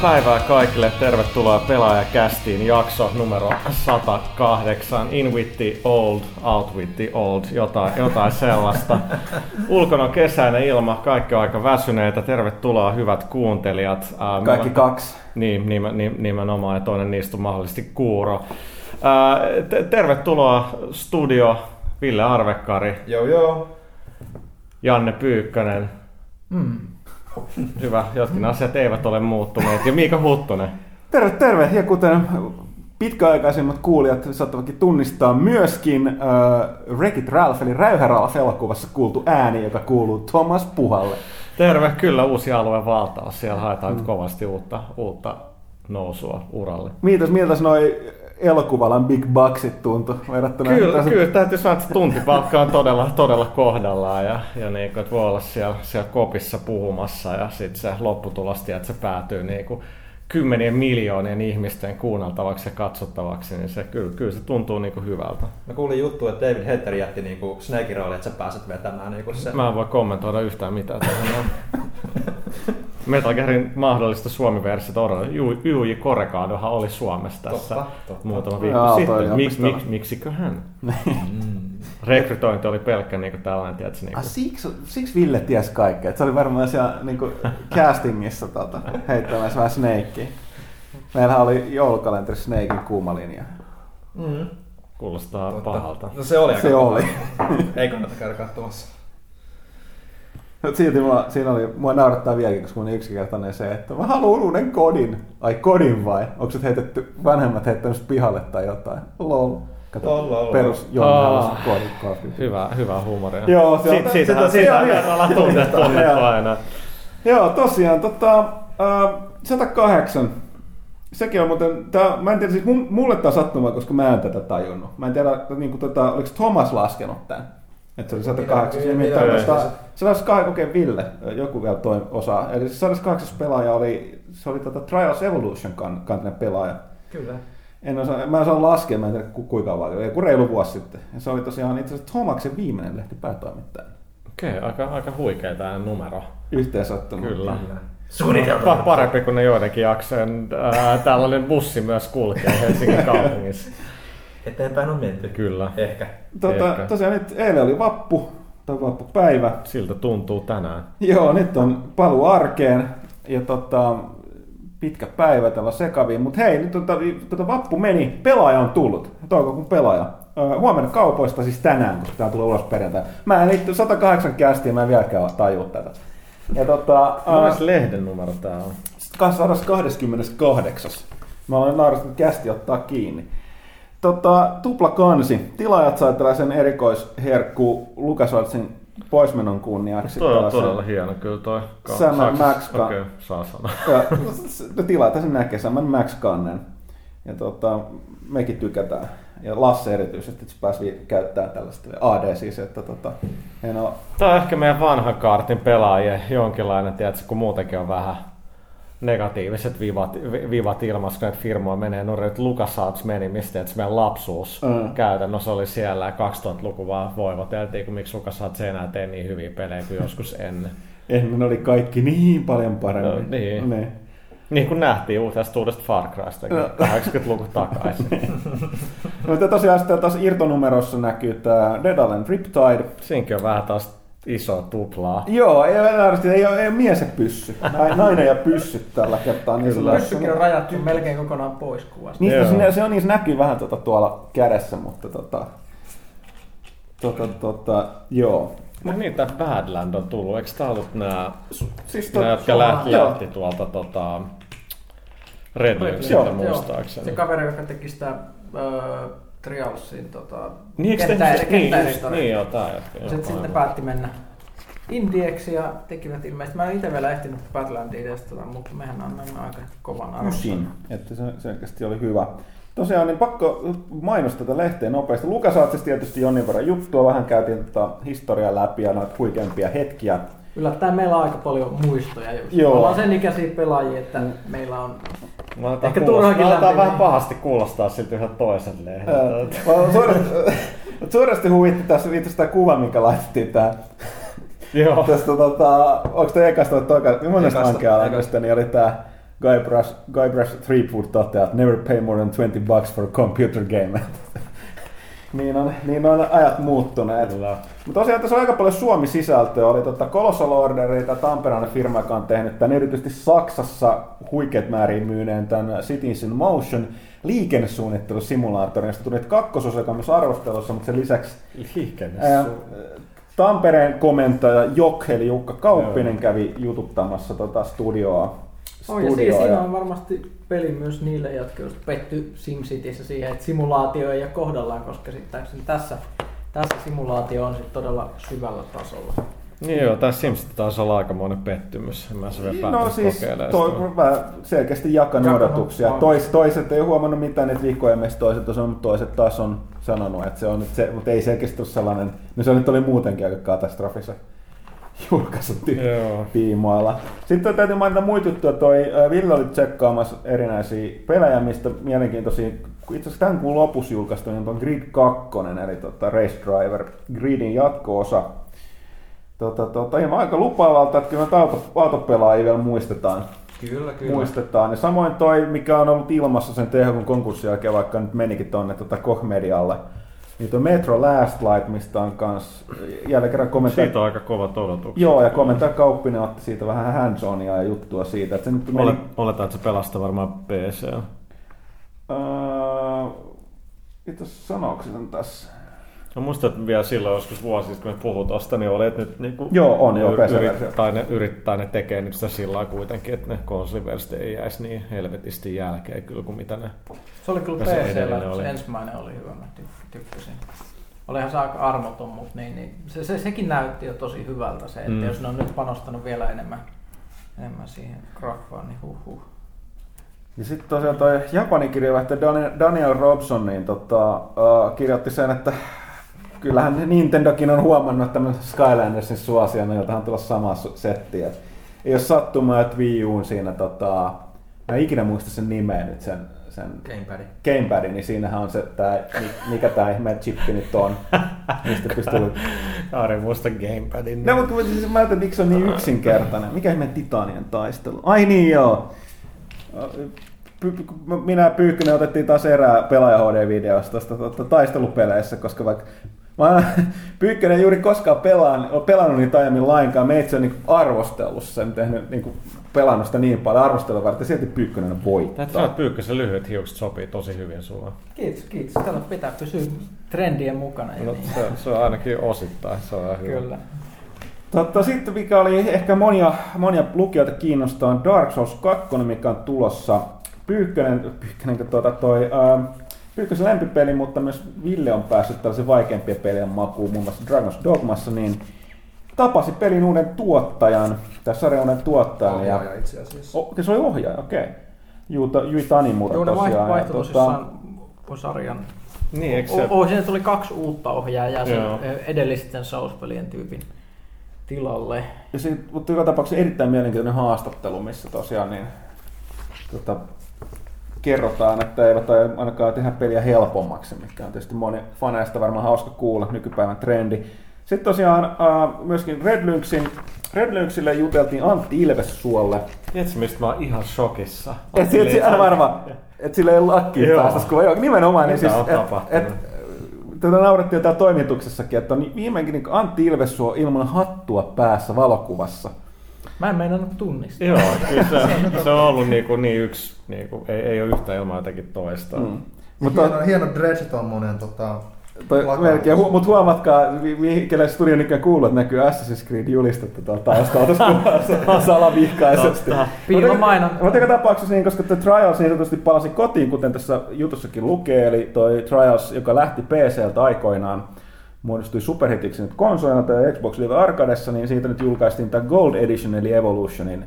Hyvää päivää kaikille. Tervetuloa Pelaajakästiin jakso numero 108. In with the old, out with the old, jotain, jotain sellaista. Ulkona on kesäinen ilma, kaikki on aika väsyneitä. Tervetuloa hyvät kuuntelijat. Kaikki kaksi. Niin, nimenomaan ja toinen niistä on mahdollisesti Kuuro. Tervetuloa studio Ville Arvekkari. Joo joo. Janne Pyykkönen. Mm. Hyvä, jotkin asiat eivät ole muuttuneet. Ja Miika Huttunen. Terve, terve. Ja kuten pitkäaikaisimmat kuulijat saattavatkin tunnistaa myöskin äh, Wreck-It Ralph, eli Räyhä Ralph elokuvassa kuultu ääni, joka kuuluu Thomas Puhalle. Terve, kyllä uusi alue valtaus. Siellä haetaan mm. nyt kovasti uutta, uutta nousua uralle. Mitäs, miltäs noi elokuvalan Big Bucksit tuntui verrattuna. Kyllä, tässä... kyllä täytyy sanoa, että tuntipalkka on todella, todella kohdallaan ja, ja niin kuin, että voi olla siellä, siellä kopissa puhumassa ja sitten se lopputulos, että se päätyy niin kuin, kymmenien miljoonien ihmisten kuunneltavaksi ja katsottavaksi, niin se, kyllä, kyllä se tuntuu niin kuin hyvältä. Mä kuulin juttu, että David Hetter jätti niin kuin Snakein rooli, että sä pääset vetämään niin kuin se. Mä en voi kommentoida yhtään mitään tähän. Metal Gearin mahdollista Suomi-versiota odotan. Juuji Korekaadohan oli Suomessa tässä totta, totta. muutama viikko Jaa, sitten. Mik, mik, miksiköhän? mm. Rekrytointi oli pelkkä niin kuin tällainen, tiedätkö? Niin kuin... Ah, siksi, siksi Ville ties kaikkea. Se oli varmaan siellä niin kuin castingissa tota, heittämässä vähän Snakea. Meillä oli joulukalenteri Snakein kuuma linja. Mm. Kuulostaa Totta. pahalta. No se oli aika Se oli. Ei kannata käydä katsomassa. Mutta silti mua, siinä oli, mua naurattaa vieläkin, koska mun yksinkertainen se, että mä haluan uuden kodin. Ai kodin vai? Onko se heitetty, vanhemmat heittänyt pihalle tai jotain? Lol. Kato, lol, lol. perus Jonni kodin. Hyvä, hyvä huumoria. Joo, se on, siitä, siitä, siitä, siitä ollaan tunnet, tunnettu aina. Joo, tosiaan, tota, äh, 108. Sekin on muuten, tää, mä en tiedä, siis mulle tämä on sattuma, koska mä en tätä tajunnut. Mä en tiedä, niin kuin, tota, oliko Thomas laskenut tämän. Että se oli 108. Mitä, mitä, mitä, se olisi kokeen Ville, joku vielä toi osaa. Eli se 108 pelaaja oli, se oli tota Trials Evolution kantinen pelaaja. Kyllä. En osaa, mä en saa laskea, mä en tiedä kuinka kauan, joku reilu vuosi sitten. Ja se oli tosiaan itse asiassa Thomaksen viimeinen lehti päätoimittaja. Okei, okay, aika, aika huikea tämä numero. Yhteen sattunut. Kyllä. Suunniteltu. Parempi kuin ne joidenkin jaksojen. tällainen bussi myös kulkee Helsingin kaupungissa. Eteenpäin on menty. Kyllä. Ehkä. Tota, Ehkä. Tosiaan nyt eilen oli vappu, tai vappupäivä. Siltä tuntuu tänään. Joo, nyt on palu arkeen ja tota, pitkä päivä tällä sekaviin. Mutta hei, nyt tota, tota vappu meni, pelaaja on tullut, toukokuun pelaaja. huomenna kaupoista siis tänään, koska tämä tulee ulos perjantai. Mä en liitty 108 kästiä, mä en vieläkään tajua tätä. Ja tota, uh, lehden numero tää on? 128. Mä olen naurasta, että kästi ottaa kiinni. Tota, tupla kansi. Tilaajat sai tällaisen erikoisherkku LucasArtsin poismenon kunniaksi. Toi on todella hieno kyllä toi. Sam Max Okei, okay, saa sanoa. Ja, tilata sen näkee, Sam Max kannen. Ja tota, mekin tykätään. Ja Lasse erityisesti, että se pääsi käyttämään tällaista AD siis, että tota, hienoa. Tämä on ehkä meidän vanhan kartin pelaajien jonkinlainen, tiedätkö, kun muutenkin on vähän negatiiviset vivat, vivat ilmassa, kun näitä firmoja menee nurin, että LucasArts meni, mistä että meidän lapsuus mm. käytännössä oli siellä ja 2000-luku vaan voivoteltiin, kun miksi LucasArts ei enää tee niin hyviä pelejä kuin joskus ennen. Ennen ne oli kaikki niin paljon paremmin. No, niin. Ne. Niin kuin nähtiin uudesta uudesta Far Crysta no. 80-luvun takaisin. no, tosiaan sitten taas irtonumerossa näkyy tämä Dead Island Riptide. Siinkin on vähän taas iso tuplaa. Joo, ei, ei, ei, ei ole mies ja pyssy. Nainen ja pyssy tällä kertaa. Niin Kyllä. Pyssykin on rajattu melkein kokonaan pois kuvasta. Niin, se, se, on, niin se näkyy vähän tuota, tuolla kädessä, mutta tota, tota, tota, joo. Mutta niin, tämä Badland on tullut. Eikö tämä ollut nämä, siis to, jotka lähti, lähti tuolta tota, Red Lynxiltä muistaakseni? Se kaveri, joka teki sitä öö, Trialsin tota, niin, kenttä, kenttä, niin, kenttä niin, joo, tää jatka. Sitten, sitten päätti mennä Indieksi ja tekivät ilmeisesti, mä en itse vielä ehtinyt Badlandia testata, mutta mehän annamme aika kovan arvostelun. että se selkeästi oli hyvä. Tosiaan niin pakko mainostaa tätä lehteä nopeasti. Lukasaatsista tietysti jonnin verran juttua, vähän käytiin tota historiaa läpi ja noita huikeampia hetkiä Yllättäen meillä on aika paljon muistoja. Just. Joo. Me ollaan sen ikäisiä pelaajia, että meillä on Mä Ehkä turhakin lämmin. vähän pahasti kuulostaa siltä yhden toisen lehden. suuresti, suuresti huvitti tässä itse tämä kuva, mikä laitettiin tää. Joo. Tästä, tota, onko tämä ekasta vai toka, millainen vankealaisesta, niin oli tää Guybrush, Guybrush Threepwood toteaa, että never pay more than 20 bucks for a computer game. niin, on, niin on ajat muuttuneet. Mutta tosiaan tässä on aika paljon Suomi-sisältöä. Oli tota Colossal Order, tämä Tampereen firma, joka on tehnyt tämän erityisesti Saksassa huikeat määrin myyneen tämän Cities in Motion liikennesuunnittelusimulaattorin, josta tuli kakkososa, joka on myös arvostelussa, mutta sen lisäksi ää, Tampereen komentaja Jok, eli Jukka Kauppinen, Joo. kävi jututtamassa tota studioa. Oh, ja siinä, siinä on varmasti peli myös niille, jotka just petty SimCityssä siihen, että simulaatio ei ole kohdallaan, koska sitten tässä, tässä simulaatio on sitten todella syvällä tasolla. Niin joo, tässä Sims taas olla aikamoinen pettymys. En mä se vielä no siis toi, mä selkeästi jakan odotuksia. Tois, toiset ei huomannut mitään niitä viikkoja, mistä toiset on sanonut, toiset taas on sanonut, että se on, että se, mutta ei selkeästi ole sellainen, no se nyt oli muutenkin aika katastrofissa julkaisut tiimoilla. Sitten täytyy mainita muita juttuja. Toi Ville oli tsekkaamassa erinäisiä pelejä, mistä mielenkiintoisia, itse asiassa tämän kuun lopussa julkaistu, niin on Grid 2, eli tota Race Driver, Gridin jatko-osa Tota, tota, ihan aika lupaavalta, että kyllä auto, autopelaajia vielä muistetaan. Kyllä, kyllä. Muistetaan. Ja samoin toi, mikä on ollut ilmassa sen THK konkurssin jälkeen, vaikka nyt menikin tonne tota Koch-medialle, niin tuo Metro Last Light, mistä on kans jälleen kerran komentaja... Siitä on aika kova odotukset. Joo, ja komentaja Kauppinen otti siitä vähän hands ja juttua siitä. Että se nyt meni... Oletaan, että se pelastaa varmaan PC. Öö, itse sanooko tässä? No musta että vielä silloin joskus vuosi kun me puhut tosta, niin olet nyt niin kuin Joo, on jo yrit, tai ne yrittää ne tekee nyt sitä sillä kuitenkin, että ne konsoliversit ei jäisi niin helvetisti jälkeen kyllä kuin mitä ne Se oli kyllä PCllä, se ensimmäinen oli hyvä, mä tykkäsin. Olihan se aika armoton, mutta niin, niin, se, se, sekin näytti jo tosi hyvältä se, että mm. jos ne on nyt panostanut vielä enemmän, enemmän siihen graffaan, niin huh huh. Ja sitten tosiaan toi Japanin Daniel Robson niin tota, uh, kirjoitti sen, että kyllähän Nintendokin on huomannut tämän Skylandersin suosion, jolta on tulossa sama setti. Et ei ole sattumaa, että Wii Uun siinä, tota, mä en ikinä muista sen nimeä nyt, sen, sen Gamepad. Gamepad, niin siinähän on se, tää, mikä tämä ihme chippi nyt on. Mistä pystyy... Ari muista Gamepadin. No, mutta siis mä ajattelin, miksi se on niin yksinkertainen. Mikä ihme Titanien taistelu? Ai niin joo. Minä ja Pyykkönen otettiin taas erää pelaaja HD-videosta tuosta taistelupeleissä, koska vaikka Mä Pyykkönen juuri koskaan pelaan, pelannut niitä aiemmin lainkaan. Me itse on niin arvostellut sen, tehnyt niin kuin pelannut sitä niin paljon arvostelua varten, silti Pyykkönen voittaa. Tätä on Pyykkösen lyhyet hiukset sopii tosi hyvin sulla. Kiitos, kiitos. Tällä pitää pysyä trendien mukana. No, niin. se, se, on ainakin osittain, se on hyvä. Kyllä. Totta, sitten mikä oli ehkä monia, monia lukijoita kiinnostaa on Dark Souls 2, mikä on tulossa. Pyykkönen, Pyykkönen tuota, toi, äh, Pyykkösen lempipeli, mutta myös Ville on päässyt tällaisen vaikeampien pelien makuun, muun muassa Dragon's Dogmassa, niin tapasi pelin uuden tuottajan, tai sarjan uuden tuottajan. Ohjaaja ja, itse asiassa. Oh, se oli ohjaaja, okei. Okay. Juuta, Jui Tanimura Joo, tosiaan. vaihtoi tosissaan tota... sarjan. Niin, eikö se... O, siinä tuli kaksi uutta ohjaajaa sen edellisten Souls-pelien tyypin tilalle. Ja siitä, mutta joka tapauksessa erittäin mielenkiintoinen haastattelu, missä tosiaan niin, tota, kerrotaan, että eivät ainakaan tehdä peliä helpommaksi, mikä on tietysti moni faneista varmaan hauska kuulla, nykypäivän trendi. Sitten tosiaan äh, myöskin Red Lynxin, Red Lynxille juteltiin Antti Ilvessuolle. Tiedätkö, mistä mä oon ihan shokissa? Et, et, et, varma, että sillä ei ole lakkiin päästä, kun joo, nimenomaan. Niin siis, et, et, tätä naurettiin jo täällä toimituksessakin, että on viimeinkin niin Antti Ilvessuo ilman hattua päässä valokuvassa. Mä en meinannut tunnistaa. Joo, kyllä se, se on ollut niin, kuin niin yksi, niin kuin, ei, ei ole yhtä ilman jotenkin toista. Mm. Mutta hieno, hieno dredge tuommoinen tota, melkein, hu, mutta huomatkaa, kelle studio nykyään kuuluu, että näkyy Assassin's Creed julistettu tuolla taustalla tuossa salavihkaisesti. Piilomainon. Mutta joka tapauksessa, niin, koska The Trials niin sanotusti palasi kotiin, kuten tässä jutussakin lukee, eli toi Trials, joka lähti PCltä aikoinaan, muodostui superhitiksi nyt konsolina tai Xbox Live Arcadessa, niin siitä nyt julkaistiin tämä Gold Edition eli Evolutionin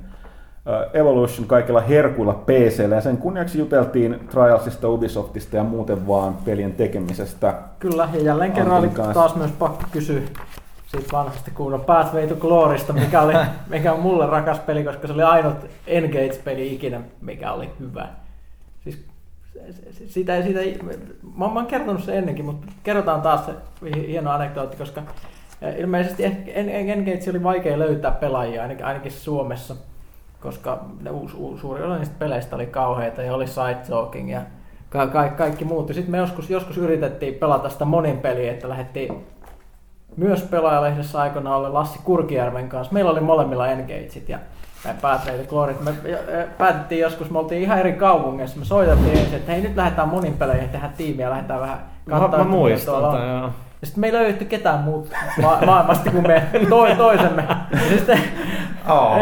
Evolution kaikilla herkuilla PCllä ja sen kunniaksi juteltiin Trialsista, Ubisoftista ja muuten vaan pelien tekemisestä. Kyllä, ja jälleen kerran oli taas myös pakko kysyä siitä vanhasta kunnon Pathway to Glorysta, mikä, oli, mikä on mulle rakas peli, koska se oli ainut Engage-peli ikinä, mikä oli hyvä. Sitä, sitä, mä, mä oon kertonut sen ennenkin, mutta kerrotaan taas se hieno anekdootti, koska ilmeisesti Engage oli vaikea löytää pelaajia, ainakin, ainakin Suomessa, koska ne uus, uus, suuri osa niistä peleistä oli kauheita ja oli side talking ja ka- ka- kaikki muut. Sitten me joskus, joskus yritettiin pelata sitä monin peliä, että lähdettiin myös pelaajalehdessä aikana olla Lassi Kurkijärven kanssa. Meillä oli molemmilla engageit ja päätteitä Glorit. Me päätettiin joskus, me oltiin ihan eri kaupungeissa, me soitettiin ensin, että hei nyt lähdetään monin peleihin, tehdä tiimiä, lähdetään vähän katsomaan. Mä, mä muistan joo. Ja sitten me ei löydetty ketään muut ma- maailmasta kuin me to- toisemme. Ja sitten, oh,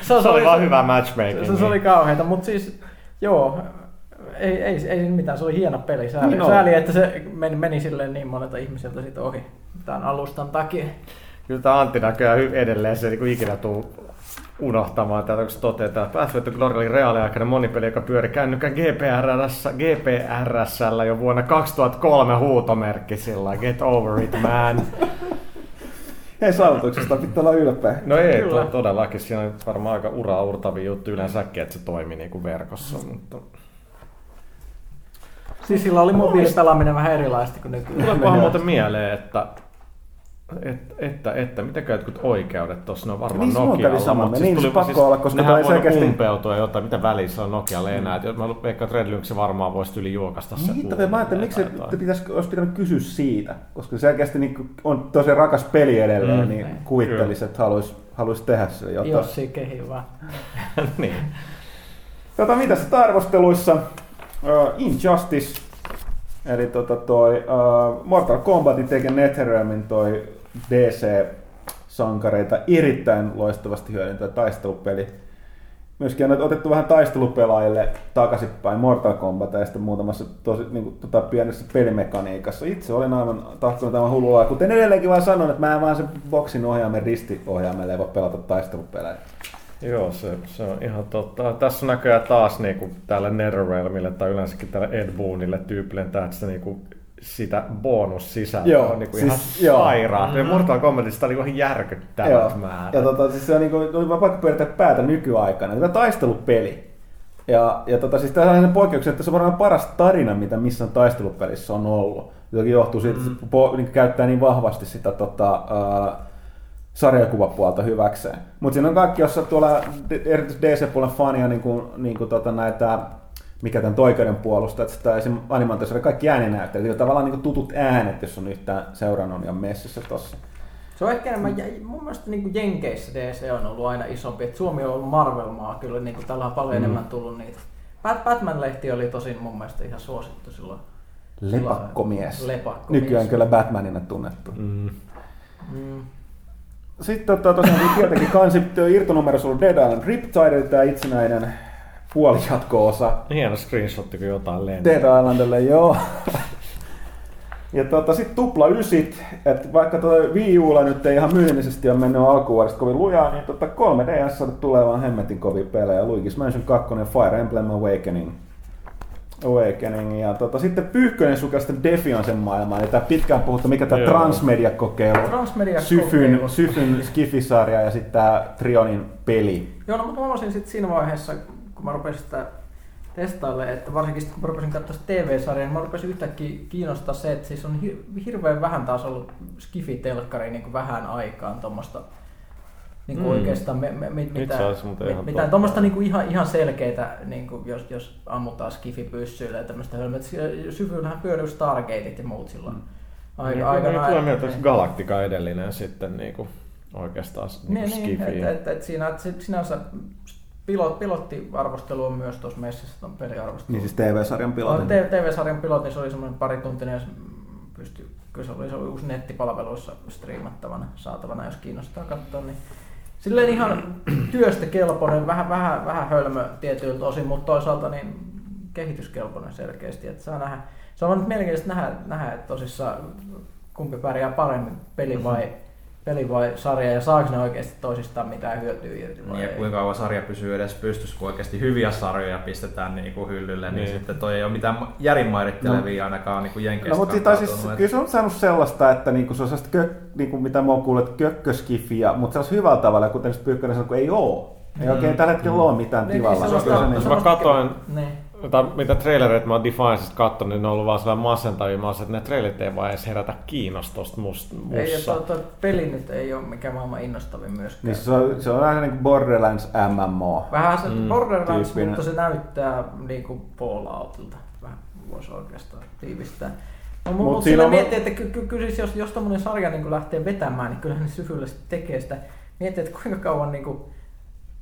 se, se, oli, oli vaan hyvä matchmaking. Se, se, oli kauheita, mutta siis joo, ei, ei, ei mitään, se oli hieno peli. Sääli, niin sääli että se meni, meni silleen niin monelta ihmiseltä sit ohi tämän alustan takia. Kyllä tämä Antti näköjään edelleen se niin ikinä tuu unohtamaan tätä, kun se toteaa, että Pathway to Glory oli reaaliaikainen monipeli, joka pyöri kännykän GPRS, GPRSllä jo vuonna 2003 huutomerkki sillä Get over it, man. Hei, saavutuksesta pitää olla ylpeä. No ei, to, todellakin. Siinä on varmaan aika ura-urtavia juttu yleensäkin, että se toimii niin kuin verkossa. Mutta... Siis sillä oli mobiilipelaaminen vähän erilaista kuin nykyään. Tuleepahan muuten mieleen, että että, että, että mitäkö jotkut oikeudet tuossa, ne on varmaan niin, Nokialla. Sama. Mutta niin, tuli, pakko siis, olla, koska toi selkeästi... umpeutua jotain, mitä välissä on Nokialla mm. enää. Mä veikkaan, että Red Lynx varmaan voisi yli juokasta se. Niin, mä ajattelin, miksi te pitäisi, olisi pitänyt kysyä siitä, koska selkeästi niin on tosi rakas peli edelleen, mm. niin kuvittelisi, että haluaisi, haluaisi tehdä se jotain. Jossi kehi vaan. niin. Tota, mitä sitten arvosteluissa? Uh, Injustice Eli tota toi, uh, Mortal Kombatin teki NetherRealmin toi DC-sankareita erittäin loistavasti hyödyntävä taistelupeli. Myöskin on otettu vähän taistelupelaajille takaisinpäin Mortal Kombat ja sitten muutamassa tosi, niin kuin, tota, pienessä pelimekaniikassa. Itse olin aivan tahtonut tämän hullua. Kuten edelleenkin vaan sanon, että mä en vaan sen boksin ohjaamen ristiohjaamelle ei voi pelata taistelupelejä. Joo, se, se on ihan totta. Tässä näköjään taas niin kuin tälle Netherrealmille tai yleensäkin tälle Ed Boonille tyypille, että se niin kuin sitä bonussisältöä joo, on niin kuin siis, ihan sairaat. Mm. Mortal Kombatista oli ihan järkyttävät joo. määrät. Ja tota, siis se on niin kuin, oli pakko pyörittää päätä nykyaikana. Tämä taistelupeli. Ja, ja tota, siis tämä on poikkeuksia, että se on varmaan paras tarina, mitä missään taistelupelissä on ollut. Jotenkin johtuu siitä, mm. että se po, niin käyttää niin vahvasti sitä tota, uh, sarjakuvapuolta hyväkseen. Mutta siinä on kaikki, jossa tuolla erityisesti DC-puolen fania niin kuin, niin kuin tota näitä mikä tämän oikeuden puolusta, että sitä esim. animaatiossa kaikki ääninäyttelijät, eli tavallaan niin tutut äänet, jos on yhtään seurannut ja messissä tossa. Se on ehkä enemmän, mun mielestä niin kuin Jenkeissä DC on ollut aina isompi, että Suomi on ollut Marvel-maa kyllä, niin kuin tällä on paljon mm. enemmän tullut niitä. Batman-lehti oli tosin mun mielestä ihan suosittu silloin. Lepakkomies. Lepakkomies. Nykyään kyllä Batmanina tunnettu. Mm. Mm. Sitten tota, tosiaan tietenkin kansi irtonumerossa ollut Dead Island Riptide, tämä itsenäinen puolijatko-osa. Hieno screenshot, kun jotain lentää. Dead Islandille, joo. Ja tota, sitten tupla ysit, että vaikka tuo Wii Ulla nyt ei ihan myynnillisesti ole mennyt alkuvuodesta kovin lujaa, niin tota 3DS tulee vaan hemmetin kovia pelejä. Luigi's Mansion 2, Fire Emblem Awakening, Awakening. Ja tota, sitten Pyyhkönen sukasta Defiancen maailmaan, eli tämä pitkään puhuttu, mikä tämä Transmedia-kokeilu, Transmedia Syfyn, Syfyn Skifisarja ja sitten tämä Trionin peli. Joo, no, mutta mä olisin sitten siinä vaiheessa, kun mä rupesin sitä testaille, että varsinkin sitten kun mä rupesin katsoa TV-sarjaa, niin mä rupesin yhtäkkiä kiinnostaa se, että siis on hirveän vähän taas ollut Skifi-telkkari niin vähän aikaan tuommoista niin kuin mm. oikeastaan me, me, mit, mitä, mit, mitään tuommoista niin kuin ihan, ihan selkeitä, niin kuin jos, jos ammutaan skifi-pyssyillä ja tämmöistä hölmöä. Syvyyllähän pyörii Stargateit ja muut silloin. Mm. Aika, niin, aikana, niin, tulee mieltä, että Galactica edellinen sitten niin kuin oikeastaan niin, niin, skifi. Niin, et, et, et siinä, et sinänsä pilot, pilottiarvostelu on myös tuossa messissä tuon peliarvostelu. Niin siis TV-sarjan pilotin? TV-sarjan pilotin, se oli semmoinen parituntinen, pystyi, kyllä se oli, se oli uusi nettipalveluissa striimattavana, saatavana, jos kiinnostaa katsoa, niin silleen ihan työstä kelpoinen, vähän, vähän, vähän hölmö tietyiltä osin, mutta toisaalta niin kehityskelpoinen selkeästi. Että saa nähdä. Se on nyt mielenkiintoista nähdä, nähdä että tosissaan kumpi pärjää paremmin, peli vai, peli vai sarja, ja saako ne oikeasti toisistaan mitään hyötyä irti vai niin, ja kuinka kauan sarja pysyy edes pystyssä, kun oikeasti hyviä sarjoja pistetään niin kuin hyllylle, niin, niin sitten toi ei ole mitään järinmairittelevia no. ainakaan niin kuin Jenkeistä. No, mutta siis, kyllä se on saanut sellaista, että niin kuin se on sellaista, kö, niin kuin mitä mä oon kuullut, kökköskifiä, mutta se olisi hyvällä tavalla, kuten Pyykkönen sanoi, kun ei ole. Ei mm. oikein tällä hetkellä mm. ole mitään niin, tilalla. Se, se, se, se, mä katoin, niin tai mitä trailereita mä oon Defiancesta katsonut, niin ne on ollut vaan sellainen masentavia, mä että ne trailerit ei vaan edes herätä kiinnostusta must, mussa. Ei, ja toi, toi peli nyt ei ole mikään maailman innostavin myöskään. Niin se on, se on vähän niin kuin Borderlands MMO. Vähän se mm. Borderlands, tyyppinen. mutta se näyttää niin kuin Falloutilta. Vähän voisi oikeastaan tiivistää. No, mutta mut siinä on... miettii, että ky- ky- ky- siis jos, jos tommonen sarja niin lähtee vetämään, niin kyllähän ne syvyllisesti tekee sitä. Miettii, että kuinka kauan niin kuin,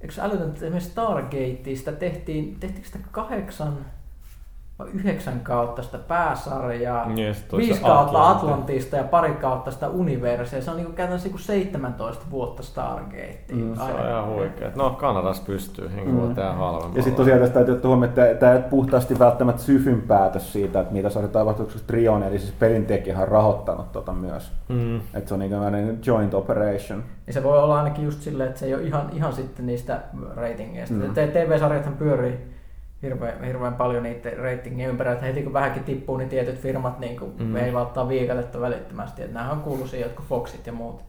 eikö älytön, että esimerkiksi Stargateista? Tehtiin, tehtiinkö sitä kahdeksan yhdeksän kautta sitä pääsarjaa, yes, viisi kautta Atlantista ja pari kautta sitä Universia. Se on niin käytännössä niin 17 vuotta Stargate. Mm, se on ihan huikea. No Kanadassa pystyy, niin mm. tehdä halvemmalla. Ja sitten tosiaan tästä täytyy ottaa huomioon, että tämä ei puhtaasti välttämättä syfyn päätös siitä, että mitä sarja tapahtuu, koska Trion, eli siis pelintekijä on rahoittanut tota myös. Mm. Että se on niin joint operation. Ja se voi olla ainakin just silleen, että se ei ole ihan, ihan sitten niistä ratingeista. Mm. TV-sarjathan pyörii hirveän, hirveän paljon niitä ratingien ympärillä, että heti kun vähänkin tippuu, niin tietyt firmat niin kuin mm. veivauttaa viikatetta välittömästi. Että nämähän on kuullut siihen, jotka Foxit ja muut,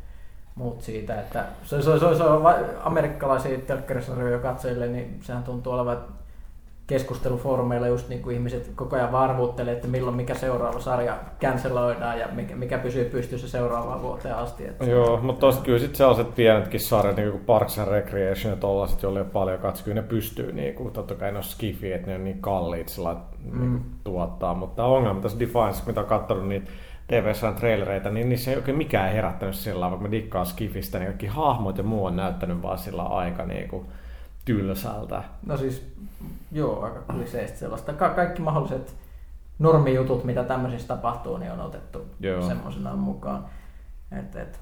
muut siitä, että se, se, se, se on amerikkalaisia telkkarisarjoja katsojille, niin sehän tuntuu olevan, että keskustelufoorumeilla just niin kuin ihmiset koko ajan varvuuttelee, että milloin mikä seuraava sarja canceloidaan ja mikä, mikä pysyy pystyssä seuraavaan vuoteen asti. Että Joo, mutta tosta kyllä sitten sellaiset pienetkin sarjat, niin kuin Parks and Recreation ja tollaiset, joille on paljon katsoa, kyllä ne pystyy, niin kuin, totta kai ne on skifi, että ne on niin kalliit sillä mm. niin tuottaa, mutta ongelma tässä Defiance, mitä on katsonut niitä TV-sarjan trailereita, niin niissä ei oikein mikään herättänyt sillä vaikka mä dikkaan skifistä, niin kaikki hahmot ja muu on näyttänyt vaan sillä aika niin kuin, tylsältä. No siis, joo, aika kliseistä sellaista. Ka- kaikki mahdolliset normijutut, mitä tämmöisissä tapahtuu, niin on otettu semmoisena mukaan. Et, et,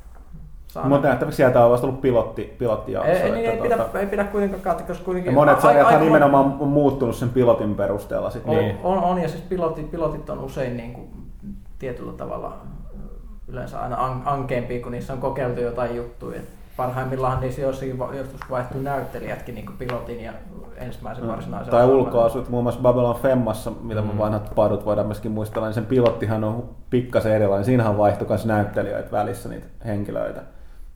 Mutta nähtäväksi sieltä on vasta ollut pilotti, pilottijakso. Ei, niin, ei, tuota... pidä, ei pidä kuitenkaan katsoa, koska kuitenkin... Ja monet sarjathan nimenomaan on muuttunut sen pilotin perusteella. Sit. On, niin. on, on, ja siis pilotit, pilotit on usein niin kuin, tietyllä tavalla yleensä aina an, ankeampia, kun niissä on kokeiltu jotain juttuja parhaimmillaan niissä jossakin joskus vaihtuu näyttelijätkin niin pilotin ja ensimmäisen mm. varsinaisen Tai ulkoasut, muun muassa Babylon Femmassa, mitä mm. vanhat padut voidaan myöskin muistella, niin sen pilottihan on pikkasen erilainen. Siinähän vaihtui myös näyttelijöitä välissä niitä henkilöitä.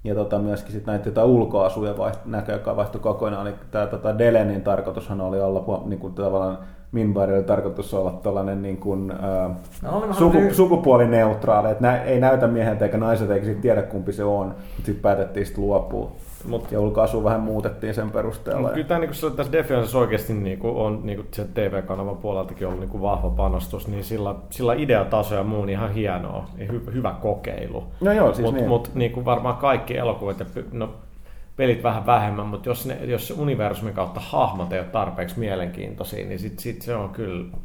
Ja tota, myöskin sit näitä jotain ulkoasuja vaiht, näköä, joka vaihtui kokonaan. Eli tämä tota Delenin tarkoitushan oli olla niin kuin, tavallaan Minbari oli tarkoitus olla tällainen niin kuin, äh, no, suku, niin... sukupuolineutraali, että nä, ei näytä mieheltä eikä naiselta eikä sitten tiedä kumpi se on, mutta sitten päätettiin sitten luopua. Mut, ja ulkoasu vähän muutettiin sen perusteella. Mutta kyllä tämä, niin kuin, tässä Defiance oikeasti niin kuin, on niin kuin se TV-kanavan puoleltakin ollut niin kuin vahva panostus, niin sillä, sillä ideataso ja muu niin ihan hienoa, hy, hyvä kokeilu. No joo, siis Mutta niin. mut, niin kuin varmaan kaikki elokuvat ja no, pelit vähän vähemmän, mutta jos, ne, jos se universumin kautta hahmot ei ole tarpeeksi mielenkiintoisia, niin sit, sit se on kyllä,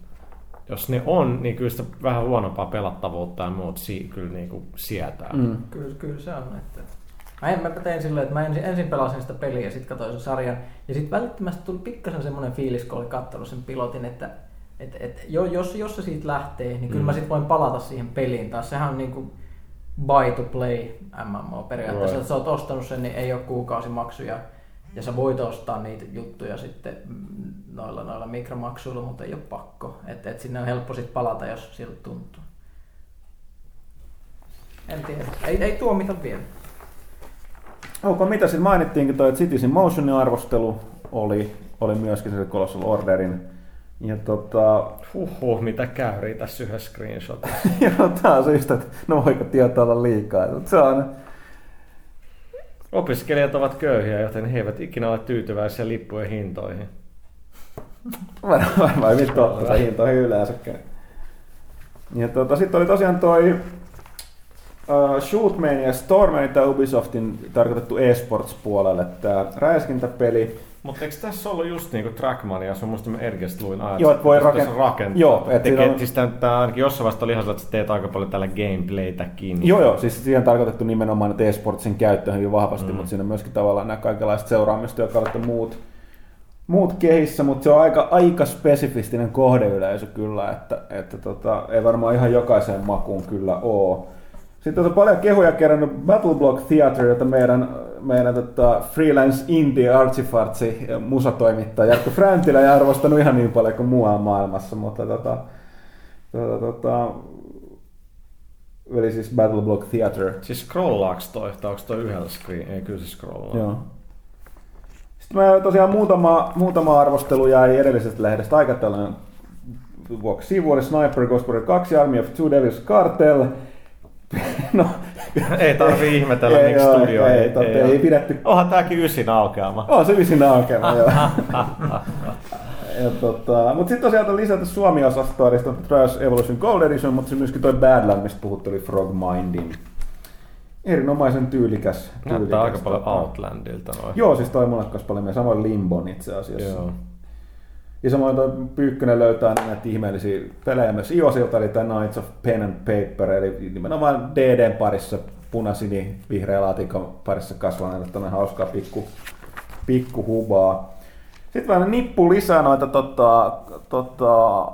jos ne on, niin kyllä sitä vähän huonompaa pelattavuutta ja muut si, kyllä niin kuin sietää. Mm. Kyllä, kyllä se on. Että... Mä, en, mä tein silleen, että mä ensin, ensin pelasin sitä peliä ja sitten katsoin sen sarjan. Ja sitten välittömästi tuli pikkasen semmoinen fiilis, kun oli katsonut sen pilotin, että et, et, jos, jos se siitä lähtee, niin kyllä mm. mä sitten voin palata siihen peliin taas. Sehän on niin kuin, buy to play MMO periaatteessa, että sä oot ostanut sen, niin ei ole kuukausimaksuja ja sä voit ostaa niitä juttuja sitten noilla, noilla mikromaksuilla, mutta ei ole pakko. Että et sinne on helppo sitten palata, jos siltä tuntuu. En tiedä. Ei, ei tuomita vielä. Onko mitä sitten mainittiinkin toi, Citizen Motionin arvostelu oli, oli myöskin se Colossal Orderin ja tota... Huhhuh, mitä käyrii tässä yhdessä screenshotissa. Joo, tää on syystä, että no voiko tietää olla liikaa. Se on... Opiskelijat ovat köyhiä, joten he eivät ikinä ole tyytyväisiä lippujen hintoihin. Varmaan ei totta hintoihin yleensäkään. Ja tota, sitten oli tosiaan toi uh, Shootman ja Storman, tämä Ubisoftin tarkoitettu eSports puolelle, tämä räiskintäpeli. Mutta eikö tässä ollut just niinku Trackmania, se on musta Ergest luin ajatus, Joo, että voi rakentaa. rakentaa. Joo, että tekee, on... siis tämä ainakin jossain vaiheessa oli ihan että sä teet aika paljon tällä gameplaytäkin. Joo, joo, siis siihen on tarkoitettu nimenomaan, että eSportsin käyttö hyvin vahvasti, mm. mutta siinä on myöskin tavallaan nämä kaikenlaiset seuraamista, jotka ovat muut, muut kehissä, mutta se on aika, aika spesifistinen kohdeyleisö kyllä, että, että tota, ei varmaan ihan jokaiseen makuun kyllä ole. Sitten on paljon kehuja kerännyt Battleblock Theater, jota meidän, meidän tota, freelance indie artsifartsi musatoimittaja Jarkko Fräntilä ei arvostanut ihan niin paljon kuin muualla maailmassa, mutta tota, tota, tota, eli siis Battleblock Theater. Siis scrollaaks toi, tai onko toi yhdellä screen? Ei, kyllä se scrollaa. Joo. Sitten mä tosiaan muutama, muutama arvostelu jäi edellisestä lehdestä aika tällainen vuoksi sivuille Sniper, Ghost Warrior 2, Army of Two Devils Cartel. no, ei tarvi ihmetellä, ei, miksi studio ei, ei, ei, ei, pidetty. Onhan tääkin ysin aukeama. On se ysin aukeama, joo. tota, mutta sitten tosiaan lisätä Suomi-osastoa, eli Trials Evolution Gold Edition, mutta se myöskin toi Badland, mistä puhuttu, oli Frogmindin. Erinomaisen tyylikäs. Näyttää tyylikäs, aika paljon tota, Outlandilta noin. Joo, siis toi monet paljon meidän samoin Limbon itse asiassa. Joo. Ja samoin Pyykkönen löytää näitä ihmeellisiä pelejä myös iOSilta, eli tämä Knights of Pen and Paper, eli nimenomaan DDn parissa punasini vihreä laatikon parissa kasvaneelle tämmöinen hauskaa pikku, pikku hubaa. Sitten vähän nippu lisää noita tota, tota,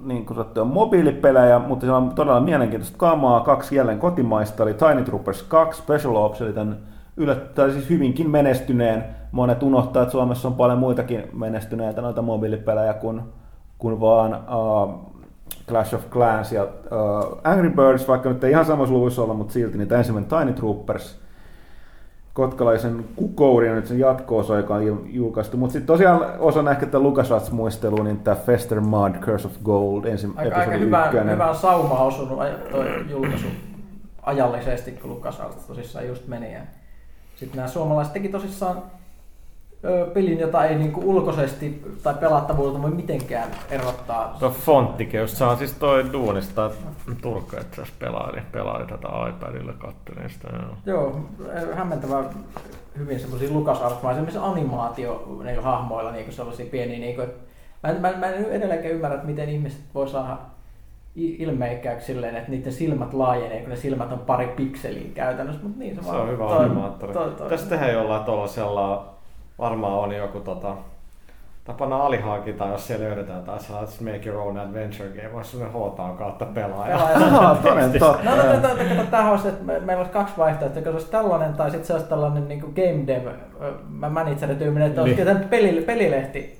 niin kuin sanottu, mobiilipelejä, mutta se on todella mielenkiintoista kamaa. Kaksi jälleen kotimaista, eli Tiny Troopers 2 Special Ops, eli tämän yllättäen siis hyvinkin menestyneen. Monet unohtaa, että Suomessa on paljon muitakin menestyneitä noita mobiilipelejä kuin, kuin vaan uh, Clash of Clans ja uh, Angry Birds, vaikka nyt ei ihan samassa luvuissa olla, mutta silti niitä ensimmäinen Tiny Troopers – kotkalaisen Kukourin nyt sen jatko-osa, joka on julkaistu. Mutta sitten tosiaan osana ehkä tätä LucasArts-muistelua, niin tämä Fester Mud, Curse of Gold, ensin aika, aika hyvä, hyvä sauma osunut toi julkaisu ajallisesti, kun LucasArts tosissaan just meni. Ja sitten nämä suomalaiset teki tosissaan pelin, jota ei niinku ulkoisesti tai pelattavuudelta voi mitenkään erottaa. Tuo fonttikeus, se on siis toi duunista Turkka, että jos pelaili, pelaili tätä iPadilla kattelin sitä. Joo, joo hämmentävä hyvin semmoisia lukasartmaisia animaatio niin hahmoilla niin sellaisia pieniä. Niin kuin, mä, en, mä, mä en edelleenkään ymmärrä, että miten ihmiset voi saada ilmeikkääksi silleen, että niiden silmät laajenee, kun ne silmät on pari pikseliä käytännössä, mutta niin se, se on hyvä animaattori. Tästä tehdään jollain tuollaisella varmaan on joku tota, tapana alihankita, jos siellä löydetään tai saa Make Your Own Adventure Game, olisi sellainen HT kautta pelaaja. Pelaaja, toden totta. No, no, no, no, no, tämä olisi, että meillä olisi kaksi vaihtoehtoa, että se olisi tällainen tai sitten se olisi tällainen niin game dev manager-tyyminen, että olisi niin. peli, pelilehti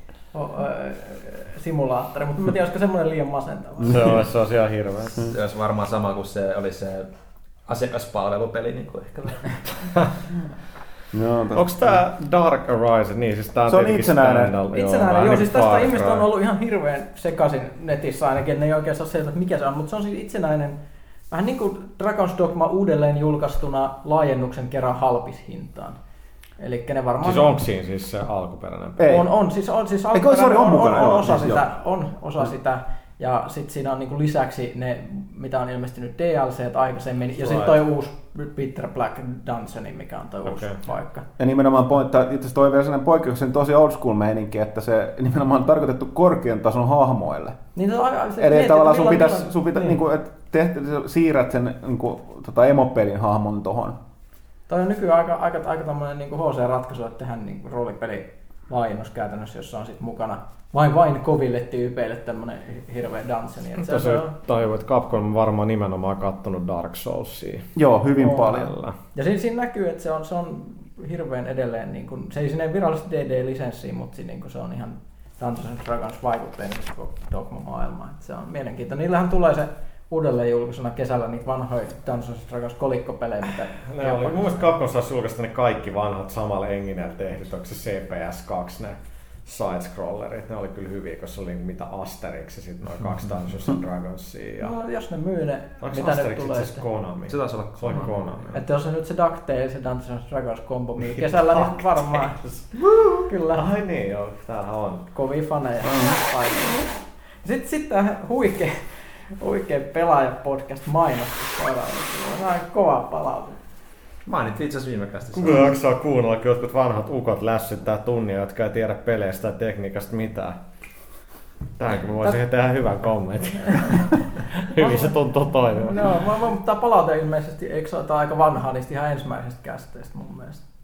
simulaattori, mutta en tiedä, olisiko semmoinen liian masentava. Se olisi, se olisi ihan hirveä. Se olisi varmaan sama kuin se oli se asiakaspalvelupeli niin kuin ehkä. No, Onko tämä Dark Horizon? Niin, siis tää on, se on itsenäinen. Standal, itsenäinen, joo, joo siis tästä ihmiset on ollut ihan hirveän sekaisin netissä ainakin, että ne ei oikein saa selvä, mikä se on, mutta se on siis itsenäinen, vähän niin kuin Dragon's Dogma uudelleen julkaistuna laajennuksen kerran halpishintaan. Eli ne varmaan... Siis onko siinä siis se alkuperäinen? Ei. On, on, siis, on, siis alkuperäinen on, on, on, on, osa sitä, on osa sitä, ja sitten siinä on niinku lisäksi ne, mitä on ilmestynyt DLC aikaisemmin, ja sitten toi uusi Peter Black Dungeon, mikä on toi okay. uusi paikka. Ja nimenomaan pointta, itse asiassa toi vielä sellainen poikkeuksellinen tosi old school meininki, että se nimenomaan on tarkoitettu korkean tason hahmoille. Niin, se, se, Eli mietit, tavallaan sun pitäisi, sun pitä, niin. niin että teht, siirrät sen niin kuin, tota emopelin hahmon tohon. Toi on nykyään aika, aika, aika tämmöinen niin HC-ratkaisu, että tehdään niin roolipeli laajennus käytännössä, jossa on sitten mukana vain vain koville tyypeille tämmönen hirveä dungeoni. Että se, se on... että Capcom on varmaan nimenomaan kattonut Dark Soulsia. Joo, hyvin on. paljon. Ja siinä, siinä näkyy, että se on, se on hirveän edelleen, niin kuin, se ei sinne virallisesti DD-lisenssiin, mutta niin kuin se on ihan Dungeons Dragons vaikutteinen koko Dogma-maailma. Se on mielenkiintoinen. Niillähän tulee se uudelleen julkaisuna kesällä niitä vanhoja Dungeons Dragons kolikkopelejä, mitä... Ne oli, mun mielestä saisi julkaista ne kaikki vanhat samalle enginellä tehdyt, onko se CPS 2 ne side-scrollerit, ne oli kyllä hyviä, koska se oli mitä Asterix ja sitten noin kaksi Dungeons and Dragonsia. Ja... No, jos ne myy ne, Onko mitä Asterix ne tulee. Onko Konami? Se taisi olla Konami. Konami. Että jos se nyt se DuckTales ja Dungeons and Dragons kombo myy kesällä, niin varmaan. kyllä. Ai niin, joo, täällä on. Kovia faneja. Sitten, sitten huikea, huikea pelaajapodcast mainostus. Se on kova palaute. Mainittiin itse asiassa viime kästissä. Kuka jaksaa kuunnella, kun jotkut vanhat ukot lässyttää tunnia, jotka ei tiedä peleistä tai tekniikasta mitään. Tähänkin voisin tehdä hyvän kommentin. Hyvin se tuntuu toimivan. No, mutta tämä palaute ilmeisesti, eikö se ole aika vanhaa niistä ihan ensimmäisestä kästeistä mun mielestä?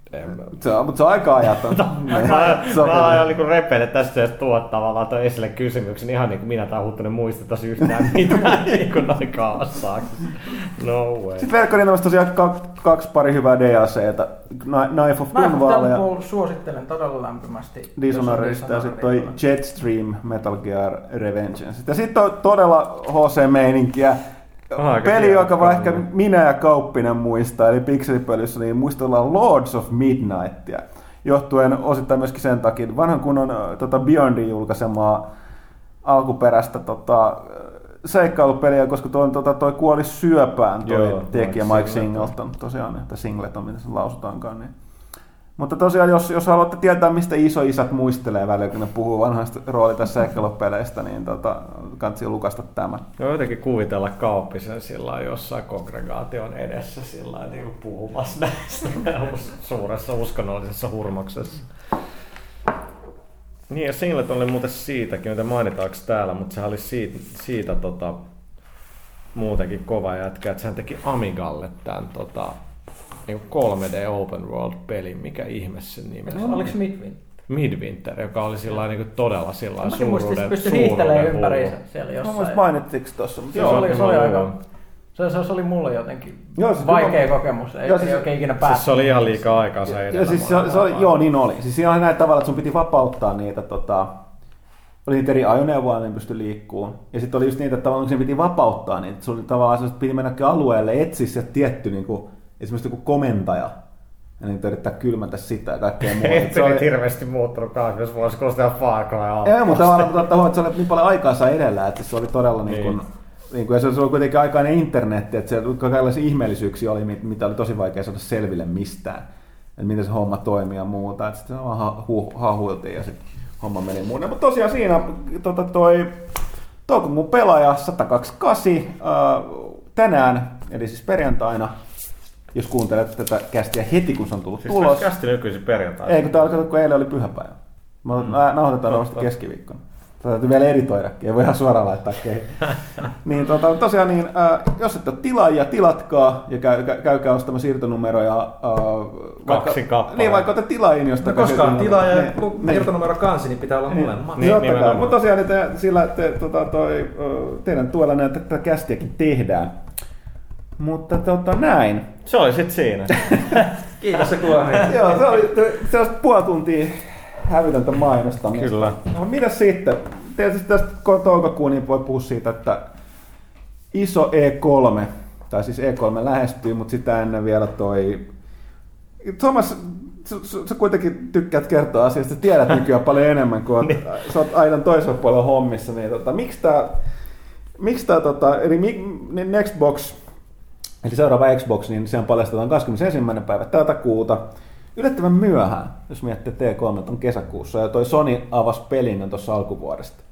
Se on, mutta se on aika ajaton. mä aion niin repeille tästä se tuot tavallaan toi esille kysymyksen ihan niin kuin minä tai Huttunen muistettaisi yhtään mitään niin kuin noin kaassaa. No way. Sitten verkkonimestä tosiaan kaksi pari hyvää DLCtä. Knife of Gunval ja... suosittelen todella lämpimästi. Dishonorista ja sitten toi Jetstream Metal Gear Revengeance. Ja sitten on todella HC-meininkiä Aika Peli, joka vaan ehkä minä ja Kauppinen muistaa, eli pikselipelissä, niin muistellaan Lords of Midnightia. Johtuen osittain myöskin sen takia, vanhan kunnon tota Beyondin julkaisemaa alkuperäistä tota, seikkailupeliä, koska toi, tota, toi kuoli syöpään toi Joo, tekijä Mike Singleton, tosiaan, että Singleton, miten se lausutaankaan. Niin. Mutta tosiaan, jos, jos haluatte tietää, mistä iso-isät muistelee välillä, kun ne puhuu vanhoista roolita seikkailupeleistä, niin tota, kannattaa lukasta tämä. Joo, jotenkin kuvitella kauppisen sillä jossain kongregaation edessä sillä niin kuin puhumassa näistä suuressa uskonnollisessa hurmoksessa. Niin, ja Singlet oli muuten siitäkin, mitä mainitaanko täällä, mutta sehän oli siitä, siitä tota, muutenkin kova jätkä, että sehän teki Amigalle tämän tota, niin 3D Open World-peli, mikä ihme sen nimi on. Oliko Midwinter? Midwinter, joka oli sillä niin todella sillä suuruuden, pystyi hiihtelemään ympäri siellä jossain. Mä mainittiinko tuossa? Joo, se oli, se oli aika se, se, se oli mulle jotenkin joo, siis vaikea kyllä, kokemus, ei, joo, siis, ei oikein ikinä päästä. Siis se oli ihan liikaa aikaa se edellä. Siis se, se oli, joo, niin oli. Siis siinä oli näin tavalla, että sun piti vapauttaa niitä, tota, oli niitä eri ajoneuvoja, niin pystyi liikkuun. Ja sitten oli just niitä, että tavallaan piti vapauttaa. Se oli tavallaan että piti mennä alueelle, etsiä se tietty niin kuin, esimerkiksi joku komentaja, ja niin yrittää kylmätä sitä ja kaikkea muuta. Ei se oli hirveästi muuttunut 20 vuosi, kun sitä Far Cry Ei, mutta tavallaan, että se oli niin paljon aikaansa edellä, että se oli todella niin kuin, niin niin kuin, ja se oli kuitenkin aikainen internetti, että se kaikenlaisia ihmeellisyyksiä oli, mitä oli tosi vaikea saada selville mistään. Että miten se homma toimii ja muuta. Että sitten vaan hu- hahuiltiin ja sitten homma meni muuten. Mutta tosiaan siinä tota, toi toukokuun pelaaja 128 äh, tänään, eli siis perjantaina, jos kuuntelet tätä kästiä heti, kun se on tullut siis tulos. kästi nykyisin perjantaina? Ei, kun, tää, kun eilen oli pyhäpäivä. Me mm. nauhoitetaan vasta keskiviikkona. Täytyy vielä editoidakin, ei voi ihan suoraan laittaa keihin. niin tota, tosiaan, niin, äh, jos ette ole tilaajia, tilatkaa ja käy, käy, käykää ostamaan siirtonumeroja. Äh, Kaksi kappaletta. Niin, vaikka olette tilaajia, josta no, koska on tilaaja ja niin, siirtonumero kansi, niin pitää olla niin, molemmat. Niin, niin, niin Mutta tosiaan, niin te, sillä te, tota, toi, teidän tuella näitä tätä kästiäkin tehdään. Mutta tota, näin. Se oli sitten siinä. Kiitos se kuohon. Joo, se oli se oli puoli tuntia hävytöntä mainostamista. Kyllä. No mitä sitten? Tietysti tästä toukokuun niin voi puhua siitä, että iso E3, tai siis E3 lähestyy, mutta sitä ennen vielä toi... Thomas, sä kuitenkin tykkäät kertoa asiasta, tiedät nykyään paljon enemmän kuin niin. sä oot aina toisella puolella hommissa, niin tota, miksi tää, miksi tää tota, eli niin Nextbox, eli seuraava Xbox, niin sehän paljastetaan 21. päivä tätä kuuta, yllättävän myöhään, jos miettii T3 on kesäkuussa, ja toi Sony avasi pelin tuossa alkuvuodesta.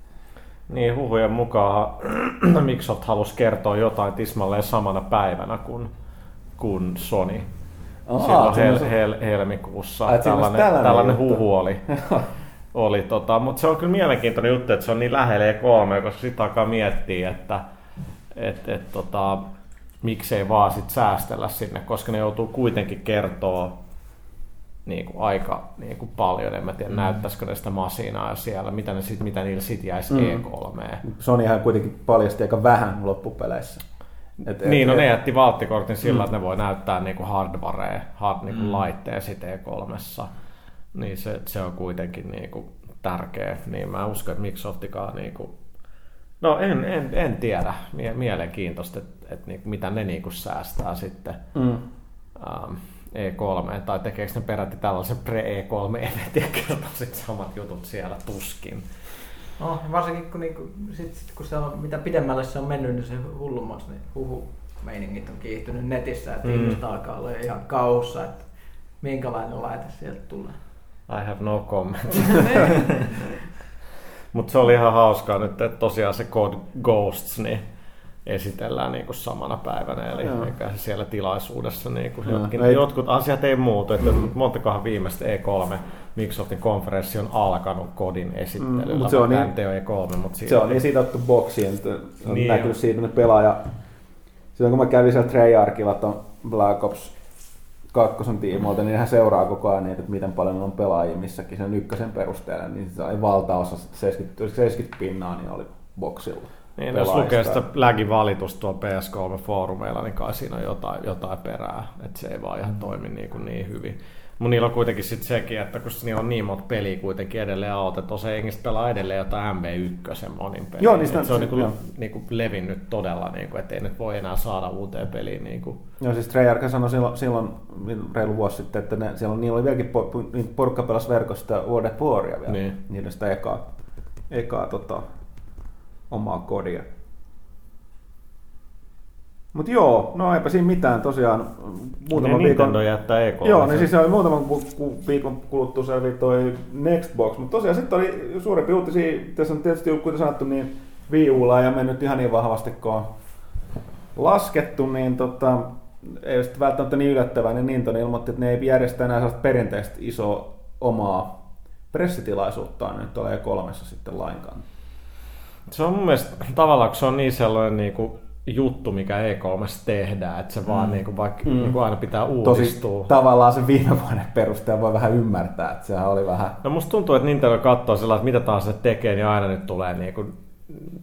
Niin, huhujen mukaan Microsoft halusi kertoa jotain tismalleen samana päivänä kuin, kuin Sony. Aa, Silloin hel, hel, helmikuussa Ai, tällainen, tällainen, tällainen huhu oli. oli tota, mutta se on kyllä mielenkiintoinen juttu, että se on niin lähellä E3, koska sitten alkaa miettiä, että et, et, tota, miksei vaan sit säästellä sinne, koska ne joutuu kuitenkin kertoa niin kuin aika niin kuin paljon. En mä tiedä, mm. näyttäisikö ne sitä masinaa siellä, mitä, ne sit, mitä niillä sitten jäisi mm. E3. Sonyhan kuitenkin paljasti aika vähän loppupeleissä. Et, niin, no ne jätti valttikortin sillä, mm. että ne voi näyttää niin kuin hardwarea, hard, niin kuin mm. laitteen sitten E3. Niin se, se on kuitenkin niin kuin tärkeä. Niin mä uskon, että Microsoftikaan niin kuin No en, en, en tiedä. Mielenkiintoista, että, että, että mitä ne niin kuin säästää sitten. Mm. Um, E3, tai tekeekö ne peräti tällaisen pre-E3-eventin ja kertoo sitten samat jutut siellä tuskin. No, varsinkin kun, niinku, sit, sit, kun se on, mitä pidemmälle se on mennyt, niin se hullummaksi, niin huhu meiningit on kiihtynyt netissä, että mm. ihmiset alkaa olla ihan kaussa, että minkälainen laite sieltä tulee. I have no comment. Mutta se oli ihan hauskaa nyt, että tosiaan se Code Ghosts, niin esitellään niin kuin samana päivänä, eli Joo. eikä siellä tilaisuudessa niin kuin jotkin, ei. jotkut asiat ei muutu, että montakohan viimeistä E3 Microsoftin konferenssi on alkanut kodin esittelyllä, mm, se on niin, E3, mutta siitä, se on niin siitä otettu boksiin, että on niin näkynyt jo. siitä, että pelaaja, silloin kun mä kävin siellä Treyarchilla tuon Black Ops kakkosen tiimoilta, niin hän seuraa koko ajan niitä, että miten paljon on pelaajia missäkin sen ykkösen perusteella, niin se oli valtaosa, 70, 70 pinnaa, niin oli boksilla. Niin, jos lukee sitä lägin valitusta tuolla PS3-foorumeilla, niin kai siinä on jotain, jotain perää, että se ei vaan ihan toimi niin, kuin niin hyvin. Mutta niillä on kuitenkin sitten sekin, että kun niillä on niin monta peliä kuitenkin edelleen out, että osa jengistä pelaa edelleen jotain MV1 monin peliä. Joo, niin se on niinku, niinku levinnyt todella, niinku, että ei nyt voi enää saada uuteen peliin. Niinku. Joo, siis Treyarch sanoi silloin, silloin reilu vuosi sitten, että ne, siellä, niillä oli vieläkin por, porukka pelas verkosta World of Waria vielä, niin. niillä sitä ekaa, ekaa tota, omaa kodia. Mutta joo, no eipä siinä mitään tosiaan. Muutaman niin viikon... Nintendo jättää E3. Joo, niin siis oli muutaman viikon kuluttua selvi toi Nextbox, mutta tosiaan sitten oli suurempi uutisia. Tässä on tietysti, kuten sanottu, niin Wii Ulla ja mennyt ihan niin vahvasti kun on laskettu, niin tota, ei ole välttämättä niin yllättävää, niin Nintendo ilmoitti, että ne ei järjestä enää sellaista perinteistä isoa omaa pressitilaisuuttaan nyt ole kolmessa sitten lainkaan. Se on mun mielestä tavallaan, kun se on niin sellainen niin kuin juttu, mikä E3 tehdään, että se mm. vaan niin kuin, vaikka mm. niin kuin aina pitää uudistua. Tosi tavallaan se viime vuoden perusteella voi vähän ymmärtää, että sehän oli vähän... No musta tuntuu, että Nintendo katsoo sillä että mitä taas se tekee, niin aina nyt tulee niin kuin,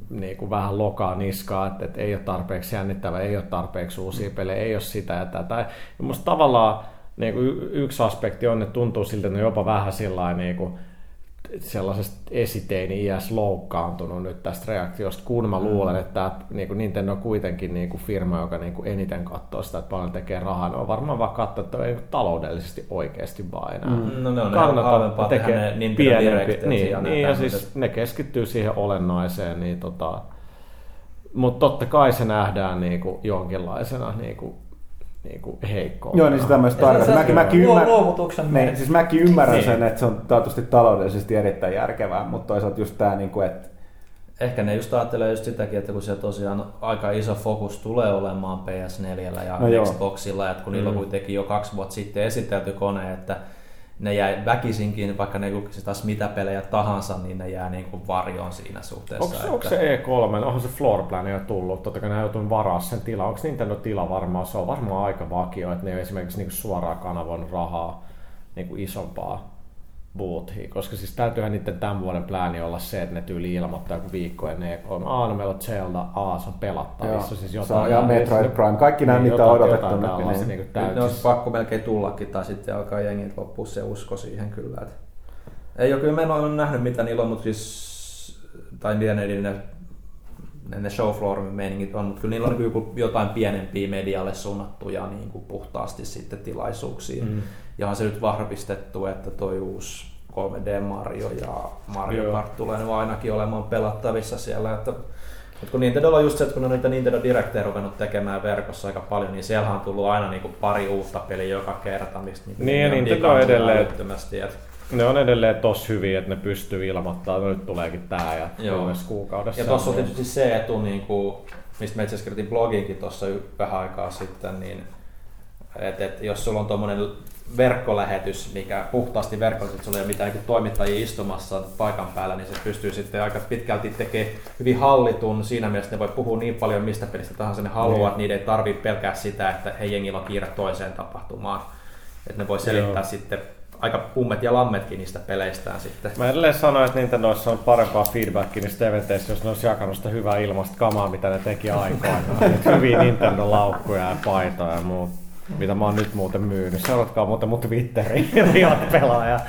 niin kuin vähän lokaa niskaa, että, että ei ole tarpeeksi jännittävä, ei ole tarpeeksi uusia pelejä, ei ole sitä ja tätä. Ja musta tavallaan niin kuin yksi aspekti on, että tuntuu siltä, että ne jopa vähän sillä niin kuin, sellaisesta esiteini iäs loukkaantunut nyt tästä reaktiosta, kun mä mm. luulen, että niin kuin Nintendo on kuitenkin niin kuin firma, joka niin kuin eniten katsoo sitä, että paljon tekee rahaa. Ne on varmaan vaan katsoa, että ei taloudellisesti oikeasti vaan enää. Mm. No ne on halvempaa tehdä ne pienempi. Niin, niin ja siis ne keskittyy siihen olennaiseen, niin tota, mutta totta kai se nähdään niin kuin jonkinlaisena niin kuin niin kuin heikkoa. Joo, niin sitä myös tarkoitan. Mäkin, mäkin, ymmär... niin, siis mäkin ymmärrän niin. sen, että se on taatusti taloudellisesti erittäin järkevää, mutta toisaalta just tämä, niin kuin, että Ehkä ne just ajattelee just sitäkin, että kun se tosiaan aika iso fokus tulee olemaan PS4 ja no Xboxilla, että kun niillä on mm. kuitenkin jo kaksi vuotta sitten esitelty kone, että ne jäi väkisinkin, vaikka ne julkisi taas mitä pelejä tahansa, niin ne jää niin kuin varjoon siinä suhteessa. Onko, että... onko se E3, onhan se floor plan jo tullut, totta kai ne joutunut varaa sen tila. Onko Nintendo tila varmaan, se on varmaan aika vakio, että ne ei esimerkiksi niin suoraan kanavoinut rahaa niin kuin isompaa boothia, koska siis täytyyhän niiden tämän vuoden plääni olla se, että ne tyyli ilmoittaa joku viikko ennen E3. Aa, no meillä on Zelda, aa, se on pelattavissa. Siis jotain, ja Metroid Prime, kaikki nämä, niin, mitä on odotettu. Jotain niin, niin, niin, ne olisi pakko melkein tullakin, tai sitten alkaa jengi loppua se usko siihen kyllä. Että... Ei ole kyllä, mä en ole nähnyt mitä niillä on, mutta siis, tai niiden ne, ne, ne show floor meiningit on, mutta kyllä niillä on joku, jotain pienempiä medialle suunnattuja niin kuin puhtaasti sitten tilaisuuksia. Mm. Ja on se nyt vahvistettu, että toi uusi 3D Mario ja Mario Kart tulee nyt ainakin olemaan pelattavissa siellä. Että, mutta kun Nintendo on just se, että kun on niitä Nintendo Directeja ruvennut tekemään verkossa aika paljon, niin siellä on tullut aina niin kuin pari uutta peliä joka kerta, mistä niin, niin, niin Nintendo on edelleen, että ne on edelleen tos hyviä, että ne pystyy ilmoittamaan, että nyt tuleekin tää ja kolmessa kuukaudessa. Ja tuossa on tietysti se etu, niin kuin, mistä me itse asiassa blogiinkin tuossa vähän aikaa sitten, niin että et jos sulla on tuommoinen verkkolähetys, mikä puhtaasti verkkolähetys, sulla ei ole mitään niin toimittajia istumassa paikan päällä, niin se pystyy sitten aika pitkälti tekemään hyvin hallitun. Siinä mielessä ne voi puhua niin paljon mistä pelistä tahansa ne haluaa, niin. että niiden ei tarvitse pelkää sitä, että hei jengillä on kiire toiseen tapahtumaan. Että ne voi selittää Joo. sitten aika pummet ja lammetkin niistä peleistään sitten. Mä edelleen sanoin, että Nintendoissa on parempaa feedbackia niistä eventeissä, jos ne olisi jakanut sitä hyvää ilmasta kamaa, mitä ne teki aikoinaan. hyviä Nintendo-laukkuja ja paitoja ja muuta mitä mä oon nyt muuten myynyt. Seuratkaa muuten mun Twitteriin, Riot pelaaja.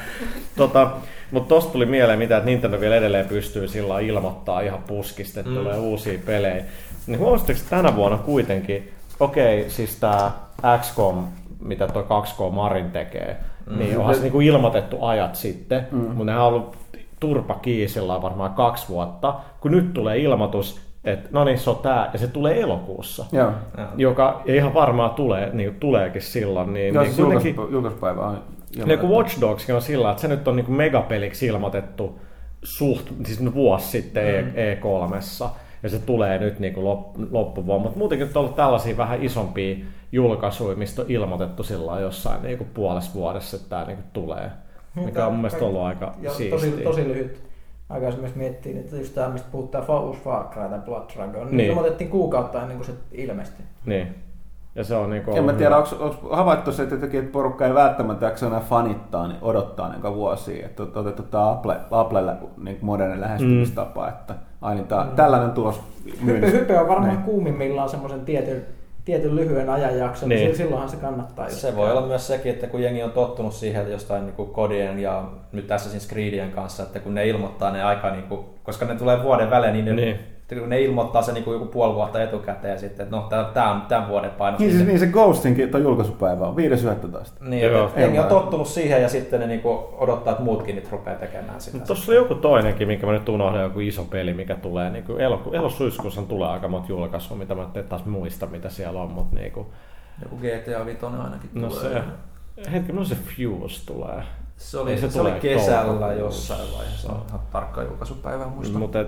Tota, mutta tosta tuli mieleen, mitä että Nintendo vielä edelleen pystyy sillä ilmoittaa ihan puskista, että mm. tulee uusia pelejä. Niin huomasitteko tänä vuonna kuitenkin, okei, okay, siis tää XCOM, mitä toi 2K Marin tekee, mm. niin onhan se niinku ilmoitettu ajat sitten, mm. mutta ne on ollut turpa kiisillä varmaan kaksi vuotta, kun nyt tulee ilmoitus, että no niin, se on tää, ja se tulee elokuussa, Joo. joka ihan varmaan tulee, niin tuleekin silloin. Niin, Joo, niin siis kuitenkin, julkaispäivä on niin kuin Watch Dogskin on sillä, että se nyt on niin kuin megapeliksi ilmoitettu suht, siis vuosi sitten mm. E3, ja se tulee nyt niin kuin loppuvuonna, mutta muutenkin on ollut tällaisia vähän isompia julkaisuja, mistä on ilmoitettu sillä jossain niin kuin puolessa vuodessa, että tämä niin kuin tulee, mikä on mun mielestä ollut aika ja siistiä. Tosi, tosi lyhyt aikaisemmin miettiin, että just tämä, mistä puhutaan Focus Far Cry tai Blood Dragon, niin, niin ilmoitettiin kuukautta ennen kuin se ilmestyi. Niin. Ja se on niinku en mä tiedä, onko, onko havaittu se, että jotenkin että porukka ei välttämättä jaksa enää fanittaa, niin odottaa niin vuosia, että on otettu tämä Apple, Applelle niin moderni lähestymistapa, mm. että aina tämä, mm. tällainen tulos myynnissä. Hype, hype on varmaan niin. kuumimmillaan semmoisen tietyn tietyn lyhyen ajanjakson, niin. niin silloinhan se kannattaa. Se voi olla myös sekin, että kun jengi on tottunut siihen että jostain niin kuin kodien ja nyt tässä siis Creedien kanssa, että kun ne ilmoittaa ne aika, niin kuin, koska ne tulee vuoden välein, niin ne niin. Kun ne ilmoittaa se niin joku puoli vuotta etukäteen ja sitten, että no tämä on tämän vuoden painos. Niin, siis, niin se Ghostinkin tuo julkaisupäivä on 5.11. Niin, Joo. että jengi on tottunut siihen ja sitten ne niin odottaa, että muutkin nyt rupeaa tekemään sitä. Tuossa oli joku toinenkin, minkä mä nyt unohdan, joku iso peli, mikä tulee. Niin eloku- elosyyskuussa tulee aika monta julkaisua, mitä mä en taas muista, mitä siellä on, mutta niin kuin... Joku GTA 5 ainakin no tulee. Se, hetki, no se Fuse tulee. Se oli, se, se oli kesällä jossain vaiheessa, on tarkka julkaisupäivä muista. Mutta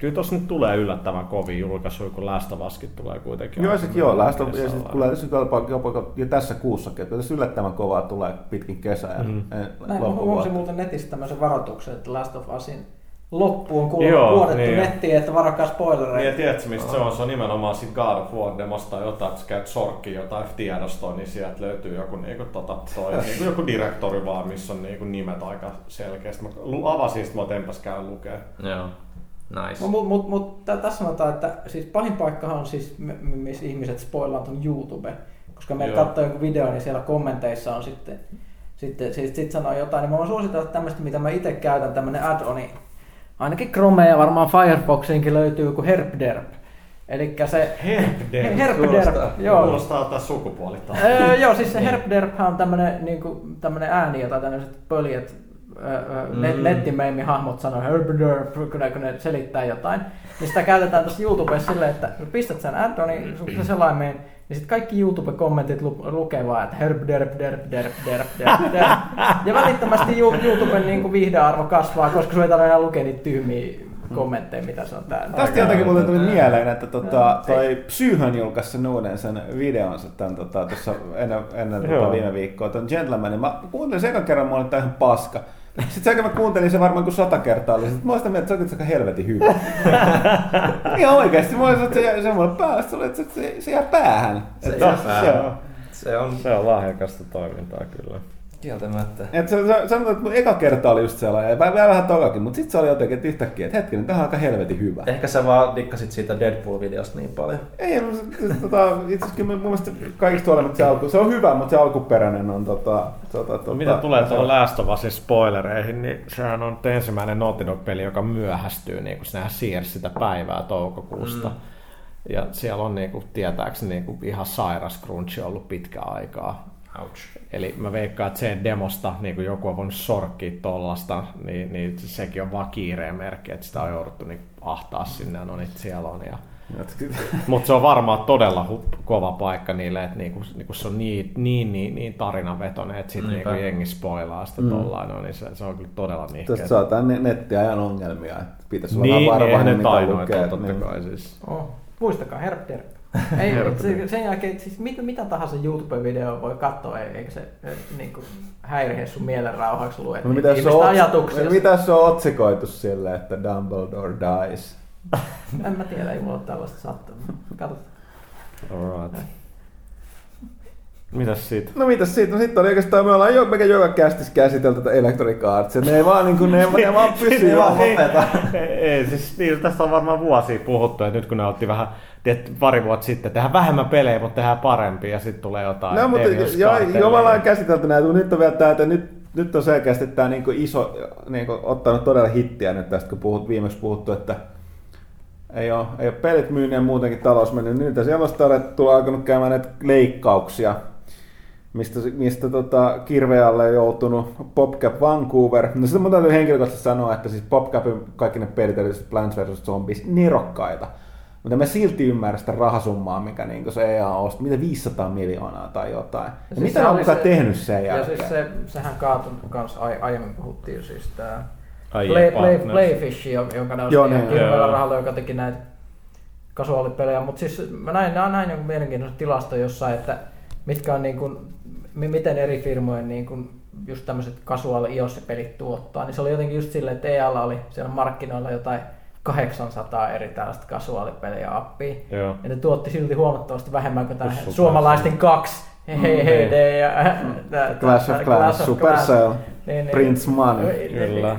Kyllä tuossa nyt tulee yllättävän kovin julkaisu, kun Last of Uskin tulee kuitenkin. Joo, sekin joo. Last of, ja sitten tulee tässä jopa, jopa, jo tässä kuussakin, että tässä yllättävän kovaa tulee pitkin kesää. Mm. Näin, huomasin muuten netistä tämmöisen varoituksen, että Last of Usin loppuun kuulemma vuodettu niin. nettiin, että varokaa spoilereita. Niin, ja tiedätkö mistä se on? Se on nimenomaan sit God of War demosta jotain, että sä käyt sorkkiin jotain tiedostoa, niin sieltä löytyy joku, niinku, tota, toi, niinku, joku direktori vaan, missä on niinku, nimet aika selkeästi. Mä avasin, sitten mä tempäs käyn lukea. Joo. Nice. Mutta mut, mut, tässä sanotaan, että siis pahin paikkahan on siis, missä ihmiset spoilaan tuon YouTube. Koska me katsoo jonkun video, niin siellä kommenteissa on sitten, sitten siis sit sanoo jotain, niin mä voin suositella tämmöistä, mitä mä itse käytän, tämmönen add-oni. Ainakin Chrome ja varmaan Firefoxinkin löytyy joku HerpDerp. Eli se... HerpDerp? HerpDerp, joo. Kuulostaa taas sukupuolita. öö, joo, siis se HerpDerp on tämmönen, niin tämmönen ääni, jota tämmöiset pöljet mm. nettimeimi hahmot sanoo kun ne, kun ne selittää jotain, niin sitä käytetään tässä YouTubessa silleen, että pistät sen addoni se selaimeen, niin sitten kaikki YouTube-kommentit lu- lukee vaan, että herp, derp, derp, derp, derp, derp, derp. Ja välittömästi YouTuben niin kuin viihdearvo kasvaa, koska sun ei tarvitse enää lukea niitä tyhmiä kommentteja, mitä se on täällä. Tästä jotenkin muuten tuli mieleen, että tota, toi Psyhön julkaisi sen uuden sen videonsa tämän, tota, tuossa ennen, ennen tota, viime viikkoa, tuon Gentlemanin. Mä kuuntelin sen kerran, mä olin ihan paska. Sitten se, mä kuuntelin se varmaan kuin sata kertaa, oli sitten mä mieltä, että se on aika helvetin hyvä. Ihan oikeasti, mä olisin, että se, se mulle päästä, että se, se, se jää päähän. Se jää päähän. Se on, se on lahjakasta toimintaa kyllä. Kieltämättä. Et se, se, sanotaan, että mun eka kerta oli just sellainen, ja vähän, vähän tokakin, mutta sitten se oli jotenkin, että yhtäkkiä, että hetkinen, tämä on aika helvetin hyvä. Ehkä sä vaan dikkasit siitä Deadpool-videosta niin paljon. Ei, se, tota, itse asiassa mun mielestä kaikista huolimatta se, alku, se on hyvä, mutta se alkuperäinen on tota, tota, tota Mitä tulee tuohon Last of Usin spoilereihin, niin sehän on ensimmäinen Naughty Dog-peli, joka myöhästyy, niin kun nehän siirsi sitä päivää toukokuusta. Mm. Ja siellä on niin kuin, tietääkseni niin kuin, ihan sairas crunchi ollut pitkä aikaa. Ouch. Eli mä veikkaan, että sen demosta, niin kuin joku on voinut sorkkia tollasta, niin, niin sekin on vaan kiireen merkki, että sitä on jouduttu niin ahtaa sinne, no niin siellä on. Ja... Mutta se on varmaan todella hu- kova paikka niille, että niinku, niinku se on niin, niin, niin, niin tarinavetoinen, että sitten niinku jengi spoilaa sitä mm. tollaan, no, niin se, se on kyllä todella nihkeä. Tästä saadaan nettiajan ongelmia, että pitäisi olla niin, varovainen, niin, mitä lukee. Totta niin. kai siis. Oh, muistakaa, herp, herp. Ei, se, sen jälkeen, siis mit, mitä tahansa YouTube-video voi katsoa, eikä se niin kuin, häirihe sun mielen rauhaksi lue. No, mitä, se on, ajatuksia. mitä se on otsikoitu sille, että Dumbledore dies? en mä tiedä, ei mulla ole tällaista sattunut. Katsotaan. Alright. Mitäs siitä? No mitäs siitä? No sitten oli oikeastaan, me ollaan jo, mekä joka kästis käsitelty tätä Electronic Arts, ne ei vaan, niin kuin, ne, ne vaan pysyy vaan lopeta. ei, ei, siis niin, tästä on varmaan vuosia puhuttu, että nyt kun ne otti vähän tiedät, pari vuotta sitten, tehdään vähemmän pelejä, mutta tehdään parempia, ja sitten tulee jotain. No, mutta jo, jo, me ollaan käsitelty näitä, mutta nyt on vielä tämä, että nyt, nyt on selkeästi tämä niin iso, niin kuin, ottanut todella hittiä nyt tästä, kun puhut, viimeksi puhuttu, että ei ole, ei ole pelit myynyt ja muutenkin talous mennyt. Nyt siellä on todettu alkanut käymään näitä leikkauksia mistä, mistä tota, kirvealle on joutunut PopCap Vancouver. No sitä mun täytyy henkilökohtaisesti sanoa, että siis PopCapin kaikki ne pelit, eli Plants vs. Zombies, nerokkaita. Mutta mä silti ymmärrän sitä rahasummaa, mikä niin se EA on ostanut, mitä 500 miljoonaa tai jotain. Ja, ja siis mitä on se, tehnyt sen jälkeen? Ja siis se, sehän kaatui kanssa, aiemmin puhuttiin siis tämä Play, Play, Playfish, jonka ne osti Joo, niin, rahalla, joka teki näitä kasuaalipelejä. Mutta siis mä näin, näin jonkun mielenkiintoisen tilasto jossain, että mitkä on niin kuin miten eri firmojen niin kuin just tämmöiset casual iOS-pelit tuottaa, niin se oli jotenkin just silleen, että EAlla oli siellä markkinoilla jotain 800 eri tällaista kasuaalipeliä appia. Joo. Ja ne tuotti silti huomattavasti vähemmän kuin tämä suomalaisten kaksi. Hei hei niin. ja Clash of Clans, Supercell, niin, niin, Prince Money. Kyllä.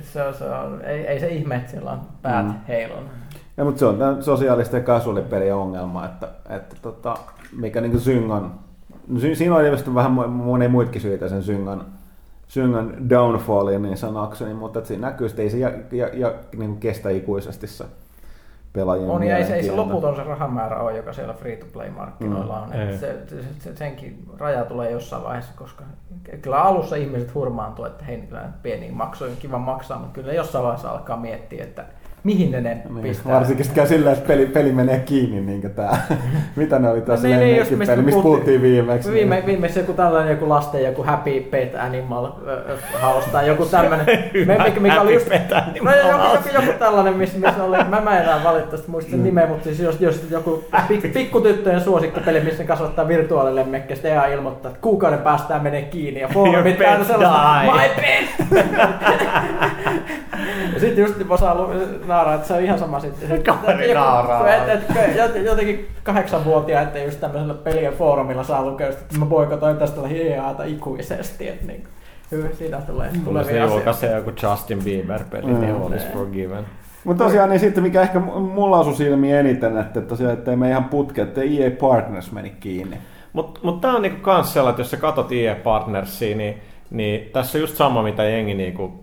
Se on, se on, ei, ei se ihme, että siellä on päät mm. heilun. Ja, mutta se on tämä sosiaalisten kasuaalipelien ongelma, että, että tota, mikä niin Syngon No, siinä on ilmeisesti vähän monia muitakin syitä sen syngan, syngan downfallin niin sanakseni, mutta että siinä näkyy, että ei se ja, ja, ja, niin kuin kestä ikuisesti se pelaajien On, ja ei se, ei se loputon se rahamäärä ole, joka siellä free-to-play-markkinoilla on. Mm, se, se, senkin raja tulee jossain vaiheessa, koska kyllä alussa ihmiset hurmaantuu, että hei, kyllä pieniin maksuihin kiva maksaa, mutta kyllä jossain vaiheessa alkaa miettiä, että mihin ne ne niin, pistää. Varsinkin käy sillä, että peli, peli menee kiinni, niin kuin tää. Mitä ne oli tässä no, niin, niin, peli, missä puhuttiin viimeksi? Viime, niin. Viimeksi joku tällainen joku lasten joku Happy Pet Animal House tai joku tämmöinen. mikä, mikä oli just, no, joku, joku, joku, tällainen, missä, missä oli, mä, mä enää valitettavasti muista sen mm. nimeä, mutta siis jos, jos joku pik, pikkutyttöjen suosikkipeli, missä ne kasvattaa virtuaalilemmekkiä, sitten EA ilmoittaa, että kuukauden päästä menee kiinni ja foorumit täynnä sellaista, my pet! ja sitten just saa naaraa, että se on ihan sama sitten. Kaveri naaraa. jotenkin kahdeksanvuotia, että just tämmöisellä pelien foorumilla saa lukea, että mä boikotoin tästä hieaata ikuisesti. Että niin, hyvä, siinä tulee mm. tulevia asioita. Se joku Justin Bieber-peli, mm. Devil is Forgiven. Mutta tosiaan niin sitten, mikä ehkä mulla osui silmi eniten, että tosiaan, että me ihan putke, että EA Partners meni kiinni. Mutta mut tämä on niinku kans sellainen, että jos sä katsot EA Partnersia, niin, niin tässä on just sama, mitä jengi niinku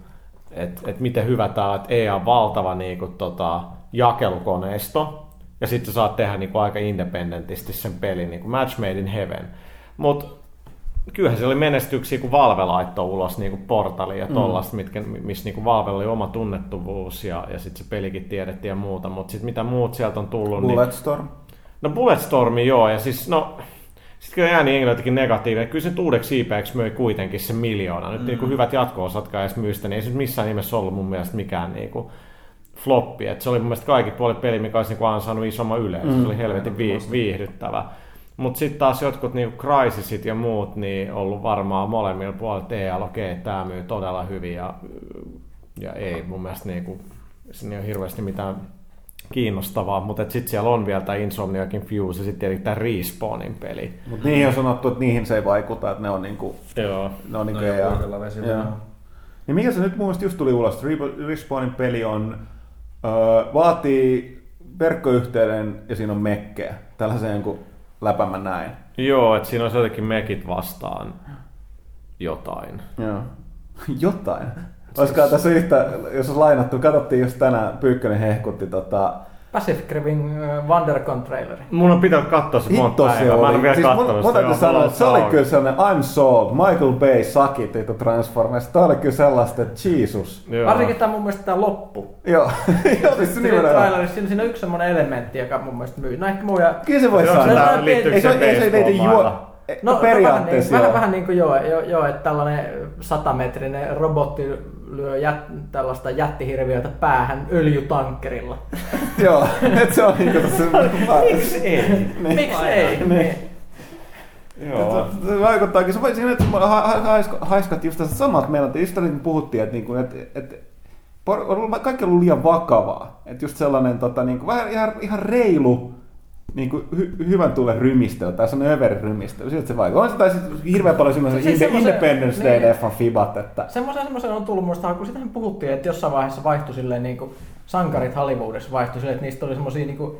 että et miten hyvä tämä on, että EA on valtava niinku, tota, jakelukoneisto, ja sitten saat tehdä niinku, aika independentisti sen pelin, niinku Match Made in Heaven. Mutta kyllähän se oli menestyksiä, kun Valve laittoi ulos niinku portali ja tollasta, mm. missä niinku Valve oli oma tunnettuvuus ja, ja sitten se pelikin tiedettiin ja muuta, mutta sitten mitä muut sieltä on tullut. Niin- Bulletstorm? Niin, no Bulletstormi joo, ja siis no sitten kyllä ääni Englanntikin negatiivinen. Kyllä se nyt uudeksi IPX möi kuitenkin se miljoona. Nyt mm. niin kuin hyvät jatko-osatkaan edes myystä, niin ei se missään nimessä ollut mun mielestä mikään niin kuin floppi. Et se oli mun mielestä kaikki puolet peli, mikä olisi niin kuin ansainnut isomman yleisön. Mm. Se oli helvetin vi- viihdyttävä. Mutta sitten taas jotkut niin Crysisit ja muut, niin ollut varmaan molemmilla puolilla, että ei okei, okay, tämä myy todella hyvin ja, ja ei mun mielestä niin kuin, se ei ole hirveästi mitään kiinnostavaa, mutta sitten siellä on vielä tämä Insomniakin Fuse ja sitten tietenkin tämä Respawnin peli. Mutta niihin on sanottu, että niihin se ei vaikuta, että ne on niinku... Joo. Ne on niinku no, ja, Niin mikä se nyt mun mielestä just tuli ulos, Respawnin peli on, öö, vaatii verkkoyhteyden ja siinä on mekkejä. Tällaisen kuin läpämä näin. Joo, että siinä on jotenkin mekit vastaan jotain. Joo. jotain? Olisiko tässä yhtä, jos olisi lainattu, katsottiin just tänään, Pyykkönen hehkutti tota, Pacific Rim uh, WonderCon traileri. Mun on pitänyt katsoa se monta päivää. Mä en ole vielä siis katsonut mun, mun sanoa, että se oli kyllä sellainen I'm sold, Michael Bay sakit itu Transformers. Tämä oli kyllä sellaista, että Jesus. Varsinkin tämä mun mielestä tämä loppu. Joo. Joo, siis se trailerissa, siinä, siinä on yksi semmoinen elementti, joka mun mielestä myy. No ehkä muu ja... Kyllä se voi sanoa. Ei se, ei se, ei juo, No, no periaatteessa vähän, niin, vähän, vähän niin kuin joo, joo, joo, että tällainen satametrinen robotti lyö jät, tällaista jättihirviötä päähän öljytankkerilla. joo, että se on niin kuin tässä... Miksi ei? Niin. Miksi ei? Niin. Joo. Se vaikuttaakin. Se, siinä, että haiskat just tässä samat meillä, just niin puhuttiin, että, niin että, että kaikki on ollut liian vakavaa. Että just sellainen tota, niin kuin, vähän ihan, ihan reilu niin kuin hy- hyvän tulen rymistely, tai sellainen överin rymistely, siltä se vaikuttaa. On sitä sitten hirveän paljon semmoisen siis Independence Day niin, leffan fibat, että... Semmoisen, semmoisen on tullut muista, kun sitähän puhuttiin, että jossain vaiheessa vaihtui silleen niin kuin sankarit Hollywoodissa vaihtui silleen, että niistä oli semmoisia niin kuin,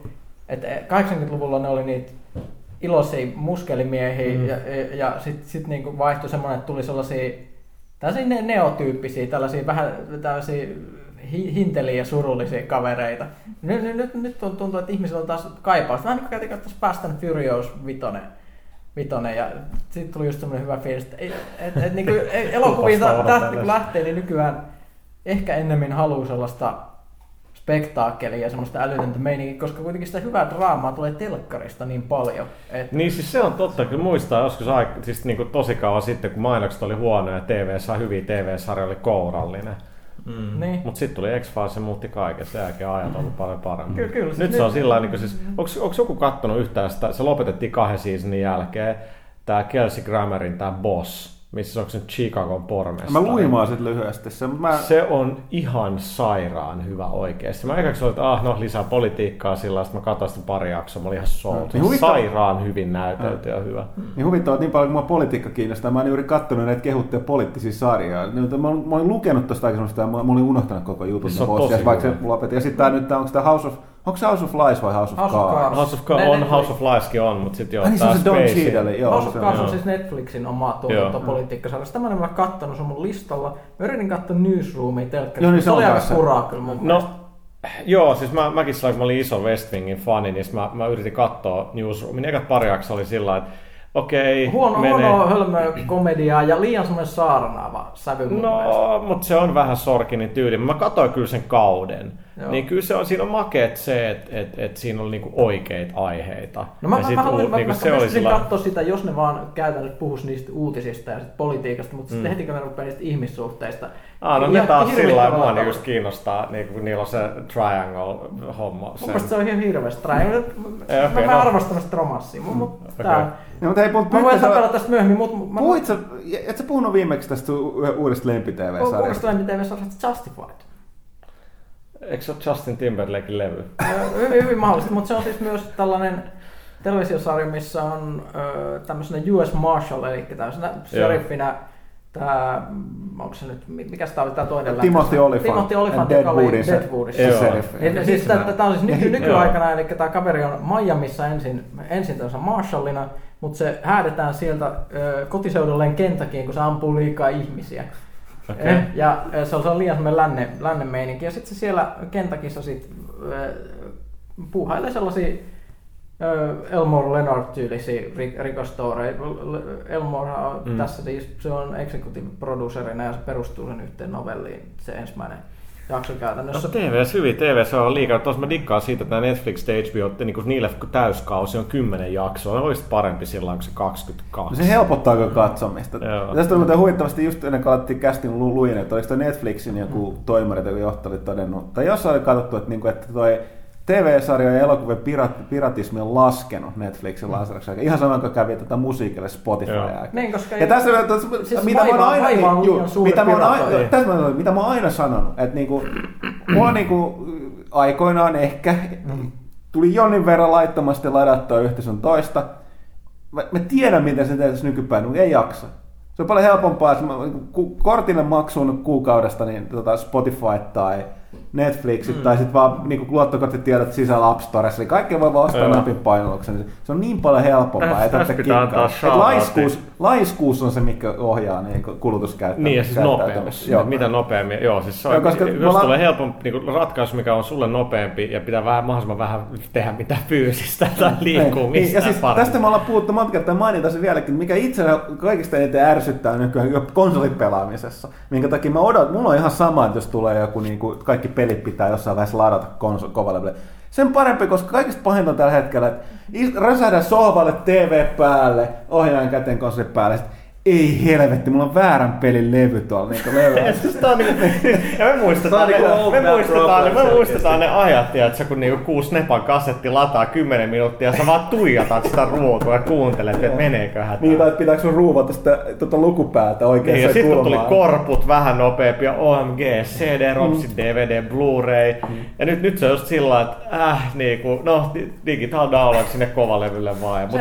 että 80-luvulla ne oli niitä iloisia muskelimiehiä mm. ja, ja, ja sitten sit niin vaihtui semmoinen, että tuli sellaisia tällaisia neotyyppisiä, tällaisia vähän tällaisia hinteliä ja surullisia kavereita. Nyt, nyt, nyt on tuntuu, että ihmisillä on taas kaipausta. Vähän niin kuin käytiin Fast and Furious vitonen. vitonen ja sitten tuli just semmoinen hyvä fiilis, että et, et, et, niin elokuviin tästä kun lähtee, niin nykyään ehkä ennemmin haluaa sellaista spektaakelia ja semmoista älytöntä meininkiä, koska kuitenkin sitä hyvää draamaa tulee telkkarista niin paljon. Että... Niin siis se on totta, kyllä muistaa joskus aika, siis niin kuin tosi kauan sitten, kun mainokset oli huonoja ja TV saa hyviä TV-sarja oli kourallinen. Mm. Niin. Mutta sitten tuli X-Files ja muutti kaiken, sen jälkeen ajat on ollut paljon paremmin. Kyllä, kyllä. Nyt se on sillä niin siis, onko joku kattonut yhtään sitä, se lopetettiin kahden seasonin jälkeen, tämä Kelsey Grammerin tämä Boss, missä onko se Chicagon pormestari. Mä luin vaan sit lyhyesti se, mä... Se on ihan sairaan hyvä oikeesti. Mä ekaksi olin, että ah no lisää politiikkaa sillä että mä katsoin sitä pari jaksoa, mä olin ihan sold. Niin huvittaa... Sairaan hyvin näytelty ja hyvä. Niin huvittavaa, että niin paljon kun mua politiikka kiinnostaa, mä oon juuri kattonut näitä kehuttuja poliittisia sarjoja. Niin, mä, olin, mä olin lukenut tosta aikaisemmin sitä, mä olin unohtanut koko jutun. Se on tosi vaikka se. Ja sitten tää nyt, onko tämä House of Onko se House of Lies vai House of House Cards? Cards. House of Cards on, House of Lieskin on, mutta sitten joo, Ai niin se on se Don Cheadle, joo. House of Cards on siis Netflixin oma tuotantopolitiikkasarja. Tämä mä kattonut, se on mun listalla. Mä yritin katsoa Newsroomia telkkarissa. Joo, niin se, se oli aika kuraa kyllä mun No, Joo, siis mä, mäkin silloin, kun mä olin iso West Wingin fani, niin mä, mä yritin katsoa Newsroomin. Ekat pari jaksoa oli sillä että okei, huono, menee. huono hölmö komediaa ja liian semmoinen saarnaava sävy No, mutta se on vähän Sorkinin tyyli. Mä katsoin kyllä sen kauden. Joo. Niin kyllä se on, siinä on makeet se, että et, et siinä on niinku oikeita aiheita. No mä, ja mä, sit, mä, haluan, niinku mä, se mä sillä... katsoa sitä, jos ne vaan käytännössä puhus niistä uutisista ja sit politiikasta, mutta mm. sitten heti kun ne rupeaa niistä ihmissuhteista. Ah, no ne taas sillä lailla mua niin just kiinnostaa, niin kun niillä on se triangle-homma. Mun mielestä se on ihan hirveästi triangle. Mä, mä, arvostan sitä romanssia, mutta mm. okay. tää, No, mutta ei, mä voin tapella tästä myöhemmin, mutta... Puhuit sä, et sä puhunut viimeksi tästä uudesta lempi-tv-sarjasta? Uudesta lempi-tv-sarjasta Justified. Eikö se ole Justin Timberlakein levy? hyvin, hyvin mahdollisesti, mutta se on siis myös tällainen televisiosarja, missä on ö, tämmöisenä US Marshal, eli tämmöisenä sheriffinä tämä, onko se nyt, mikä tämä oli tämä toinen lähtö? Timothy Olyphant. Timothy Olyphant, joka oli Deadwoodissa. Niin, siis tämä on siis nyky, nykyaikana, eli tämä kaveri on Miamiissa ensin, ensin Marshallina, mutta se häädetään sieltä kotiseudulleen Kentakkiin, kun se ampuu liikaa ihmisiä. Okay. Eh, ja se on, se on liian semmoinen länne, länne meininki. Ja sitten se siellä Kentakissa sit, puuhailee sellaisia Elmore Leonard-tyylisiä rikostoreja. Elmore on mm. tässä siis, se on executive producerina ja se perustuu sen yhteen novelliin, se ensimmäinen jakso käytännössä. No, TVS hyvin, TVS on liikaa. Tuossa mä dikkaan siitä, että Netflix ja HBO, niin kuin niille kun täyskausi on 10 jaksoa, olisi parempi silloin kuin se 22. No se helpottaako katsomista? Joo. Tästä on muuten huvittavasti just ennen kuin alettiin kästin luin, että oliko toi Netflixin joku mm. toimari, joka johtaja oli todennut, tai jossain oli katsottu, että, niin kuin, että toi TV-sarjojen ja elokuvien pirat, piratismi on laskenut Netflixin lanseraksi. Ihan sama kuin kävi tätä musiikille Spotify. Niin, koska ja tässä, siis mitä mä oon aina, juu, mitä mä oon aina, tässä mä, mitä mä oon aina sanonut, että niinku, mulla niinku, aikoinaan ehkä tuli jonnin verran laittomasti ladattua yhtä sun toista. Mä, mä tiedän, miten se tehdään nykypäin, mutta ei jaksa. Se on paljon helpompaa, että mä, kortille maksuun kuukaudesta niin tota Spotify tai Netflixit mm. tai sitten vaan niin luottokorttitiedot sisällä App Storessa, eli kaikkea voi vaan ostaa Joo. napin painalluksen. Se on niin paljon helpompaa, että tästä pitää laiskuus, laiskuus on se, mikä ohjaa niin kulutuskäyttöä. Niin, ja siis nopeammin. Joo. Mitä nopeammin. Joo, siis se on, Joo, koska jos la... tulee helpompi niin ratkaisu, mikä on sulle nopeampi ja pitää vähän, mahdollisimman vähän tehdä mitä fyysistä tai niin. liikkuu niin, mistään ja siis paremmin. Tästä me ollaan puhuttu monta kertaa mainita se vieläkin, mikä itsellä kaikista eniten ärsyttää nykyään konsolipelaamisessa. Minkä takia mä odotan, mulla on ihan sama, että jos tulee joku niin kuin, kaikki pelit pitää jossain vaiheessa ladata konsol- kovalle. Sen parempi, koska kaikista pahinta tällä hetkellä, että sohvalle TV päälle, ohjaajan käteen konsoli päälle, sitten ei helvetti, mulla on väärän pelin levy tuolla niin levyllä. siis on niinku, ja me muistetaan, ne, niinku me, muistetaan, ne, me muistetaan ne ajat, että kun niinku kuusi Nepan kasetti lataa 10 minuuttia, sä vaan tuijatat sitä ruotua ja kuuntelet, että meneeköhän Niin, tai pitääkö sun ruuvata sitä tuota lukupäätä oikein niin, ja sitten tuli korput vähän nopeampi ja OMG, CD, ROMS, mm. DVD, Blu-ray. Mm. Ja nyt, nyt se on just sillä että äh, niinku, no digital download sinne kovalevylle vaan. Mutta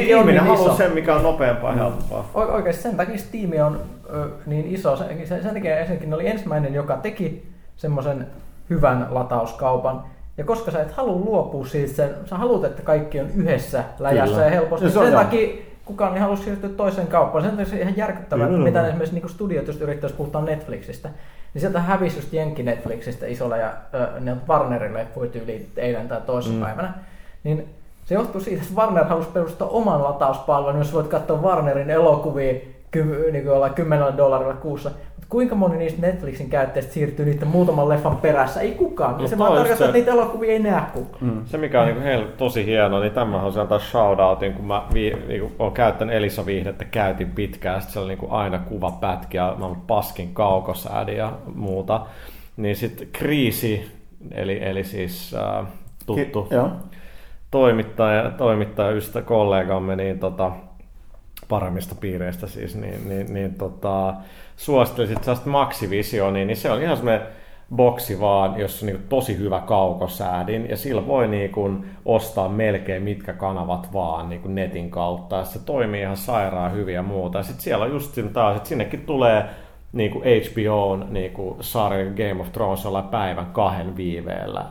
ihminen haluaa sen, mikä on nopeampaa ja helpompaa oikeasti sen takia Steam on ö, niin iso. Sen, sen takia ensinnäkin oli ensimmäinen, joka teki semmoisen hyvän latauskaupan. Ja koska sä et halua luopua siitä, sen, sä haluat, että kaikki on yhdessä läjässä Kyllä. ja helposti. Ja sen joo. takia kukaan ei halua siirtyä toiseen kauppaan. Sen takia se ihan järkyttävää, että mitä esimerkiksi niin studiot just yrittäisi puhua Netflixistä. Niin sieltä hävisi just Jenkki Netflixistä isolla ja ö, ne Warnerille leffuja yli eilen tai toissapäivänä. Mm. Niin se johtuu siitä, että Warner halusi perustaa oman latauspalvelun, jos voit katsoa Warnerin elokuvia niin kuin 10 dollarilla kuussa. Mutta kuinka moni niistä Netflixin käyttäjistä siirtyy niiden muutaman leffan perässä? Ei kukaan. No se vaan tarkoittaa, että niitä elokuvia ei näe kukaan. Mm. Se mikä on niin kuin tosi hienoa, niin tämä haluaisin antaa shoutoutin, kun mä vi, niin kuin olen käyttänyt Elisa-viihdettä, käytin pitkään, sitten siellä on niin aina kuvapätkiä, mä olen paskin kaukosäädi ja muuta. Niin sitten kriisi, eli, eli siis äh, tuttu. Ki- joo toimittaja, toimittaja ystä kollegamme niin tota, paremmista piireistä siis, niin, niin, niin tota, suosittelisit sellaista Maxivisionia, niin se on ihan semmoinen boksi vaan, jossa on niin tosi hyvä kaukosäädin ja sillä voi niin kuin ostaa melkein mitkä kanavat vaan niin kuin netin kautta ja se toimii ihan sairaan hyvin ja muuta. Sitten siellä on just taas, että sinnekin tulee niin kuin HBOn niin kuin sarja Game of Thrones olla päivän kahden viiveellä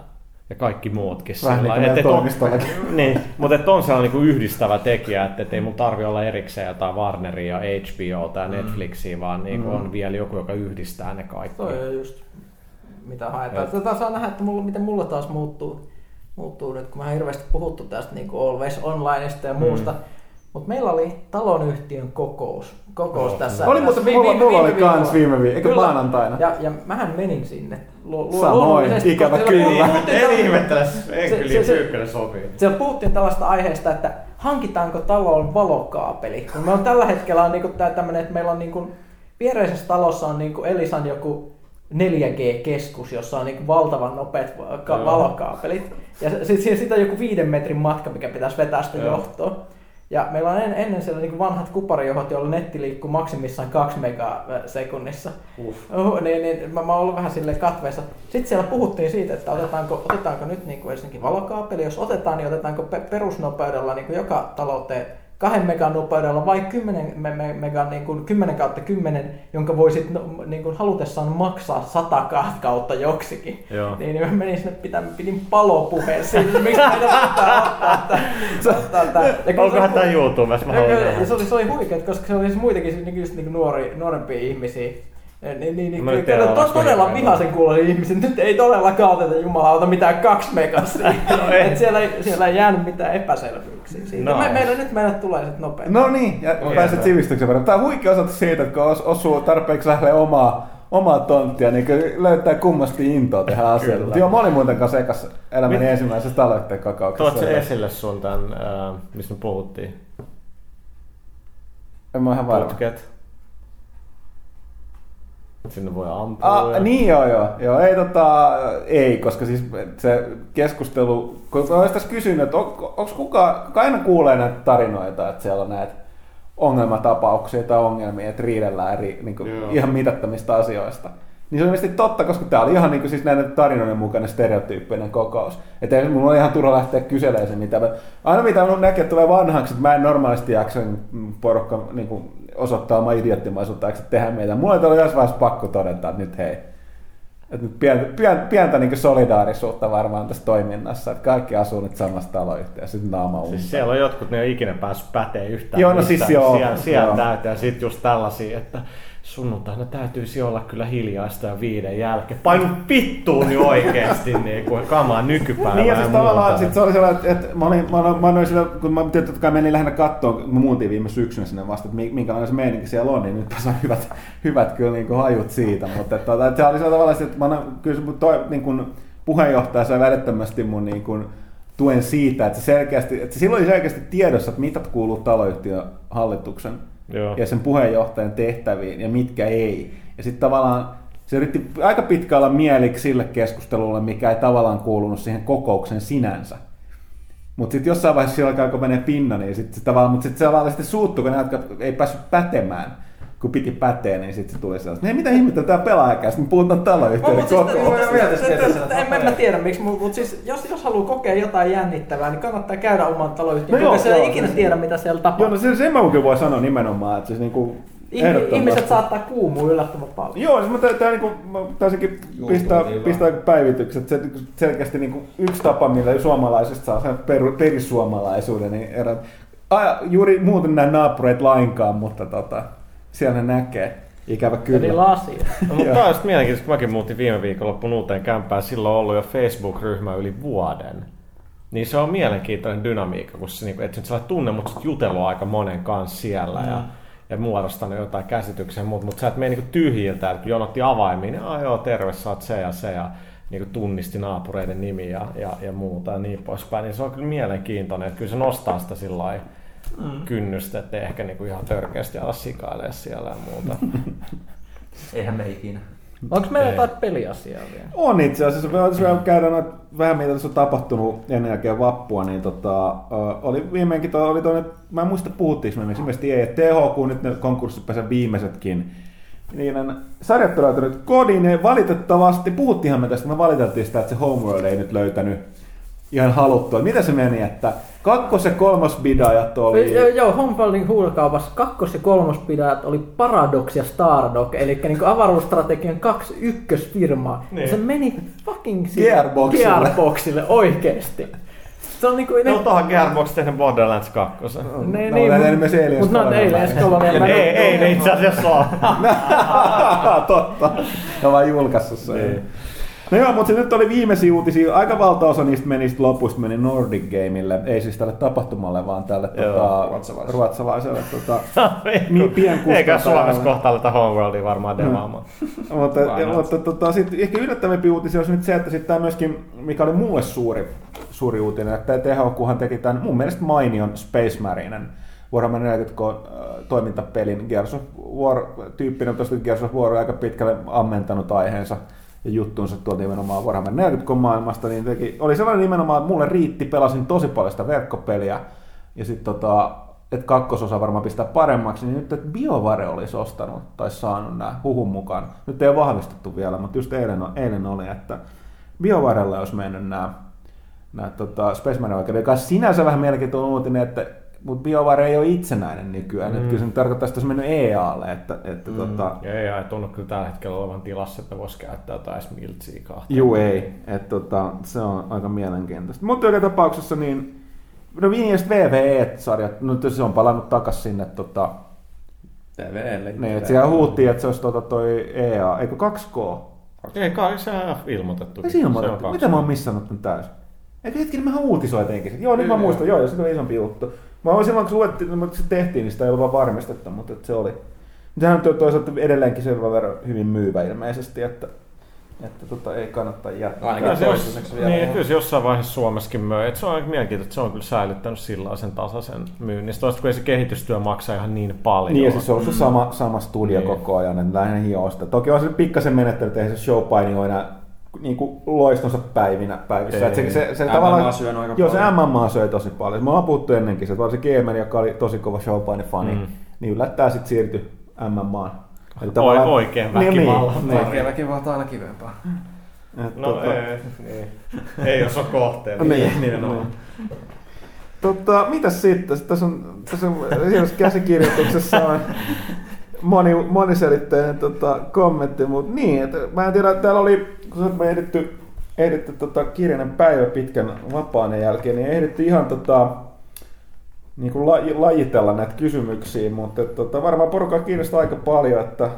ja kaikki muutkin. Vähän sillä, niin kuin niin, mutta että on sellainen niin yhdistävä tekijä, että ei mun tarvi olla erikseen jotain Warneria, HBO tai mm. Netflixia, vaan niin kuin mm. on vielä joku, joka yhdistää ne kaikki. Toi just. mitä haetaan. Tätä saa nähdä, että mulla, miten mulla taas muuttuu, muuttuu nyt, kun mä hirveästi puhuttu tästä niin kuin Always Onlineista ja muusta. Mm. Mutta meillä oli talonyhtiön kokous, kokous tässä. Oli, mutta mulla, vi, mulla oli kans viime viikolla, eikö maanantaina? Ja, ja mähän menin sinne. Lu, Samoin, ikävä kyllä. En ihmettele, en kyllä se, sopii. Siellä puhuttiin tällaista aiheesta, että hankitaanko taloon valokaapeli. Kun me on tällä hetkellä on niinku tää tämmönen, että meillä on niinku, viereisessä talossa on niinku Elisan joku 4G-keskus, jossa on niinku valtavan nopeat valokaapelit. Ja sitten sit on joku viiden metrin matka, mikä pitäisi vetää sitä johtoa. Ja meillä on en, ennen siellä niin vanhat kuparijohot, joilla netti liikkuu maksimissaan 2 megasekunnissa. Uh, niin, niin, mä, mä oon ollut vähän sille katveessa. Sitten siellä puhuttiin siitä, että otetaanko, otetaanko nyt niin kuin ensinnäkin valokaapeli. Jos otetaan, niin otetaanko perusnopeudella niin kuin joka talouteen kahden megan nopeudella vai 10 me, me, megan, niin kuin 10 kautta 10, jonka voisit no, niin kuin halutessaan maksaa 100 kautta joksikin. Joo. Niin, niin mä menin sinne pitää, pidin palopuheen siitä, miksi meitä pitää ottaa, ottaa, Onkohan tämä YouTubessa? Mä ja, se oli, se oli huikea, koska se oli siis muitakin niin, just, niin nuori, nuorempia ihmisiä niin, niin, niin kyllä, to, todella vihaisen kuulonen ihmisen. Nyt ei todellakaan oteta jumalauta mitään kaksi megasia. no Et siellä, ei, siellä ei jäänyt mitään epäselvyyksiä siitä. No. Me, meillä nyt meille tulee sitten nopeasti. No niin, ja no, pääset sivistyksen verran. Tämä on huikea osoitus siitä, että kun os, osuu tarpeeksi lähelle omaa, omaa tonttia, niin löytää kummasti intoa tehdä asioita. Joo, mä olin muuten kanssa ekas elämäni Mit... ensimmäisessä taloitteen kakauksessa. Tuot se esille sun tämän, äh, mistä me puhuttiin? En mä ihan varma. Putket. Sinne voi ampua. Ah, ja... Niin joo, joo. joo ei, tota, ei, koska siis se keskustelu, kun olisin tässä kysynyt, että on, onko kukaan, kuka aina kuulee näitä tarinoita, että siellä on näitä ongelmatapauksia tai ongelmia, että riidellään eri, niin kuin, ihan mitattomista asioista. Niin se on mielestäni totta, koska tämä oli ihan niin kuin, siis näiden tarinoiden mukainen stereotyyppinen kokous. Että ei, mulla on ihan turha lähteä kyselemään sen, mitä aina mitä minun näkee, että tulee vanhaksi, että mä en normaalisti jaksa porukka niin kuin, osoittaa oma idioottimaisuutta, eikö tehdä meitä. Mulla oli jossain vaiheessa pakko todeta, että nyt hei, että nyt pientä, pientä, pientä niin solidaarisuutta varmaan tässä toiminnassa, että kaikki asuu nyt samassa taloyhtiössä, sitten naama Siis siellä on jotkut, ne ei ikinä päässyt päteen yhtään. Joo, no siis joo. Siellä, siellä täytyy, ja sitten just tällaisia, että sunnuntaina täytyisi olla kyllä hiljaista ja viiden jälkeen. Painu pittuun niin oikeasti niin kuin kamaa nykypäivänä. Niin ja siis tavallaan sit se oli sellainen, että, että mä, olin, mä, olin, mä olin sillä, kun mä totta kai menin lähinnä katsoa, mä muuntiin viime syksynä sinne vasta, että minkälainen se meininki siellä on, niin nyt tässä hyvät, hyvät kyllä niin kuin hajut siitä. Mutta että, että se oli tavallaan, että mä, kyllä toi, niin kuin, puheenjohtaja sai välittömästi mun niin kuin, tuen siitä, että, se selkeästi, että silloin oli selkeästi tiedossa, että mitä kuuluu taloyhtiön hallituksen Joo. ja sen puheenjohtajan tehtäviin ja mitkä ei. Ja sitten tavallaan se yritti aika pitkä olla mieliksi sille keskustelulle, mikä ei tavallaan kuulunut siihen kokouksen sinänsä. Mutta sitten jossain vaiheessa siellä alkaa menee pinna, niin sitten se tavallaan, mutta sitten se sitten suuttuu, kun ne, ei päässyt pätemään kun piti päteä, niin sitten se tuli sellaista, ei mitä ihmettä tämä pelaajakaan, sitten me puhutaan taloyhtiöiden koko ajan. En mä tiedä miksi, mutta siis jos, jos haluaa kokea jotain jännittävää, niin kannattaa käydä oman taloyhtiön, no koska ei ikinä tiedä, mitä siellä tapahtuu. Joo, no se, sen mä kyllä voi sanoa nimenomaan, että siis niinku, Ihmiset saattaa kuumua yllättävän paljon. Joo, siis mä, tää, niinku, mä taisinkin pistää, pistää päivitykset. Se, selkeästi niinku, yksi tapa, millä suomalaisista saa sen per, perissuomalaisuuden, niin erät, a, juuri muuten näin naapureit lainkaan, mutta tota, siellä ne näkee. Ikävä kyllä. Eli lasi. No, mutta tämä on sitten mielenkiintoista, kun mäkin muutin viime viikonloppuun uuteen kämpään. Silloin on ollut jo Facebook-ryhmä yli vuoden. Niin se on mielenkiintoinen dynamiikka, kun se, niin kuin, et nyt sä tunne, mutta sä jutellut aika monen kanssa siellä. Mm. Ja, ja muodostanut jotain käsityksiä, mutta, mutta sä et mene niin tyhjiltä, että kun jonotti avaimiin, niin joo, terve, sä oot se ja se, ja niin tunnisti naapureiden nimi ja, ja, ja muuta ja niin poispäin, niin se on kyllä mielenkiintoinen, että kyllä se nostaa sitä sillä lailla mm. kynnystä, että ehkä niinku ihan törkeästi ala sikailee siellä ja muuta. Eihän me ikinä. Onko meillä jotain peliasiaa vielä? On itse asiassa. Me jos vielä käydään noita, vähän mitä tässä on tapahtunut ennen jälkeen vappua, niin tota, oli viimeinkin toi, oli toinen, mä en muista puhuttiinko me, ilmeisesti ei, että THQ nyt ne konkurssipesän viimeisetkin, niiden sarjat on löytänyt kodin, ja valitettavasti, puhuttiinhan me tästä, me valiteltiin sitä, että se Homeworld ei nyt löytänyt ihan haluttua. Mitä se meni, että kakkos- ja kolmosbidajat oli... Joo, joo Homefieldin huulkaupassa kakkos- ja kolmosbidajat oli Paradox ja Stardog, eli niin avaruusstrategian kaksi ykkösfirmaa. Niin. Ja se meni fucking Gearboxille. Gearboxille oikeesti. Se on niinku... Ne... No tuohon Gearbox tehnyt Borderlands 2. Ne, no, niin, ne myös Aliens Mutta ne on Aliens Colonial. Ei, ei ne itse asiassa ole. Totta. Ne on vaan julkaissut sen. Niin. No joo, mutta se nyt oli viimeisiä uutisia. Aika valtaosa niistä meni lopusta meni Nordic Gameille. Ei siis tälle tapahtumalle, vaan tälle tota, ruotsalaiselle, ruotsalaiselle tota, niin Eikä Suomessa kohta aleta Homeworldia varmaan demaamaan. mutta mutta tota, sitten ehkä yllättävämpi uutisia olisi nyt se, että sitten tämä myöskin, mikä oli mulle suuri, suuri uutinen, että THQhan teki tämän mun mielestä mainion Space Marinen Warhammer 40 äh, toimintapelin Gears of War tyyppinen, tosta Gears of War on aika pitkälle ammentanut aiheensa juttuunsa tuolta nimenomaan Warhammer 40 maailmasta, niin teki, oli sellainen nimenomaan, että mulle riitti, pelasin tosi paljon sitä verkkopeliä, ja sitten tota, että kakkososa varmaan pistää paremmaksi, niin nyt että BioVare olisi ostanut tai saanut nämä huhun mukaan. Nyt ei ole vahvistettu vielä, mutta just eilen, eilen oli, että BioVarelle olisi mennyt nämä, nämä tota, Space Marine oikeudet, joka sinänsä vähän mielenkiintoinen uutinen, että mutta BioVare ei ole itsenäinen nykyään. Mm. Että kyllä se tarkoittaa, että olisi mennyt EAlle. Että, että mm. tota... Ja EA ei tunnu kyllä tällä hetkellä olevan tilassa, että voisi käyttää jotain Smiltsiä kahta. Juu, ei. Että, tota, se on aika mielenkiintoista. Mutta joka tapauksessa niin No Vinjast VVE-sarjat, nyt se on palannut takas sinne tota, TVlle. Niin, että siellä huuttiin, että se olisi tota toi EA, eikö 2K? Ei kai se on ilmoitettu. Ei se ilmoitettu. Mitä mä oon missannut tämän täysin? Eikö hetki, niin mehän uutisoitiinkin. Joo, nyt mä muistan, joo, se oli isompi juttu. Mä olin silloin, kun luettiin, mutta se tehtiin, niin sitä ei ollut vaan varmistettu, mutta se oli. Tähän on toisaalta edelleenkin sen verran hyvin myyvä ilmeisesti, että että tota, ei kannata jättää. Ainakin kyllä toistaiseksi vielä. Niin, kyllä se jossain vaiheessa Suomessakin möi. Et se on aika mielenkiintoista, että se on kyllä säilyttänyt sillä sen tasaisen myynnin. Toista kun ei se kehitystyö maksaa ihan niin paljon. Niin, ja siis se on se sama, sama studio niin. koko ajan, että lähinnä hiosta. Toki on se pikkasen menettely, että ei se showpaini ole enää niin kuin loistonsa päivinä päivissä. Ei, se, se, se, tavallaan, syö aika joo, paljon. se MMA söi tosi paljon. Me ollaan puhuttu ennenkin, että varsinkin Eamon, joka oli tosi kova showpaini-fani, mm. niin yllättää sitten siirtyi MMAan Eli tavallaan... Oikein väkivalta. Niin, niin. Oikein väkivalta on aina kivempaa. Et, no tota... ei, niin. ei jos on kohteen. niin, niin, on. Tota, mitäs sitten? Tässä on, tässä on käsikirjoituksessa on moni, moniselitteinen tota, kommentti, mutta niin, että mä en tiedä, täällä oli, kun me ehditty, ehditty tota, kirjainen päivä pitkän vapaan jälkeen, niin ehditty ihan tota, niin kuin lajitella näitä kysymyksiä, mutta tota, varmaan porukka kiinnostaa aika paljon, että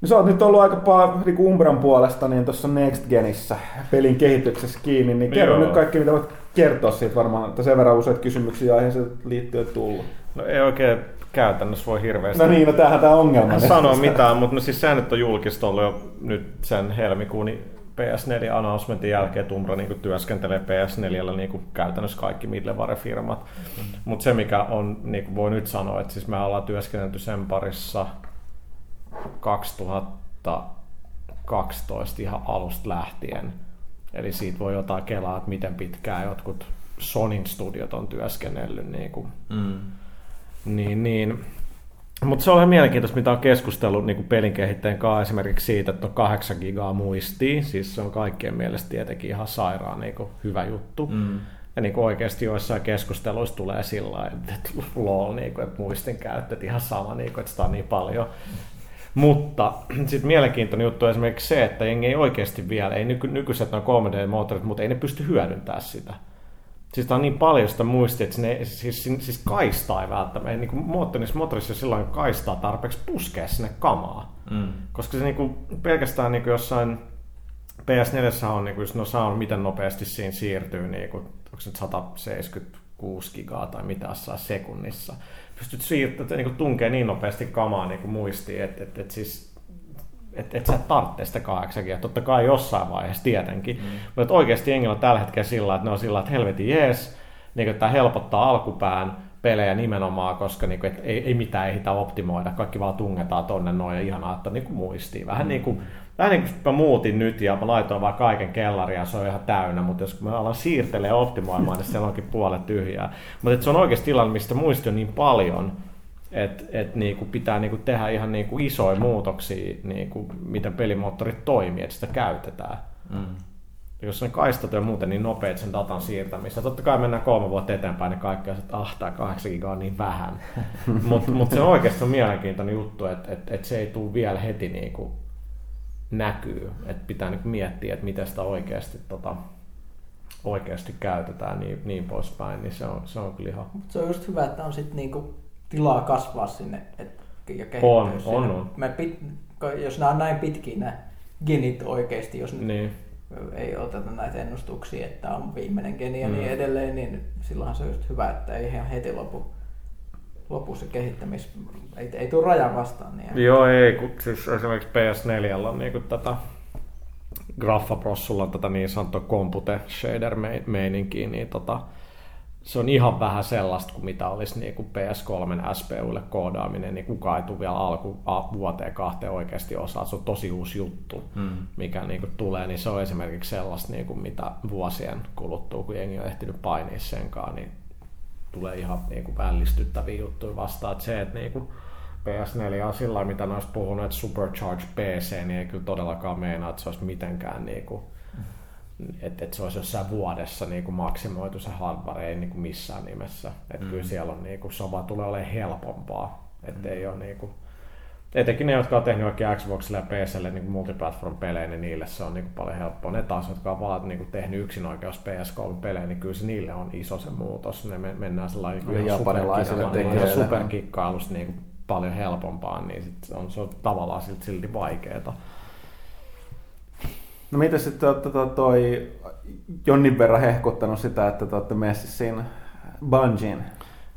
No sä oot nyt ollut aika paljon niin Umbran puolesta niin tuossa Next Genissä pelin kehityksessä kiinni, niin kerro Joo. nyt kaikki, mitä voit kertoa siitä varmaan, että sen verran useita kysymyksiä aiheeseen liittyen tullut. No ei oikein käytännössä voi hirveästi no niin, no tämähän tämä ongelma. Sanoa mitään, mutta no siis säännöt on julkista ollut jo nyt sen helmikuun PS4-announcementin jälkeen Tumbra niin työskentelee PS4 niin kuin käytännössä kaikki middleware-firmat. Mm-hmm. Mutta se mikä on, niin kuin voi nyt sanoa, että siis me ollaan työskennelty sen parissa 2012 ihan alusta lähtien. Eli siitä voi jotain kelaa, että miten pitkään jotkut Sonin studiot on työskennellyt. Niin, kuin, mm. Niin, niin mutta se on ihan mielenkiintoista, mitä on keskustellut niin kuin pelin kehittäjän kanssa esimerkiksi siitä, että on 8 gigaa muistia. Siis se on kaikkien mielestä tietenkin ihan sairaan niin kuin hyvä juttu. Mm. Ja niin kuin oikeasti joissain keskusteluissa tulee sillä lailla, että lol, niin kuin, että muistin käyttö, ihan sama, niin kuin, että sitä on niin paljon. Mutta sitten mielenkiintoinen juttu on esimerkiksi se, että jengi ei oikeasti vielä, ei nyky, nykyiset noin 3D-moottorit, mutta ei ne pysty hyödyntämään sitä. Siis on niin paljon sitä muistia, että ne, siis, siis kaistaa ei välttämättä, niin kuin moottorissa, moottorissa silloin kaistaa tarpeeksi puskea sinne kamaa. Mm. Koska se niin kuin, pelkästään niin kuin jossain PS4 on, niin kuin, no saa miten nopeasti siinä siirtyy, niin kuin, onko se nyt 176 gigaa tai mitä saa sekunnissa. Pystyt siirtämään, niin tunkee niin nopeasti kamaa niin kuin muistiin, että et, et siis että et sä tarvitse sitä 8 Totta kai jossain vaiheessa tietenkin. Mm. Mutta oikeasti jengillä on tällä hetkellä sillä, että ne on sillä, että helvetin jees, niin että tämä helpottaa alkupään pelejä nimenomaan, koska niin kuin, et ei, ei mitään ehitä optimoida, kaikki vaan tungetaan tonne noin ja ihanaa, että niin kuin muistii. Vähän mm. niin kuin, vähän niin kuin mä muutin nyt ja mä laitoin vaan kaiken kellaria se on ihan täynnä, mutta jos mä alan siirtelee optimoimaan, niin siellä onkin puolet tyhjää. Mutta se on oikeasti tilanne, mistä muisti on niin paljon, että et niinku pitää niinku tehdä ihan niinku isoja muutoksia, niinku, miten pelimoottorit toimii, että sitä käytetään. Mm. Jos ne kaistat ja muuten niin nopeat sen datan siirtämistä. Totta kai mennään kolme vuotta eteenpäin, niin kaikki on, että ah, tämä 8 gigaa on niin vähän. Mutta mut se on oikeasti on mielenkiintoinen juttu, että et, et se ei tule vielä heti niinku näkyy. Että pitää niinku miettiä, että miten sitä oikeasti, tota, oikeasti käytetään niin, niin poispäin. Niin se on, se on kyllä ihan... Se on just hyvä, että on sitten niinku tilaa kasvaa sinne et, ja on, on, on. Me pit, jos nämä on näin pitkiä nämä genit oikeasti, jos niin. ei oteta näitä ennustuksia, että on viimeinen geni ja niin mm. niin edelleen, niin silloinhan se on just hyvä, että ei ihan heti lopu lopussa kehittämis... Ei, ei tule rajan vastaan. Niin Joo, ei, kun siis esimerkiksi PS4 on niin tätä Graffaprossulla tätä niin sanottua compute shader meininkiä, niin tota, se on ihan vähän sellaista kuin mitä olisi niin kuin PS3 SPUlle koodaaminen, niin kukaan ei tule vielä alku vuoteen kahteen oikeasti osaa. Se on tosi uusi juttu, mm. mikä niin kuin tulee, niin se on esimerkiksi sellaista, niin kuin mitä vuosien kuluttua, kun jengi on ehtinyt painia senkaan, niin tulee ihan niin kuin vällistyttäviä juttuja vastaan. Että se, että niin kuin PS4 on sillä mitä noista puhunut, että Supercharged PC, niin ei kyllä todellakaan meinaa, että se olisi mitenkään niin kuin, että, että se olisi jossain vuodessa niin kuin maksimoitu se hardware, ei niin kuin missään nimessä. Että mm. kyllä siellä on, niin kuin, se vaan tulee olemaan helpompaa. Että mm. ei ole niin kuin, etenkin ne, jotka on tehnyt oikein Xboxille ja PClle niin multiplatform-pelejä, niin niille se on niin kuin paljon helppoa. Ne taas, jotka on vaan niin kuin tehnyt yksin oikeus PS3-pelejä, niin kyllä se niille on iso se muutos. Ne mennään sellainen niin ihan superkikkailusta niin kuin paljon helpompaa, niin sit on, se on tavallaan silti, silti vaikeeta. No mitä sitten te olette toi, toi Jonnin verran hehkuttanut sitä, että te olette messissä siinä Bungin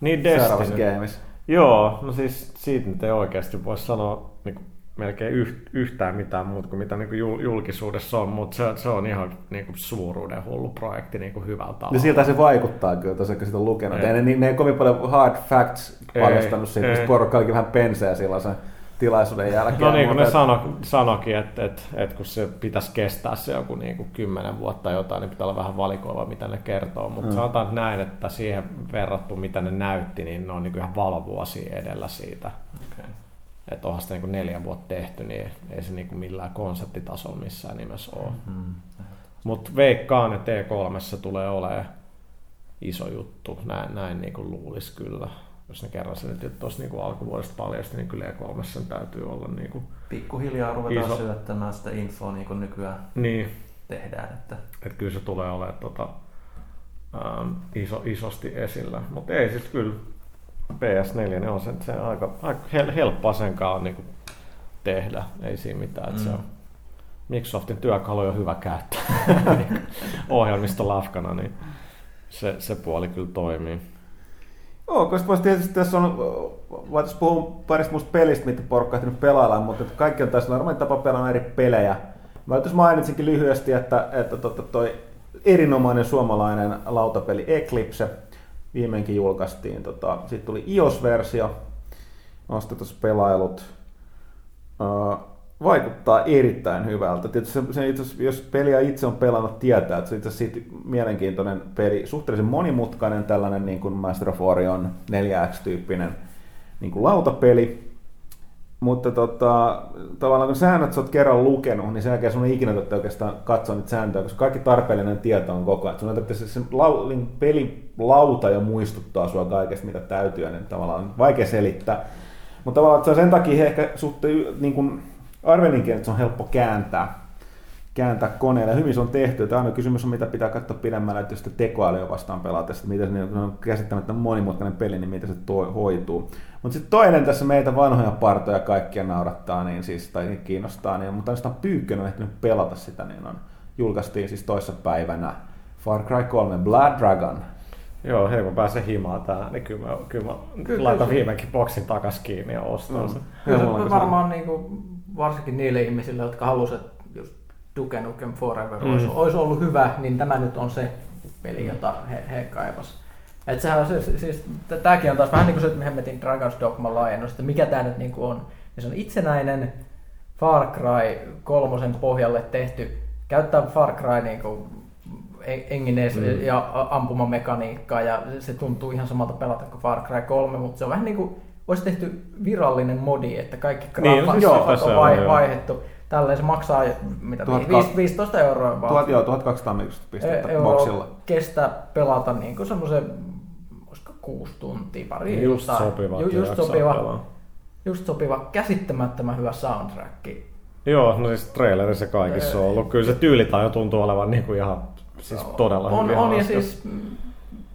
niin seuraavassa gameissa? Joo, no siis siitä nyt ei oikeasti voi sanoa niin kuin melkein yhtään mitään muuta kuin mitä niin kuin julkisuudessa on, mutta se, se on ihan niin kuin suuruuden hullu projekti niin kuin hyvällä tavalla. No siltä se vaikuttaa kyllä, tosiaan kun sitä on lukenut. Ei. Ne, ne ei kovin paljon hard facts paljastanut siitä, koska porukka olikin vähän penseä silloin se tilaisuuden jälkeen. No niin kuin ne et... sano, sanokin, että, että, että kun se pitäisi kestää se joku niin kuin kymmenen vuotta jotain, niin pitää olla vähän valikoiva, mitä ne kertoo. Mutta mm. sanotaan näin, että siihen verrattu, mitä ne näytti, niin ne on niin kuin ihan valovuosia edellä siitä. Okay. Että onhan sitä niin kuin neljä vuotta tehty, niin ei se niin kuin millään konseptitasolla missään nimessä ole. Mm-hmm. Mutta veikkaan, että T3 tulee olemaan iso juttu, näin, näin niin kuin luulisi kyllä jos ne kerran sen nyt tuossa niin alkuvuodesta paljasti, niin kyllä E3 sen täytyy olla niin kuin Pikkuhiljaa ruvetaan iso... syöttämään sitä infoa niin kuin nykyään niin. tehdään. Että... Et kyllä se tulee olemaan tota, ähm, iso, isosti esillä, mutta ei sitten kyllä PS4 niin on sen, se aika, aika helppoa sen kanssa niin tehdä, ei siinä mitään. Mm. Se on, Microsoftin työkalu on hyvä käyttää ohjelmistolafkana, niin se, se puoli kyllä toimii. Joo, koska tietysti tässä on, voitaisiin puhua parista muusta pelistä, mitä porukka on pelailla, mutta kaikki on tässä normaali tapa pelata eri pelejä. Mä nyt mainitsinkin lyhyesti, että, että että toi erinomainen suomalainen lautapeli Eclipse viimeinkin julkaistiin. Tota, Sitten tuli iOS-versio, tuossa pelailut. Uh, vaikuttaa erittäin hyvältä. Tietysti se, se itse jos peliä itse on pelannut, tietää, että se itse asiassa mielenkiintoinen peli, suhteellisen monimutkainen tällainen niin kuin Master of Orion 4X-tyyppinen niin kuin lautapeli, mutta tota, tavallaan kun säännöt sä oot kerran lukenut, niin sen jälkeen sun ei ikinä tarvitse oikeastaan katsoa niitä sääntöjä, koska kaikki tarpeellinen tieto on koko ajan. Sun tarvitse se, se niin pelilauta jo muistuttaa sua kaikesta, mitä täytyy, niin tavallaan on vaikea selittää. Mutta tavallaan on sen takia ehkä suhteen niin kuin, arvelinkin, että se on helppo kääntää, kääntää koneella. Hyvin se on tehty. Tämä aina kysymys on, mitä pitää katsoa pidemmällä, että jos sitä tekoälyä vastaan pelata, että mitä se on käsittämättä monimutkainen peli, niin miten se toi, hoituu. Mutta sitten toinen tässä meitä vanhoja partoja kaikkia naurattaa, niin siis, tai kiinnostaa, niin, mutta sitä pyykkönen ehtinyt pelata sitä, niin on, julkaistiin siis toissa päivänä Far Cry 3 Blood Dragon. Joo, hei mä pääsen himaan tää, niin kyllä mä, kyllä mä kyllä, laitan kyllä. viimeinkin boksin takas kiinni ja ostan mm. sen. Kyllä, varmaan niin kuin varsinkin niille ihmisille, jotka halusivat just Duke Nukem Forever mm. olisi, olisi ollut hyvä, niin tämä nyt on se peli, jota he, he kaivas. Et sehän on siis, siis tämäkin on taas vähän niin kuin se, että hemmetin Dragon's Dogma laajennus, että mikä tämä nyt niin kuin on. Ja se on itsenäinen Far Cry kolmosen pohjalle tehty, käyttää Far Cry niin kuin engines mm. ja ampumamekaniikkaa ja se tuntuu ihan samalta pelata kuin Far Cry 3, mutta se on vähän niin kuin olisi tehty virallinen modi, että kaikki niin, graafat siis on vai, vaihdettu. Tälleen se maksaa mitä, 12, 15 euroa vaan. 1000, joo, 1200 pistettä e- boksilla. kestää pelata niin kuin semmoisen, kuusi tuntia, pari Just sopiva. Ju, just sopiva, pelaa. just sopiva, käsittämättömän hyvä soundtrack. Joo, no siis trailerissa kaikissa on ollut. Kyllä se tyylitaju tuntuu olevan niin kuin ihan siis todella on, on ja siis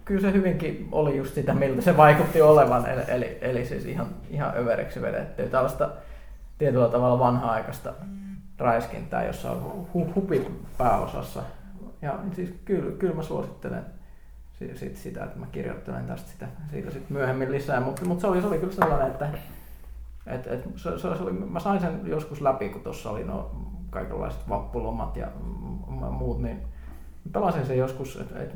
kyllä se hyvinkin oli just sitä, miltä se vaikutti olevan, eli, eli, eli siis ihan, ihan överiksi vedetty. Tällaista tietyllä tavalla vanha-aikaista räiskintää, jossa on hu- hupit pääosassa. Ja siis kyllä, kyllä mä suosittelen sit sitä, että mä kirjoittelen tästä sitä, siitä sit myöhemmin lisää, mutta mut se, oli, se oli kyllä sellainen, että et, et, se, se oli, mä sain sen joskus läpi, kun tuossa oli no kaikenlaiset vappulomat ja muut, niin pelasin sen joskus, että et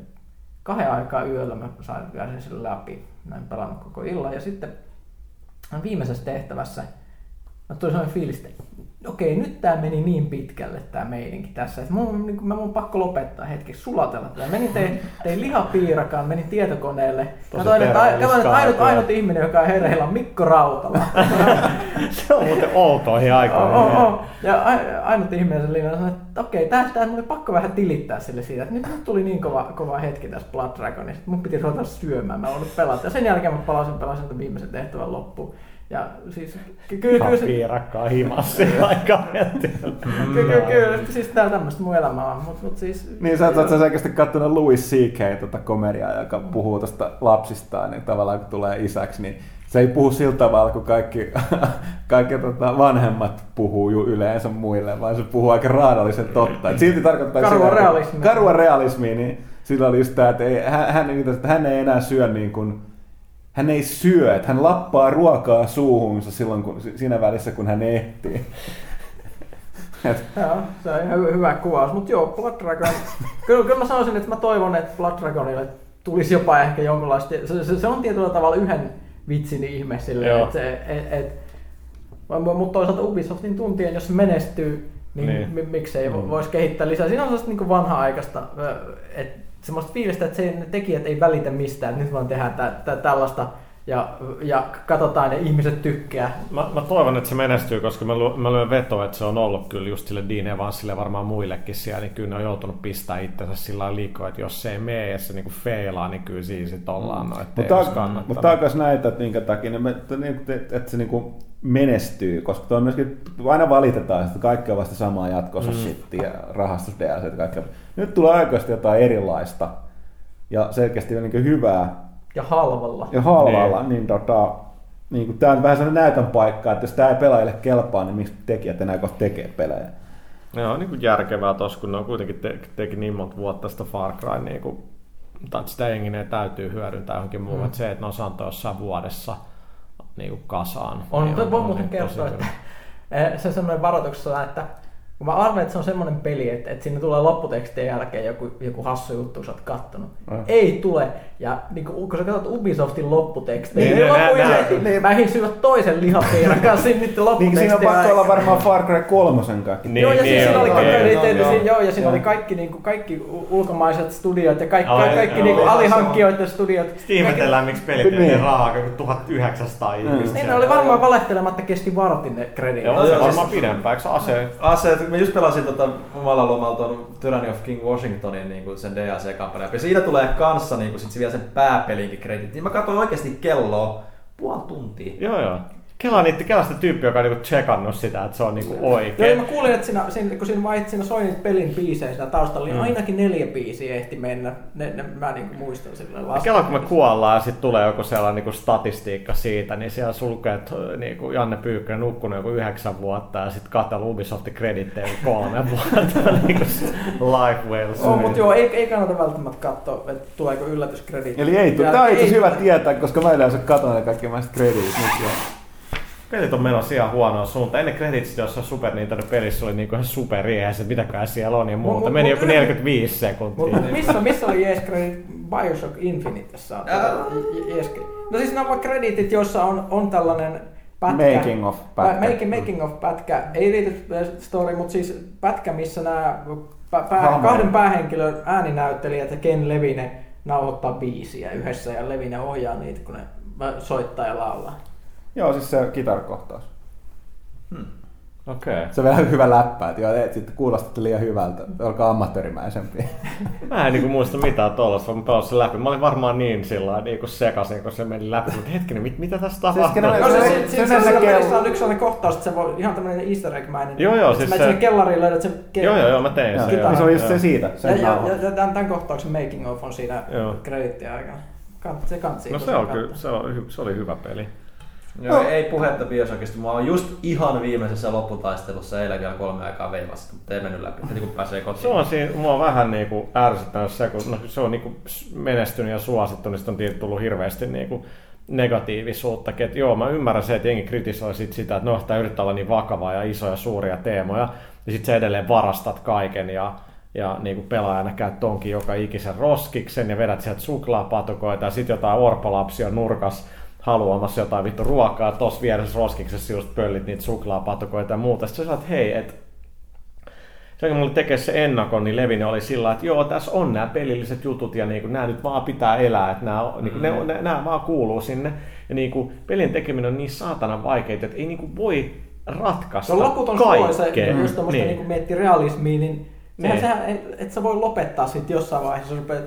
kahden aikaa yöllä mä sain pääsin sen läpi, näin pelannut koko illan. Ja sitten viimeisessä tehtävässä mä tuli sellainen fiilis, että okei, nyt tämä meni niin pitkälle tämä meininki tässä, että mun, niin mä mun pakko lopettaa hetki, sulatella tätä. Menin tein, tein lihapiirakaan, menin tietokoneelle. Katoin, että, katoin, että ainut, ainut ihminen, joka on hereillä on Mikko Rautala. se on muuten outoihin aikoihin. Oh, oh, oh. Ja ainut ihminen sen linjalla sanoi, että okei, tää, tää oli pakko vähän tilittää sille siitä, että nyt, nyt tuli niin kova, kova hetki tässä Blood Dragonissa, että mun piti ruveta syömään, mä olin pelata. Ja sen jälkeen mä palasin, pelasin viimeisen tehtävän loppuun. Ja siis kyllä kyllä... Piirakkaa himassa aika Kyllä, kyllä, siis tää tämmöistä mun elämä on, mut, mut siis... Niin sä oot selkeästi kattonut Louis C.K. Tota komediaa, joka puhuu tuosta lapsistaan, niin tavallaan kun tulee isäksi, niin se ei puhu sillä tavalla, kun kaikki, kaikki tota vanhemmat puhuu ju yleensä muille, vaan se puhuu aika raadallisen totta. Et silti tarkoittaa karua sitä, realismia. Karua realismia, niin sillä oli just tämä, että ei, hän, hän, että hän ei enää syö niin kuin hän ei syö, että hän lappaa ruokaa suuhunsa silloin kun, siinä välissä, kun hän ehtii. Et. Joo, se on ihan hyvä kuvaus. Mutta joo, Blood Dragon, kyllä, kyllä mä sanoisin, että mä toivon, että Blood Dragonille tulisi jopa ehkä jonkinlaista, se, se, se on tietyllä tavalla yhden vitsin ihme silleen, että se, et, et, mutta toisaalta Ubisoftin tuntien, jos se menestyy, niin, niin. miksei mm. voisi kehittää lisää. Siinä on sellaista niin vanha-aikaista, että semmoista fiilistä, että se, ne tekijät ei välitä mistään, että nyt vaan tehdään tä, tä, tällaista ja, ja katsotaan ja ihmiset tykkää. Mä, mä toivon, että se menestyy, koska mä, lu, mä lyön vetoa, että se on ollut kyllä just sille Dean Evansille varmaan muillekin siellä, niin kyllä ne on joutunut pistää itsensä sillä liikoa, että jos se ei mene ja se niinku feilaa, niin kyllä siinä sitten ollaan. Mm. No, mutta mut tämä on myös näitä, että minkä takia, niin että, että, että se niinku menestyy, koska tuo myöskin, aina valitetaan, että kaikki on vasta samaa jatkossa mm. ja rahastus DLC ja kaikkea. Nyt tulee aikaisesti jotain erilaista ja selkeästi niin hyvää. Ja halvalla. Ja halvalla, niin, niin tota, niin kuin, tämä on vähän sellainen näytön paikka, että jos tämä ei pelaajille kelpaa, niin miksi tekijät enää kohta tekee pelejä? Ne on niin kuin järkevää tuossa, kun ne on kuitenkin te- teki niin monta vuotta sitä Far Cry, niin kuin, tai sitä jengiä täytyy hyödyntää johonkin muuhun. Mm. Se, että ne on saanut jossain vuodessa niin kuin kasaan. On, niin on, on muuten kertoa, että se on semmoinen varoituksessa, että Mä arvan, että se on semmoinen peli, että, että sinne tulee lopputekstien jälkeen joku, joku hassu juttu, sä oot kattonut. Mm. Ei tule. Ja niin kun, kun sä katsot Ubisoftin lopputekstejä, niin, niin, niin, niin mähin syöt toisen lihapiiran kanssa sinne niiden lopputekstejä. Niin siinä on pakko olla varmaan Far Cry 3 kaikki. Niin, joo, ja niin, siinä oli, niin, joo, ja siinä oli kaikki, niin kuin, kaikki ulkomaiset studiot ja kaikki, Ai, kaikki niin alihankkijoiden studiot. Sitten ihmetellään, miksi pelit niin. rahaa, kun 1900 ihmistä. Niin, ne oli varmaan valehtelematta kesti vartin ne krediit. Joo, se varmaan pidempään, eikö ase? Ase, mä just pelasin tota omalla lomalla tuon Tyranny of King Washingtonin niin kuin sen DLC-kampanjan. Ja siitä tulee kanssa niin kuin sit vielä sen pääpelinkin kreditti. Niin mä katsoin oikeasti kelloa puoli tuntia. Joo, joo. Kela niitä, Kela sitä tyyppi, joka on niinku checkannut sitä, että se on niinku oikein. Joo, mä kuulin, että siinä, siinä kun siinä, vaiht, siinä soi niitä pelin biisejä siinä taustalla, niin mm. ainakin neljä biisiä ehti mennä. Ne, ne, mä niinku muistan silleen laskea. Kela kun me kuollaan ja sitten tulee joku sellainen niinku statistiikka siitä, niin siellä sulkee, että niinku Janne Pyykkönen nukkunut joku yhdeksän vuotta ja sitten katsoo Ubisoftin kredittejä kolme vuotta. niinku life whales. Oh, mutta joo, ei, ei kannata välttämättä katsoa, että tuleeko yllätyskrediitti. Eli ei, tämä on itse hyvä tietää, koska mä yleensä katson ne kaikki krediitit nyt Pelit on menossa ihan huonoa suuntaan. Ennen Credits, jossa Super Nintendo pelissä oli niinku ihan super jees, että mitäkään siellä on ja muuta. Mut, Meni joku 45 sekuntia. Mut, missä, missä oli jees credit Bioshock Infinite saatu? Jees. No siis nämä krediitit, joissa on, on tällainen pätkä. Making of pätkä. Making, making of pätkä. Ei riitä story, mutta siis pätkä, missä nämä pää, kahden päähenkilön ääninäyttelijät ja Ken Levine nauhoittaa biisiä yhdessä ja Levine ohjaa niitä, kun ne soittaa ja laulaa. Joo, siis se kitarkohtaus. Hmm. Okei. Okay. Se on vähän hyvä läppä, että joo, et sitten kuulostatte liian hyvältä, olkaa amatöörimäisempi. mä en niinku muista mitään tuollaista, vaan mä pelasin läpi. Mä olin varmaan niin sillä niinku sekasin, kun se meni läpi, mutta hetkinen, mit, mitä tässä tapahtuu? Siis, no, se, se, se, se, se, pelissä on yksi sellainen kohtaus, että se voi ihan tämmöinen easter egg-mäinen. Joo, joo. Siis se... sinne kellariin löydät sen ke- Joo, joo, joo, mä tein sen. Joo, se on just se siitä. ja, ja, ja, tämän, tämän kohtauksen making of on siinä krediittiä aikana. Se kansi. No se, on kyllä, se, on, se oli hyvä peli. Joo, no. ei puhetta Bioshockista. Mä oon just ihan viimeisessä lopputaistelussa eilen vielä kolme aikaa veivasta, mutta ei mennyt läpi, heti kun pääsee kotiin. Se on siinä, mua on vähän niinku ärsyttänyt se, kun no, se on niinku menestynyt ja suosittu, niin on tullut hirveästi niinku negatiivisuutta. Et joo, mä ymmärrän se, että jengi kritisoi sit sitä, että no, tämä yrittää olla niin vakavaa ja isoja suuria teemoja, ja sitten sä edelleen varastat kaiken ja ja niin kuin pelaajana käyt tonkin joka ikisen roskiksen ja vedät sieltä suklaapatukoita ja sitten jotain orpolapsia nurkas haluamassa jotain vittu ruokaa, tossa vieressä roskiksessa just pöllit niitä suklaapatukoita ja muuta. Sitten sä sanoit, hei, että se kun mulle tekee se ennakon, niin Levinen oli sillä että joo, tässä on nämä pelilliset jutut ja niin kuin, nämä nyt vaan pitää elää, että nämä, mm. niin kuin, ne, ne, nämä vaan kuuluu sinne. Ja niin kuin, pelin tekeminen on niin saatanan vaikeita, että ei niin kuin, voi ratkaista Se on loputon suoja, se, jos tuommoista niin. niin miettii realismia, niin Sehän, sehän, et, et sä voi lopettaa sitten jossain vaiheessa, jos rupeat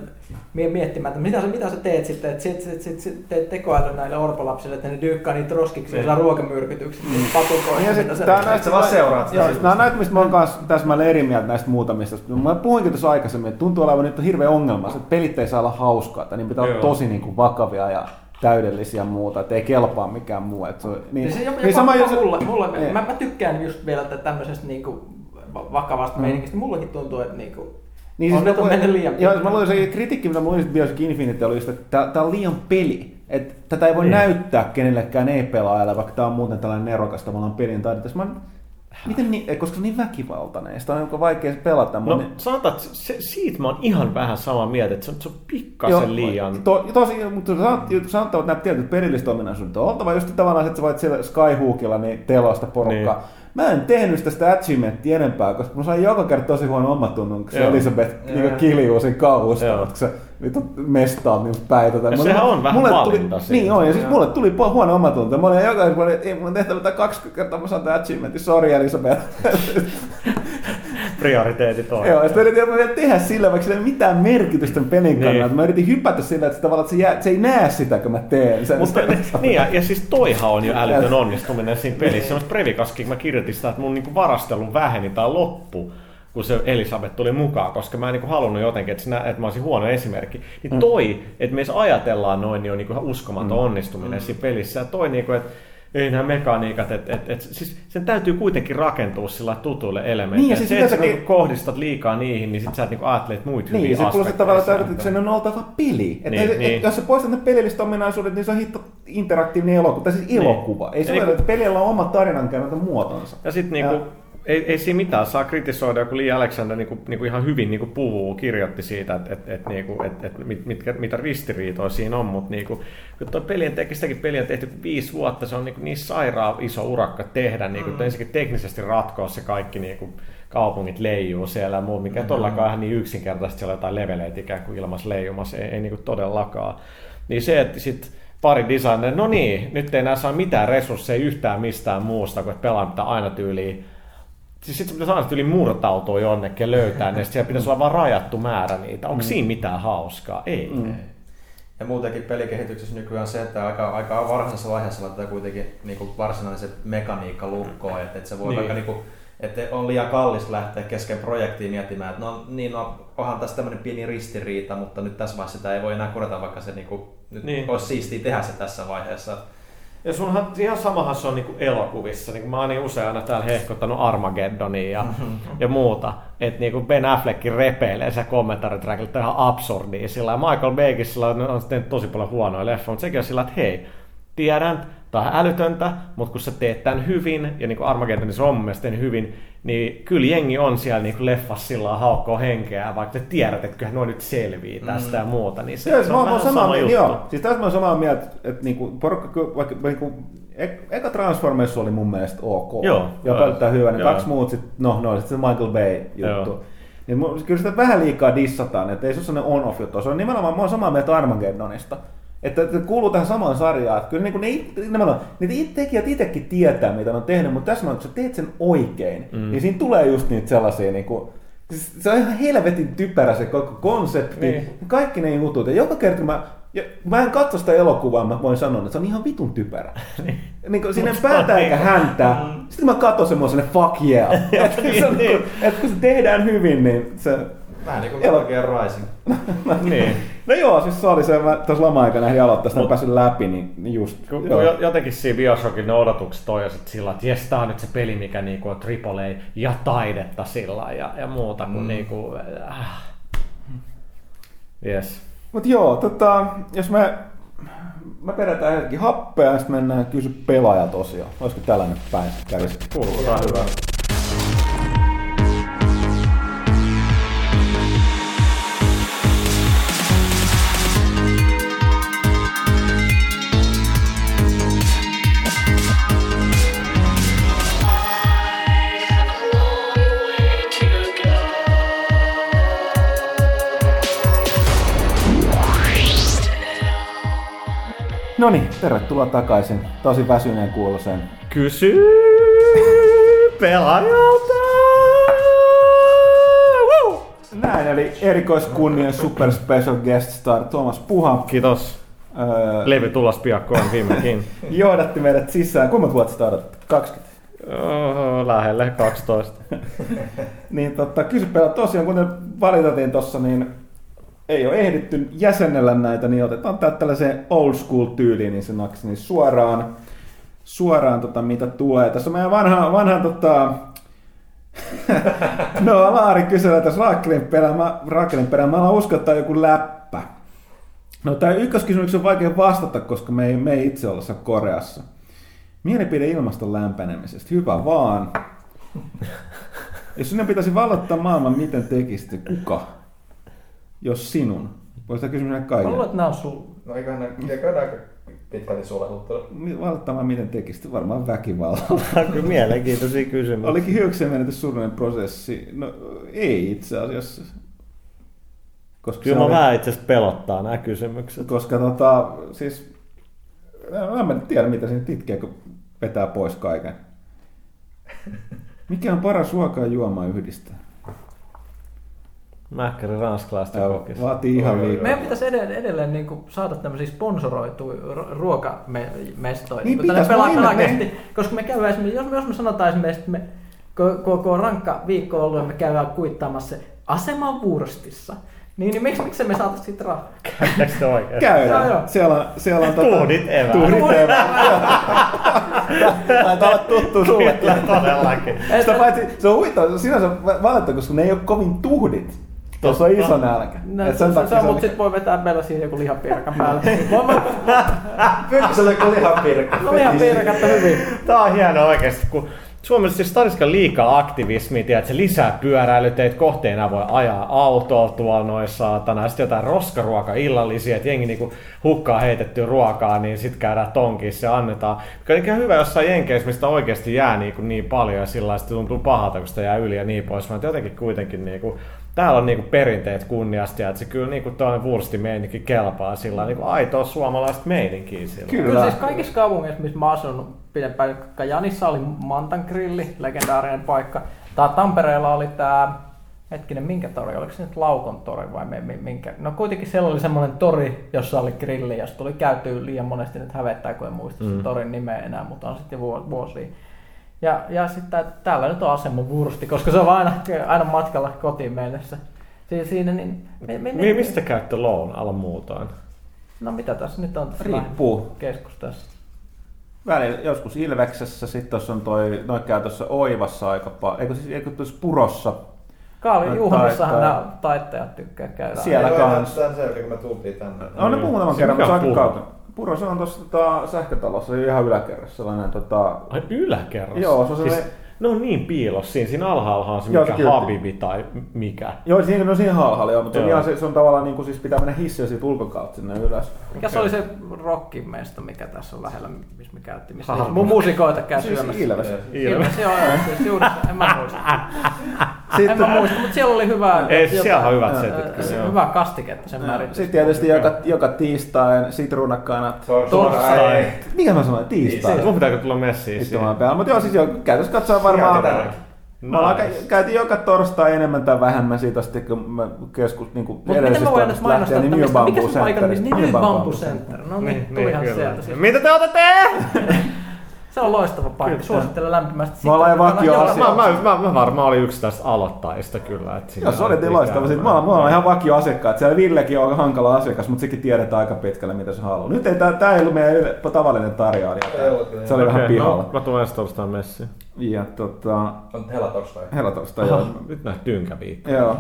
miettimään, että mitä sä, mitä sä teet sitten, että sit, sit, sit, sit teet tekoäly näille orpolapsille, että ne dyykkaa niitä roskiksi ja saa ruokamyrkytykset, niin patukoihin. Ja sit, tää on näistä vaan seuraat. Joo, nämä on näitä, mistä mä oon kanssa täsmälleen eri mieltä näistä muutamista. Mä puhuinkin tuossa aikaisemmin, että tuntuu olevan nyt hirveä ongelma, että pelit ei saa olla hauskaa, että niin pitää olla tosi niin kuin, vakavia ja täydellisiä muuta, että ei kelpaa mikään muu. Että se, niin, se, jopa, niin sama, jopa mulle, mulle, mä, mä, tykkään just vielä tämmöisestä niin kuin, vakavasta mm. meiningistä. Mullakin tuntuu, että niinku, niin siis on mennyt liian Joo, mä luulen se kritiikki, mitä mulla Bioshock Infinite oli, että tämä on liian peli. Että tätä ei voi niin. näyttää kenellekään ei-pelaajalle, vaikka tämä on muuten tällainen nerokas tavallaan pelin taito. Mä Miten niin, koska se on niin väkivaltainen, sitä on aika vaikea pelata. No niin... sanotaan, että se, siitä mä oon ihan vähän samaa mieltä, että se on, se on pikkasen Joo, liian... To, tosi, mutta sanotaan, että nämä tietyt perilliset ominaisuudet on oltava just tavallaan, että sä voit siellä Skyhookilla niin telosta porukkaa. Niin Mä en tehnyt sitä achievementtia enempää, koska mä sain joka kerta tosi huono omatunnon, kun se Elisabeth niin kiljuu sen kauhusta, se vittu mestaa niin päitä. Ja mulle, sehän on vähän mulle tuli, Niin on, ja siis mulle tuli huono omatunto. Mä olin joka kerta, että ei mun tehtävä tätä 20 kertaa, mä saan tämän achievementin, sorry Elisabeth. prioriteetit on. Joo, ja sitten yritin vielä tehdä sillä, vaikka sillä ei mitään merkitystä pelin niin. kannalta. Niin. Mä yritin hypätä sillä, että, tavallaan, että se, jää, se ei näe sitä, kun mä teen sen. Mutta, niin, ja, ja, siis toihan on jo älytön onnistuminen siinä pelissä. Semmoista Previkaskin mä kirjoitin sitä, että mun niinku varastelun väheni tai loppu kun se Elisabeth tuli mukaan, koska mä en niin halunnut jotenkin, että, sinä, että mä olisin huono esimerkki. Niin toi, mm. että me ajatellaan noin, niin on niin uskomaton mm. onnistuminen mm. siinä pelissä. Ja toi, niin kuin, että ei nämä mekaniikat, että et, et, siis sen täytyy kuitenkin rakentua sillä tutuille elementeille. Niin, ja siis se, että sä niinku kohdistat liikaa niihin, niin sit sä et niinku ajattelet muita niin, hyviä Niin, se tavallaan että sen on oltava peli. Että niin, et, niin. Et, jos sä poistat ne pelilliset ominaisuudet, niin se on hitto interaktiivinen elokuva, tai siis niin. elokuva. Ei se niin, ole, että pelillä on oma tarinankäymätön muotonsa. Ja sitten niinku, ei, ei siinä mitään saa kritisoida, kun Lee Alexander niin kuin, niin kuin ihan hyvin niin kuin puhuu, kirjoitti siitä, että että että, niin kuin, että, että mit, mitkä, mitä ristiriitoja siinä on, mutta niin kuin, kun tuo pelien teki, sitäkin peliä on tehty viisi vuotta, se on niin, kuin niin sairaan iso urakka tehdä, niin kuin, mm. ensinnäkin teknisesti ratkoa se kaikki niin kuin, kaupungit leijuu siellä ja muu, mikä mm-hmm. todellakaan ihan niin yksinkertaisesti siellä jotain leveleitä ikään kuin ilmassa leijumassa, ei, ei niin kuin todellakaan. Niin se, että sitten pari designer, no niin, nyt ei enää saa mitään resursseja yhtään mistään muusta, kun pelaa aina tyyliin Siis sitten pitäisi aina yli murtautua jonnekin löytää ne, niin siellä pitäisi olla vain rajattu määrä niitä. Onko mm. siinä mitään hauskaa? Ei. Mm. Ja muutenkin pelikehityksessä nykyään se, että aika, aika varhaisessa vaiheessa laitetaan kuitenkin niin kuin varsinainen mekaniikka lukkoon, että, että se voi niin. vaikka niin kuin, että on liian kallis lähteä kesken projektiin miettimään, että no niin, no, onhan tässä tämmöinen pieni ristiriita, mutta nyt tässä vaiheessa sitä ei voi enää korjata, vaikka se niin kuin, nyt niin. olisi siistiä tehdä se tässä vaiheessa. Ja sunhan ihan samahan se on niin elokuvissa. Niin mä oon niin usein aina täällä hehkottanut Armageddonia ja, mm-hmm. ja muuta. Että niin Ben Affleckin repeilee se kommentaaritrackilla ihan absurdia sillä. Michael Baykin sillä on, on tosi paljon huonoja leffoja, mutta sekin on sillä, että hei, tiedän, tämä on älytöntä, mutta kun sä teet tämän hyvin, ja niin kuin Armageddonissa on mun hyvin, niin kyllä jengi on siellä niin leffassa sillä haukkoa henkeä, vaikka te tiedät, että kyllähän nuo nyt selvii tästä mm. ja muuta, niin se, joo, se on vähän sama, sama juttu. Joo, siis tässä mä oon samaa mieltä, että niin kuin porukka, vaikka niin kuin, eka Transformers oli mun mielestä ok, joo, ja pelttää hyvä, ne kaksi muut sit, no, no sitten se Michael Bay juttu. Joo. Niin kyllä sitä vähän liikaa dissataan, että ei se ole sellainen on-off juttu, se on nimenomaan, mä oon samaa mieltä Armageddonista. Että, että kuuluu tähän samaan sarjaan. Että kyllä niin ne, nimenomaan, niitä tekijät itsekin tietää, mitä ne on tehnyt, mutta tässä on, kun sä teet sen oikein, mm. niin siinä tulee just niitä sellaisia, niin kuin, siis se on ihan helvetin typerä se koko konsepti, niin. kaikki ne jutut. Ja joka kerta mä, ja mä en katso sitä elokuvaa, mä voin sanoa, että se on ihan vitun typerä. niin. niin kuin, siinä ei päätä eikä häntää. Mm. Sitten mä katson semmoiselle fuck yeah. että, niin, niin. että kun se tehdään hyvin, niin se, Vähän niin kuin Metal Rising. niin. No joo, siis se oli se, mä tuossa loma-aikana ehdin aloittaa sitä, pääsin läpi, niin, just. Kun, joo. jotenkin siinä Bioshockin ne odotukset on ja sit sillä, että jes, tää on nyt se peli, mikä niinku on AAA ja taidetta sillä ja, ja muuta kuin mm. niinku, äh. Yes. Mut joo, tota, jos me, me perätään hetki happea ja sitten mennään kysy pelaaja tosiaan. Olisiko tällainen päin kävisi? Kuulostaa hyvä. No niin, tervetuloa takaisin. Tosi väsyneen kuulosen. Kysy pelaajalta! Näin, eli erikoiskunnien super special guest star Thomas Puha. Kiitos. Öö, Levy tulos piakkoon viimekin. Johdatti meidät sisään. Kuinka vuotta sitä odotat? 20? Oh, lähelle 12. niin totta, kysy tosiaan, kuten valitatiin tuossa, niin ei ole ehditty jäsennellä näitä, niin otetaan tää tällaiseen old school tyyliin niin sanaksi, niin suoraan, suoraan tota, mitä tulee. Tässä on meidän vanha, vanha tota, no Laari kyselee tässä Raakelin perään, mä, Raakelin perään, mä haluan uskoa, että joku läppä. No tämä ykköskysymys on vaikea vastata, koska me ei, me ei itse olla Koreassa. Mielipide ilmaston lämpenemisestä, hyvä vaan. Jos sinne pitäisi vallottaa maailman, miten tekisit kuka? Jos sinun? Voisi kysyä meille kaikille. Mä luulen, että nämä on sun. No eiköhän ne aika pitkälti sulle Valittamaan miten tekisit? Varmaan väkivallalla. Kyllä mielenkiintoisia kysymyksiä. Olikin hyökseen menetys surullinen prosessi? No ei itse asiassa. Koska Kyllä mä oli... vähän itse asiassa pelottaa nämä kysymykset. Koska tota, siis, mä en tiedä mitä siinä itkee, kun vetää pois kaiken. Mikä on paras ruokaa juomaa yhdistää? Mäkkäri ranskalaista kokista. Vaatii ihan liikaa. Meidän pitäisi edelleen, edelleen niin kuin saada tämmöisiä sponsoroituja ruokamestoja. Niin, niin pitäisi pelaa, me... Koska me käydään esimerkiksi, jos me, jos me sanotaan esimerkiksi, että me koko rankka viikko ollut ja me käydään kuittaamassa aseman vuorostissa, niin, niin miksi, miksi me saataisiin siitä rahaa? Käydäänkö se oikein? Käydään. Joo, joo. Siellä on, siellä on tota, tuhdit evää. Tuhdit evää. Taitaa olla tuttu sulle. Todellakin. Sitä paitsi, se on huittava, sinänsä valittaa, koska ne ei ole kovin tuhdit. Tuossa on iso nälkä. No, se, se, se, on, mutta sitten voi vetää meillä siinä joku lihapiirakan päälle. Pyykkösellä joku lihapiirakka. No lihapiirakat hyvin. Tää on hieno oikeesti, kun Suomessa siis Tariskan liikaa aktivismi, että se lisää pyöräilyteitä, kohteena voi ajaa autoa tuolla noin saatana, sitten jotain roskaruoka illallisia, että jengi niinku hukkaa heitettyä ruokaa, niin sitten käydään tonkissa ja annetaan. Mikä on hyvä jossain jenkeissä, mistä oikeasti jää niinku niin paljon ja sillä tuntuu pahalta, kun sitä jää yli ja niin pois, vaan jotenkin kuitenkin niinku täällä on niinku perinteet kunniasta ja että se kyllä niinku tuollainen vurstimeininki kelpaa sillä niinku aitoa suomalaista meininkiä sillä. Kyllä. kyllä siis kaikissa kaupungeissa, missä mä asun pidempään, Kajanissa oli Mantan grilli, legendaarinen paikka. Tää Tampereella oli tää, hetkinen, minkä tori, oliko se nyt Laukon tori vai minkä? No kuitenkin siellä oli semmoinen tori, jossa oli grilli, jos tuli käytyä liian monesti nyt hävettää, kun en muista mm. torin nimeä enää, mutta on sitten vuosia ja, ja sitten täällä nyt on asema Wursti, koska se on aina, aina matkalla kotiin mennessä. Si- siinä, niin, me, me, me, Mistä käytte alla muutoin? No mitä tässä nyt on tässä Riippuu. keskustassa? Välillä joskus Ilveksessä, sitten tuossa on toi, noin käy tuossa Oivassa aika paljon, eikö siis eikö tuossa Purossa? Kaali Juhannussahan nämä taittajat tykkää käydä. Siellä kanssa. Tämän selkeä, kun me tultiin tänne. On ne muutaman kerran, mutta se on aika kaukana. Puro, se on tuossa tota, sähkötalossa ihan yläkerrassa sellainen... Tota... Ai yläkerrassa? Joo, se on sellainen... Siis ne on niin piilos siinä. Siinä alhaalla on se joo, mikä se Habibi tai mikä. Joo, siinä, no siinä alhaalla joo, mutta joo. Se, on ihan, se, se, on tavallaan niin kuin, siis pitää mennä hissiä siitä ulkokautta sinne ylös. Mikä okay. se oli se rockimesta, mikä tässä on lähellä, missä me käytiin, missä mun muusikoita käy siis syömässä. Ilves. Ilves, joo, joo, siis juuri, en mä muista. Sitten, en mä muista, mutta siellä oli hyvä... Ei, siellä on hyvät setit. Se, hyvä kastiketta sen määrin. Sitten tietysti joka, joka tiistain sitruunakanat. Torstai. Mikä mä sanoin? Tiistai. Mun pitääkö tulla messiin siihen? Mutta joo, siis jo, käytössä katsoa varmaan Nice. Me ollaan käytiin joka torstai enemmän tai vähemmän siitä sitten, kun me keskus niin kuin edellisestä toimista lähtee, niin New Bamboo Center. Mikä se paikka New Bamboo Center? No niin, niin tulihan niin, sieltä. Mitä te otatte? Se on loistava paikka, suosittelen lämpimästi. Mä ollaan vakio asia. Mä, mä, mä, mä, varmaan olin yksi tästä aloittajista kyllä. Että Joo, se oli loistava. Sitten mä, mä olen ihan vakio asiakkaat. Siellä Villekin on hankala asiakas, mutta sekin tiedetään aika pitkälle, mitä se haluaa. Nyt ei, tää, tää ei ollut meidän yle, tavallinen tarjoilija. Se oli okay, vähän pihalla. No, mä tulen ensi torstain messiin. Ja tota... On helatorstai. Helatorstai, joo. Nyt näin tynkäviikko. Joo.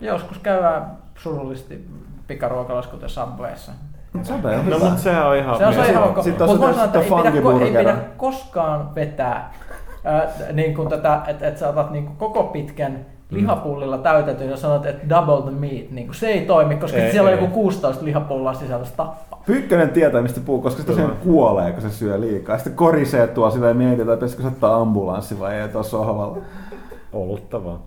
Joskus käydään surullisesti pikaruokalassa, kuten Subwayssa. On No, mutta se on ihan... Se on, se on ihan ok. Sitten on ei, ei pidä koskaan vetää äh, niin kuin tätä, että et sä otat niin kuin koko pitkän lihapullilla täytetyn ja sanot, että double the meat. Niin kuin se ei toimi, koska ei, siellä ei. on joku 16 lihapullaa sisällä tappaa. Pyykkönen tietää, mistä puhuu, koska se tosiaan kuolee, kun se syö liikaa. Sitten korisee tuo sillä ja mietitään, että pitäisikö se ottaa ambulanssi vai ei tuossa sohvalla. Olutta vaan.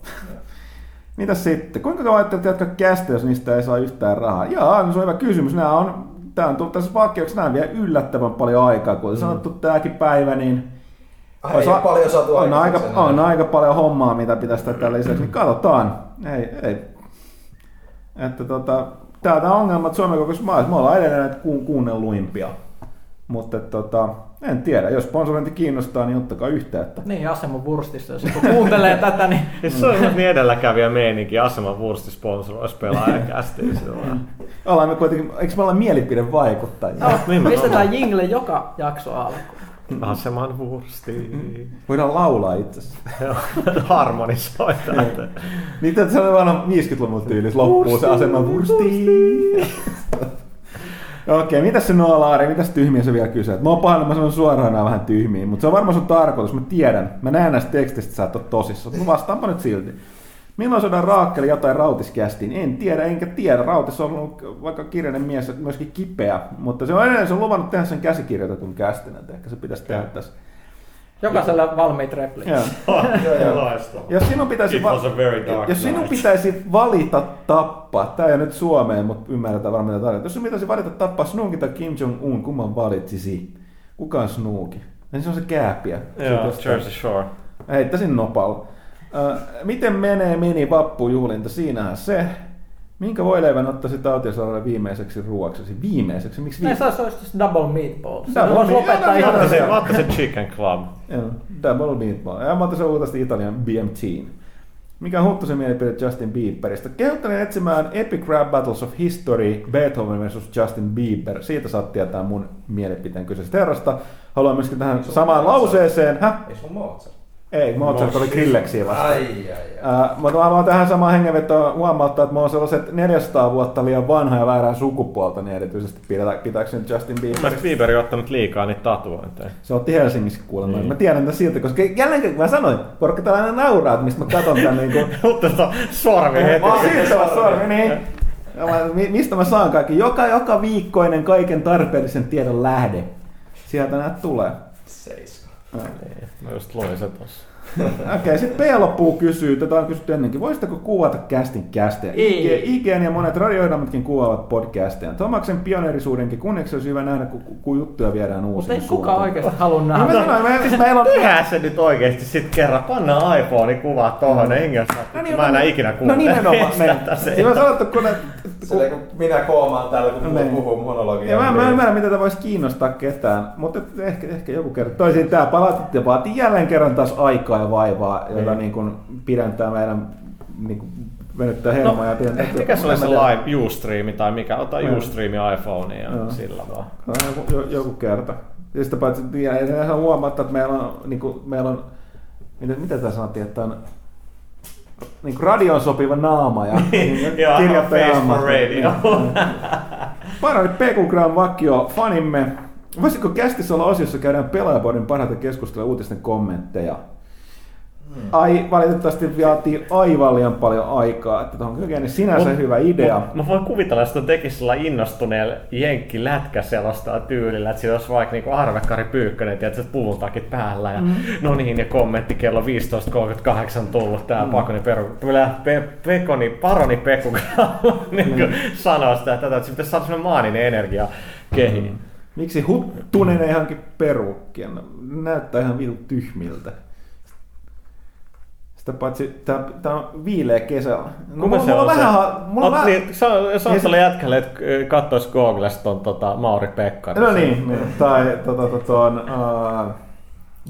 Mitä sitten? Kuinka kauan ajattelet jatkaa kästä, jos niistä ei saa yhtään rahaa? Joo, no se on hyvä kysymys. Nämä on, tämä on tullut tässä vakioksi, nämä vie yllättävän paljon aikaa. Kuten mm. sanottu, tämäkin päivä, niin Ai, ei paljon saatu on, aika, on aika paljon hommaa, mitä pitäisi tehdä lisäksi, niin katsotaan. Ei, ei. Että tota, täältä on ongelmat Suomen kokoisessa maassa. Me ollaan edelleen näitä ku, kuunnelluimpia. Mutta tota, en tiedä, jos sponsorointi kiinnostaa, niin ottakaa yhteyttä. Niin, Asema Wurstissa, jos joku kuuntelee tätä, niin... Siis se on niin edelläkävijä meininki, Asema Wursti sponsoroisi pelaajakästiin. Ollaan me kuitenkin, eikö me olla mielipidevaikuttajia? No, pistetään jingle joka jakso alkuun. Aseman Wursti. Voidaan laulaa itse asiassa. Harmonisoida. Niin, että se on vaan 50-luvun tyylis loppuu se Aseman Wursti. Okei, mitäs se Noalaari, mitäs tyhmiä se vielä kysyy? Mä oon pahoillani, mä sanon suoraan nämä vähän tyhmiä, mutta se on varmaan sun tarkoitus, mä tiedän. Mä näen näistä tekstistä, että sä et ole tosissaan, mutta vastaanpa nyt silti. Milloin saadaan Raakkeli jotain rautiskästiin? En tiedä, enkä tiedä. Rautis on ollut vaikka kirjainen mies, myöskin kipeä, mutta se on edelleen se on luvannut tehdä sen käsikirjoitetun kästin, että ehkä se pitäisi tehdä tässä. Jokaisella valmiit replit. jos sinun pitäisi, va- jos sinun pitäisi valita tappaa, tämä ei nyt Suomeen, mutta ymmärretään varmaan mitä tarkoittaa. Jos sinun pitäisi valita tappaa Snooki tai Kim Jong-un, kumman valitsisi? Kuka on Snooki? Niin se on se kääpiä. Joo, Jersey Shore. Heittäisin nopalla. Uh, miten menee mini-vappujuhlinta? Siinähän se. Minkä voileivän ottaisi tautiasalalle viimeiseksi ruoaksesi? Viimeiseksi? Miksi viime... se olisi double meatball. Double voisi lopettaa ihan se. Mä ottaisin chicken club. Joo, double meatball. Ja mä ottaisin uutasti Italian BMT. Mikä on Huttusen mielipide Justin Bieberistä? Kehottelen etsimään Epic Rap Battles of History, Beethoven vs. Justin Bieber. Siitä saat tietää mun mielipiteen kyseisestä herrasta. Haluan myöskin tähän samaan lauseeseen. Häh? Ei sun Mozart. Ei, Mozart oli Grilleksiä vasta. Ai, ai, ai. Uh, mutta mä haluan tähän samaan hengenvetoon huomauttaa, että mä oon sellaiset 400 vuotta liian vanha ja väärää sukupuolta, niin erityisesti pitääkseni Justin Bieber. Mä Bieber on ottanut liikaa niitä tatuointeja. Se otti Helsingissä kuulemma. Niin. Mä tiedän tätä silti, koska jälleen kun mä sanoin, porukka täällä aina nauraa, että mistä mä katon tän niin kuin... Mutta sormi heti. Siitä sormi, niin. Mistä mä saan kaikki? Joka, joka viikkoinen kaiken tarpeellisen tiedon lähde. Sieltä näet tulee. Seis. Niin, mä just luin se tossa. Okei, okay, sitten P-loppuu kysyy, tätä on kysytty ennenkin, voisitteko kuvata kästin kästejä? Ei. IGN ja monet radioidammatkin kuvaavat podcasteja. Tomaksen pioneerisuudenkin kunneksi olisi hyvä nähdä, kun, kun juttuja viedään uusiin Mutta ei kukaan oikeasti halua nähdä. No, mä sanoin, me, siis meillä on... Tehdään se nyt oikeasti sitten kerran, pannaan iPhone kuvaa tuohon, mm. enkä no, niin, mä en enää ikinä kuule. No nimenomaan. Niin mä sanottu, kun ne Silleen, kun minä koomaan täällä, kun niin. puhuu monologia. Ja mä, mä ymmärrän, mitä tämä voisi kiinnostaa ketään, mutta ehkä, ehkä joku kerta. Toisin tämä palautti vaatii jälleen kerran taas aikaa ja vaivaa, jota niin. niin kuin pidentää meidän niin kuin venyttää hermoja. No, ja mikä se oli se live Ustreami tai mikä? Ota Ustreami iPhone ja no. sillä vaan. Joku, joku kerta. Ja sitten paitsi, ja huomatta, että meillä on, niin kuin, meillä on mitä, mitä tämä sanottiin, että on niin radioon sopiva naama ja niin, kirjoittaja radio. Parani Pekugram vakio fanimme. Voisiko kästissä olla osiossa käydään pelaajapuolen parhaita keskustelua uutisten kommentteja? Hmm. Ai, valitettavasti vaatii aivan liian paljon aikaa, että tuohon kykene sinänsä mut, hyvä idea. Mut, mä voin kuvitella, että on tekisi sillä innostuneella jenkki lätkä sellaista tyylillä, että siinä olisi vaikka niinku Arvekkari Pyykkönen, että se puvun takit päällä ja mm. no niin, ja kommentti kello 15.38 tullut tää mm. Pakoni Peru, pe, Pekoni, Paroni Peku niin mm. sanoo sitä, että, että se pitäisi saada sellainen maaninen energia kehiin. Mm. Miksi Huttunen ei hankin perukkia? Näyttää ihan vitun tyhmiltä. Sitä paitsi tämä on viileä kesällä. No, mulla, se mulla on vähän, se? Mulla vähän... Niin, sä sä jätkälle, että katsois Googlesta ton tota, Mauri Pekkarinen. No niin, niin. tai tota, tota, uh,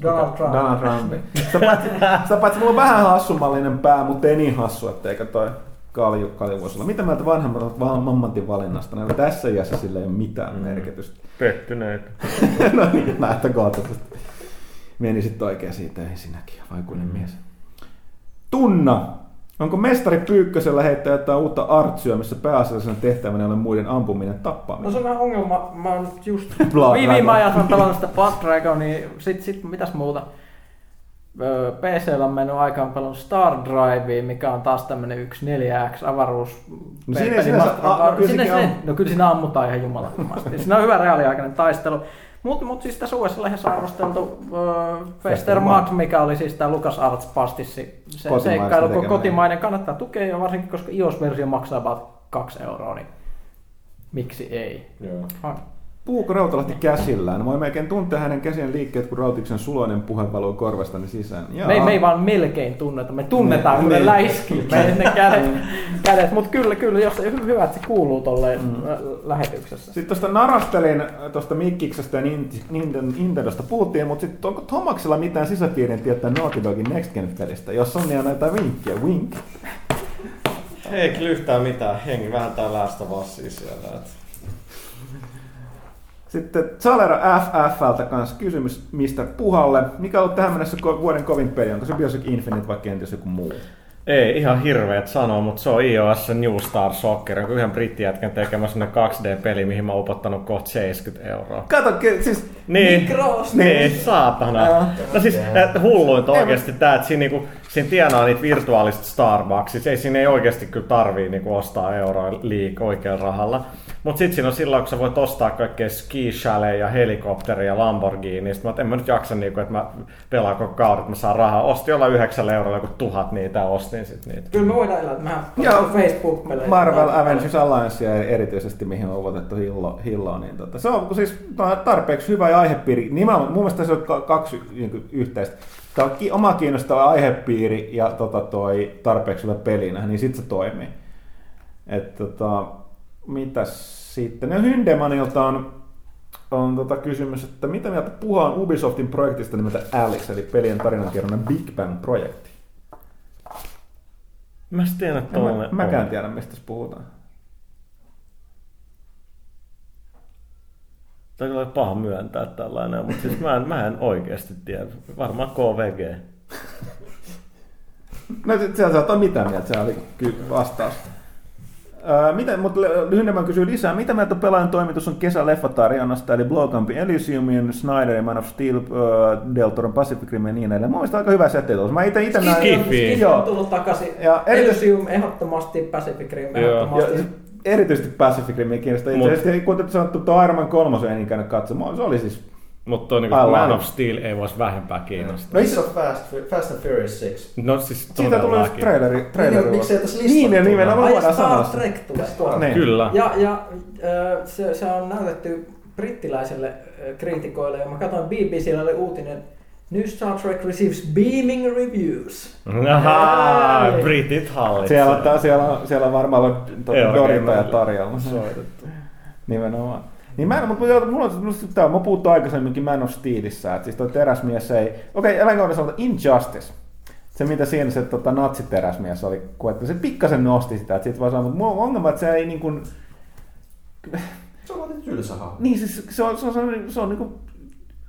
Donald Trump. Donald Trump. Sitä paitsi, sitä paitsi mulla on vähän hassumallinen pää, mutta ei niin hassu, etteikö toi kalju, kalju voisi olla. Mitä mieltä vanhemmat ovat mammantin valinnasta? Näillä tässä iässä sillä ei ole mitään mm. merkitystä. Pettyneitä. no niin, lähtökohtaisesti. Meni sitten oikein siitä ensinnäkin, vaikuinen mm. mies. Tunna. Onko mestari Pyykkösellä heittää jotain uutta artsyä, missä pääasiallisena tehtävänä on muiden ampuminen tappaminen? No se on vähän ongelma. Mä oon just viime ajat on pelannut sitä Blood Dragonia. Sit, sit mitäs muuta? PCllä on mennyt aikaan pelannut Star Drivea, mikä on taas tämmönen 1.4x avaruus. No, siinä, siinä, a, no, siinä, siinä, no kyllä siinä ammutaan ihan jumalattomasti. siinä on hyvä reaaliaikainen taistelu. Mutta mut siis tässä uudessa lehdessä arvosteltu äh, Fester Mad, mikä oli siis tämä Lucas Arts pastissi. Se seikkailu, kun kotimainen kannattaa tukea, ja varsinkin koska iOS-versio maksaa about 2 euroa, niin miksi ei? Joo. Puhuuko Rautalahti käsillään? Voi melkein tuntea hänen käsien liikkeet, kun Rautiksen suloinen puhe valuu korvastani sisään. Jaa. Me, me ei vaan melkein tunneta, me tunnetaan, kun me niin. läiskii ne kädet. kädet. Mutta kyllä, kyllä, jos hyvä, että se kuuluu tolleen mm. lähetyksessä. Sitten tuosta narastelin tuosta Mikkiksestä ja Nintendosta puhuttiin, mutta sitten onko Tomaksella mitään sisäpiirin tietää Naughty Dogin Next Gen-pelistä? Jos on, niin näitä vinkkiä, wink. Ei kyllä yhtään mitään. Hengi vähän tää läästä siellä. Että sitten Zalera FFltä kanssa kysymys Mr. Puhalle. Mikä on ollut tähän mennessä vuoden kovin peli? Onko se Bioshock Infinite vai kenties joku muu? Ei ihan hirveet sanoa, mutta se on iOS New Star Soccer, joku yhden brittijätkän tekemä 2D-peli, mihin mä oon upottanut kohta 70 euroa. Kato, siis... Niin, Micros, niin, saatana. No siis hulluinta oikeasti tää, että siinä, niinku, siinä tienaa niitä virtuaalista Starbucksia. Ei siinä ei oikeasti kyllä tarvii niinku ostaa euroa liik oikealla rahalla. Mutta sitten siinä on silloin, kun sä voit ostaa kaikkea ski ja helikopteria ja Lamborghini, niin mä en mä nyt jaksa, niinku, että mä pelaan koko kauden, että mä saan rahaa. Ostin jollain yhdeksällä eurolla joku tuhat niitä ja ostin sit niitä. Kyllä me voidaan elää, että mä Facebook-pelejä. Marvel Avengers Alliance erityisesti, mihin on otettu hillo, hilloa, niin tota, se on siis tarpeeksi hyvä ja aihepiiri. Nimenomaan, mun mielestä se on kaksi niin yhteistä. Tämä on oma kiinnostava aihepiiri ja tota, toi tarpeeksi hyvä pelinä, niin sitten se toimii. Et, tota, mitäs sitten? Ja Hyndemanilta on, on tota kysymys, että mitä mieltä puhutaan Ubisoftin projektista nimeltä Alice, eli pelien tarinankerronnan Big Bang-projekti? Mä tiedän, että mä, Mäkään tiedä, mistä puhutaan. Tämä on paha myöntää tällainen, mutta siis mä en, mä en oikeasti tiedä. Varmaan KVG. no siellä saattaa mitään mieltä, se oli vastaus. Mitä, mutta Lyhennemmän kysyy lisää, mitä mieltä pelaajan toimitus on kesäleffatarjonnasta, eli Blowcampi Elysiumin, Snyder, Man of Steel, uh, Del Toro, Pacific Rim ja niin edelleen. Mun mielestä aika hyvä setti Mä itse itse näin... Skifi on tullut takaisin. Ja Elysium ehdottomasti, Pacific Rim ehdottomasti. Ja, erityisesti Pacific Rim kiinnostaa. Itse asiassa, kuten sanottu, tuo Iron Man 3 en ikään katsomaan. Se oli siis mutta niin Man of Steel ei voisi vähempää kiinnostaa. No, Missä on Fast, Fast and Furious 6? No siis Siitä tulee just traileri. Niin, traileri niin, miksei tässä listassa Niin, nimenomaan voidaan sanoa. Star Trek tulee. Niin. Kyllä. Ja, ja se, se on näytetty brittiläisille kriitikoille, ja mä katsoin BBCllä oli uutinen, New Star Trek receives beaming reviews. Ahaa, Britit hallitsee. Siellä on, siellä on, siellä on varmaan ollut tuota, Dorita ja tarjolla. Nimenomaan. Niin mä, mutta mulla on, mulla, tämä, mä puhuttu aikaisemminkin Man of Steelissä, että siis toi teräsmies ei, okei, okay, eläinkohdassa sanotaan Injustice. Se, mitä siinä se tota, natsiteräsmies oli, kun että se pikkasen nosti sitä, että sit vaan sanoo, mutta mulla on ongelma, että se ei niin kuin... Se on vaan tylsä Niin, siis se on, se on, se on, se on, se on niin kuin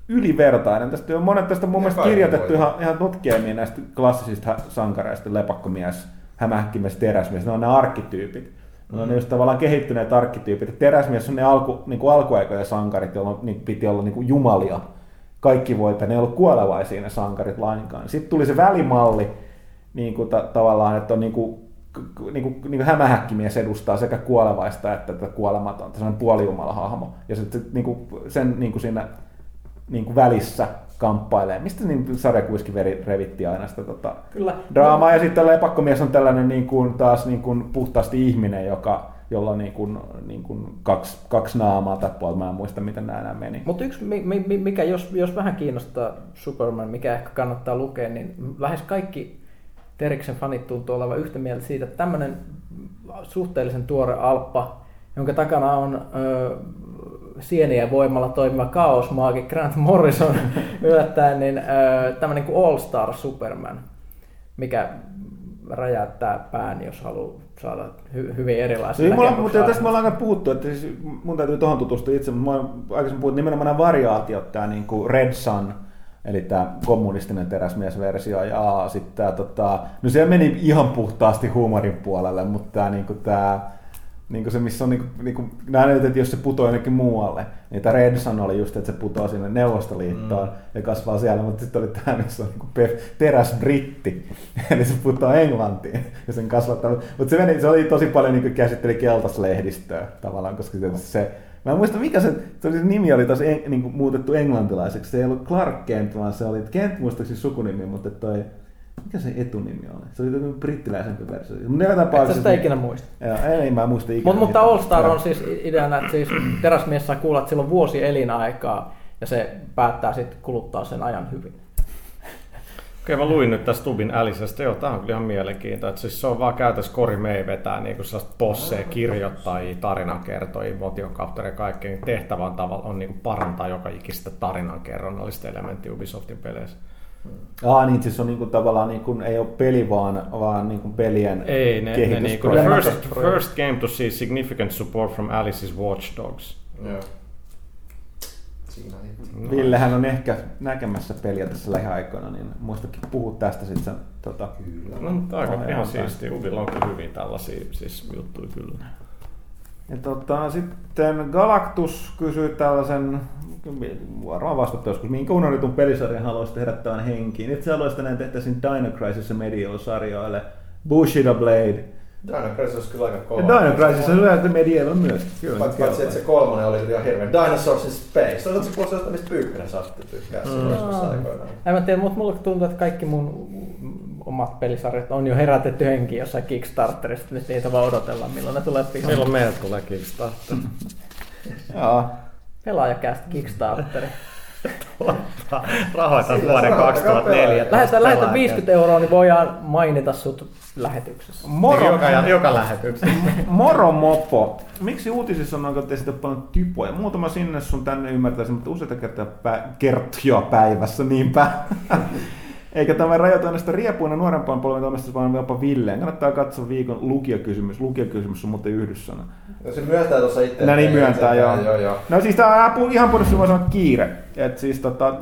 ylivertainen. Tästä on monet tästä mun mielestä kirjoitettu ihan, ihan tutkiemia näistä klassisista sankareista, lepakkomies, hämähäkkimies, teräsmies, ne on ne arkkityypit. Ne just tavallaan kehittyneet arkkityypit. Teräsmies on ne alku, niin kuin alkuaikojen sankarit, joilla niin piti olla niin kuin jumalia. Kaikki voipa, ne ei ollut kuolevaisia ne sankarit lainkaan. Sitten tuli se välimalli, niin kuin ta- tavallaan, että on niin kuin, niin kuin, niin kuin hämähäkkimies edustaa sekä kuolevaista että tätä kuolematonta, sellainen puolijumalahahmo. Ja sitten niin kuin, sen niin kuin siinä niin kuin välissä kamppailee. Mistä niin sarjakuiskin revitti aina sitä tota, Kyllä. draamaa. Ja sitten lepakkomies on tällainen niin kuin, taas niin kuin, puhtaasti ihminen, joka, jolla on niin kuin, niin kuin kaksi, kaksi naamaa tai puolta. Mä en muista, miten nämä enää meni. Mutta yksi, mikä jos, jos vähän kiinnostaa Superman, mikä ehkä kannattaa lukea, niin lähes kaikki Teriksen fanit tuntuu olevan yhtä mieltä siitä, että tämmöinen suhteellisen tuore alppa, jonka takana on ö, sienien voimalla toimiva kaosmaagi Grant Morrison yllättäen, niin tämmöinen kuin All Star Superman, mikä räjäyttää pään, jos haluaa saada hy- hyvin erilaisia niin, mulla, mutta tästä me ollaan aina puhuttu, että siis mun täytyy tuohon tutustua itse, mutta mä aikaisemmin puhuttu nimenomaan nämä variaatiot, tämä niin kuin Red Sun, eli tämä kommunistinen teräsmiesversio, ja sitten tämä, tota, no se meni ihan puhtaasti huumorin puolelle, mutta tämä, niin kuin, tämä niin kuin se, missä on niin kuin, niin kuin, että jos se putoaa jonnekin muualle, niin tämä Red Sun oli just, että se putoaa sinne Neuvostoliittoon mm. ja kasvaa siellä, mutta sitten oli tämä, missä on niin kuin teräs britti, eli se putoaa Englantiin ja sen kasvattaa. Mutta se, meni, se oli tosi paljon niin kuin käsitteli keltaislehdistöä tavallaan, koska se, Mä en muista mikä se, se, oli, se nimi oli taas en, niin kuin muutettu englantilaiseksi. Se ei ollut Clark Kent, vaan se oli, Kent muistaakseni sukunimi, mutta toi, mikä se etunimi oli? Se oli joku brittiläisempi versio. Mutta tapauksessa... Sitä ikinä muista. Joo, ei, mä muista ikinä. Mut, mutta All Star on siis ideana, että siis teräsmies saa kuulla, että sillä on vuosi elinaikaa ja se päättää sitten kuluttaa sen ajan hyvin. Okei, mä luin nyt tästä Tubin Älisestä. Joo, tää on kyllä ihan mielenkiintoista. Siis se on vaan käytössä Kori May vetää niin kuin posseja, kirjoittajia, tarinankertojia, motionkauptoreja ja kaikkea. Tehtävä on, tavalla, on niin kuin parantaa joka ikistä tarinankerronnallista elementtiä Ubisoftin peleissä. Ah, niin siis on niinku tavallaan niinku, ei ole peli vaan, vaan niinku pelien Ei, ne, ne niinku, the first, first game to see significant support from Alice's Watch Dogs. Yeah. No. Villehän on ehkä näkemässä peliä tässä lähiaikoina, niin muistakin puhua tästä sitten. Tota, kyllä. No, aika ihan siistiä. Uvilla on kyllä hyvin tällaisia siis juttuja kyllä. Ja tota, sitten Galactus kysyy tällaisen, varmaan vastattu joskus, minkä unohdetun pelisarjan haluaisit herättävän henkiin. Itse haluaisit näin tehtäisiin Dino Crisis Medieval-sarjoille. Bushido Blade, Dino Crisis olisi kyllä aika kova. Dino Crisis on hyvä, että Medieval myös. Kyllä, Paitsi, paitsi että se kolmonen oli ihan hirveän. Dinosaurs in Space. Toisaalta se kuulostaa jostain, mistä Pyykkönen saatti tykkää mm. aikoinaan. En mä tiedä, mutta mulle tuntuu, että kaikki mun omat pelisarjat on jo herätetty henki jossain Kickstarterista. Nyt niitä vaan odotellaan, milloin ne tulee pihalle. Milloin meille tulee Kickstarter? Joo. Pelaajakästä Kickstarteri. Rahoitan vuoden 2004. Lähetään, lähetään 50 euroa, niin voidaan mainita sut lähetyksessä. Moro, joka, joka lähetyksessä. Moro mopo. Miksi uutisissa on oikein esitä paljon typoja? Muutama sinne sun tänne ymmärtäisi, mutta useita kertoja, pä- kertoja päivässä, niinpä. Eikä tämä rajoita näistä riepuina nuorempaan polven toimesta, vaan jopa Villeen. Kannattaa katsoa viikon lukiokysymys. Lukiokysymys on muuten yhdyssana. No se myöntää tuossa itse. No niin myöntää, joo. joo, joo. No siis tämä ihan puolesta voi sanoa kiire. Et siis tota,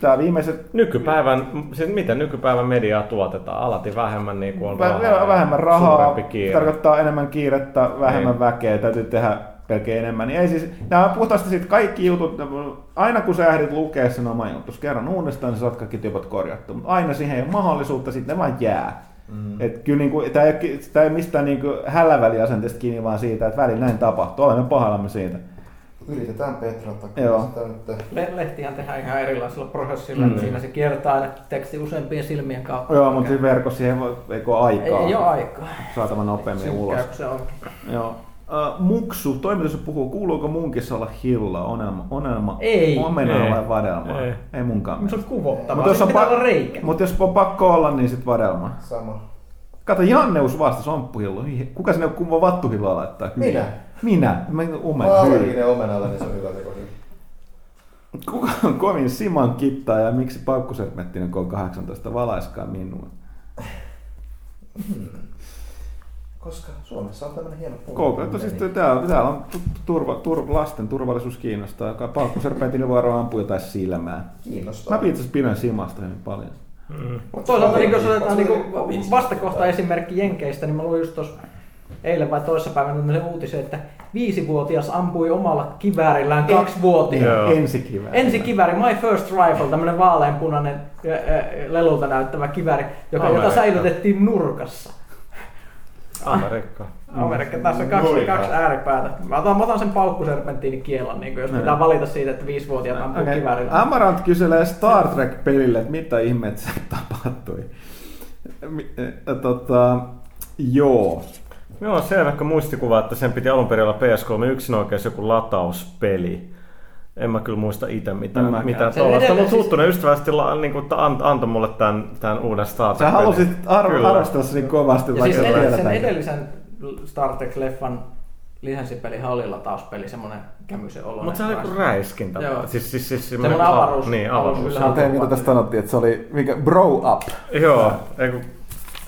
tämä viimeiset... Nykypäivän, siis miten nykypäivän mediaa tuotetaan? Alati vähemmän niin kuin on rahaa. Vähemmän rahaa, tarkoittaa enemmän kiirettä, vähemmän niin. väkeä, täytyy tehdä melkein enemmän. Niin ei siis, nämä puhtaasti siitä kaikki jutut, aina kun sä ehdit lukea sen oman juttus kerran uudestaan, niin sä saat kaikki työpät korjattu. Mutta aina siihen ei ole mahdollisuutta, sitten ne vaan jää. Mm. Et kyllä niin kuin, tämä ei, tämä ei mistään niin hälläväliasenteesta kiinni, vaan siitä, että välillä näin tapahtuu. Olemme pahallamme siitä. Yritetään petrata. Joo. Le- lehtihän tehdään ihan erilaisella prosessilla. Mm. Siinä se kiertää aina teksti useampien silmien kautta. Joo, mutta verkossa siihen ei ole aikaa. Ei, ei ole aikaa. Saatava nopeammin ulos. Se on. Joo. Uh, muksu, toimitus puhuu, kuuluuko munkissa olla hilla, onelma, onelma ei, omena ei, vai vadelma? Ei, ei munkaan. Se on kuvottavaa, mutta jos on, pa- reikä. Mut jos on pakko olla, niin sit vadelma. Sama. Kato, Janneus vasta somppuhillo. Kuka sinne kuva vattuhilloa laittaa? Minä. Minä. Mä omena. Mä allerginen omenalle, niin se on hyvä teko. Kuka on kovin Siman kittaa ja miksi paukkusermettinen K18 valaiskaa minua? Hmm. Koska Suomessa on tämmöinen hieno Koukka, siis täällä, täällä on turva, turva, lasten turvallisuus kiinnostaa. Paukkuserpentin voi ampua jotain silmää. Kiinnostaa. Mä itse pidän Simasta hyvin paljon. Mm. Toisaalta niin jos otetaan niin vastakohta esimerkki Jenkeistä, niin mä luin just tuossa eilen vai toissapäivänä se uutisen, että viisivuotias ampui omalla kiväärillään kaksi vuotiaan. Ensikivääri. Ensikivääri, My First Rifle, tämmöinen vaaleanpunainen lelulta näyttävä kivääri, joka, jota säilytettiin nurkassa. Amerikka. Amerikka. Tässä on kaksi, kaksi ääripäätä. Mä otan, mä otan sen paukkuserpenttiini kiellon, niin jos pitää valita siitä, että viisivuotiaat ampuu okay. kiväärillä. Amarant kyselee Star Trek-pelille, että mitä ihmeet se tapahtui. Tota, joo. Minulla on selvä muistikuva, että sen piti alun perin olla PS3 yksin oikein joku latauspeli. En mä kyllä muista itse mitään, no, mitään tuollaista, mutta Huttunen siis... ystävällisesti niin kuin, antoi mulle tämän, tämän uuden Star Trek. Sä halusit arvostaa sen niin kovasti. Ja siis edellisen, sen edellisen Star Trek-leffan lisenssipeli Hallilla taas peli semmoinen kämyisen olo. Mutta se on joku räiskintä. Joo. Siis, siis, siis, semmoinen avaruus. Niin, avaruus. Mä tein, mitä tästä sanottiin, että se oli mikä, bro up. Joo, eiku,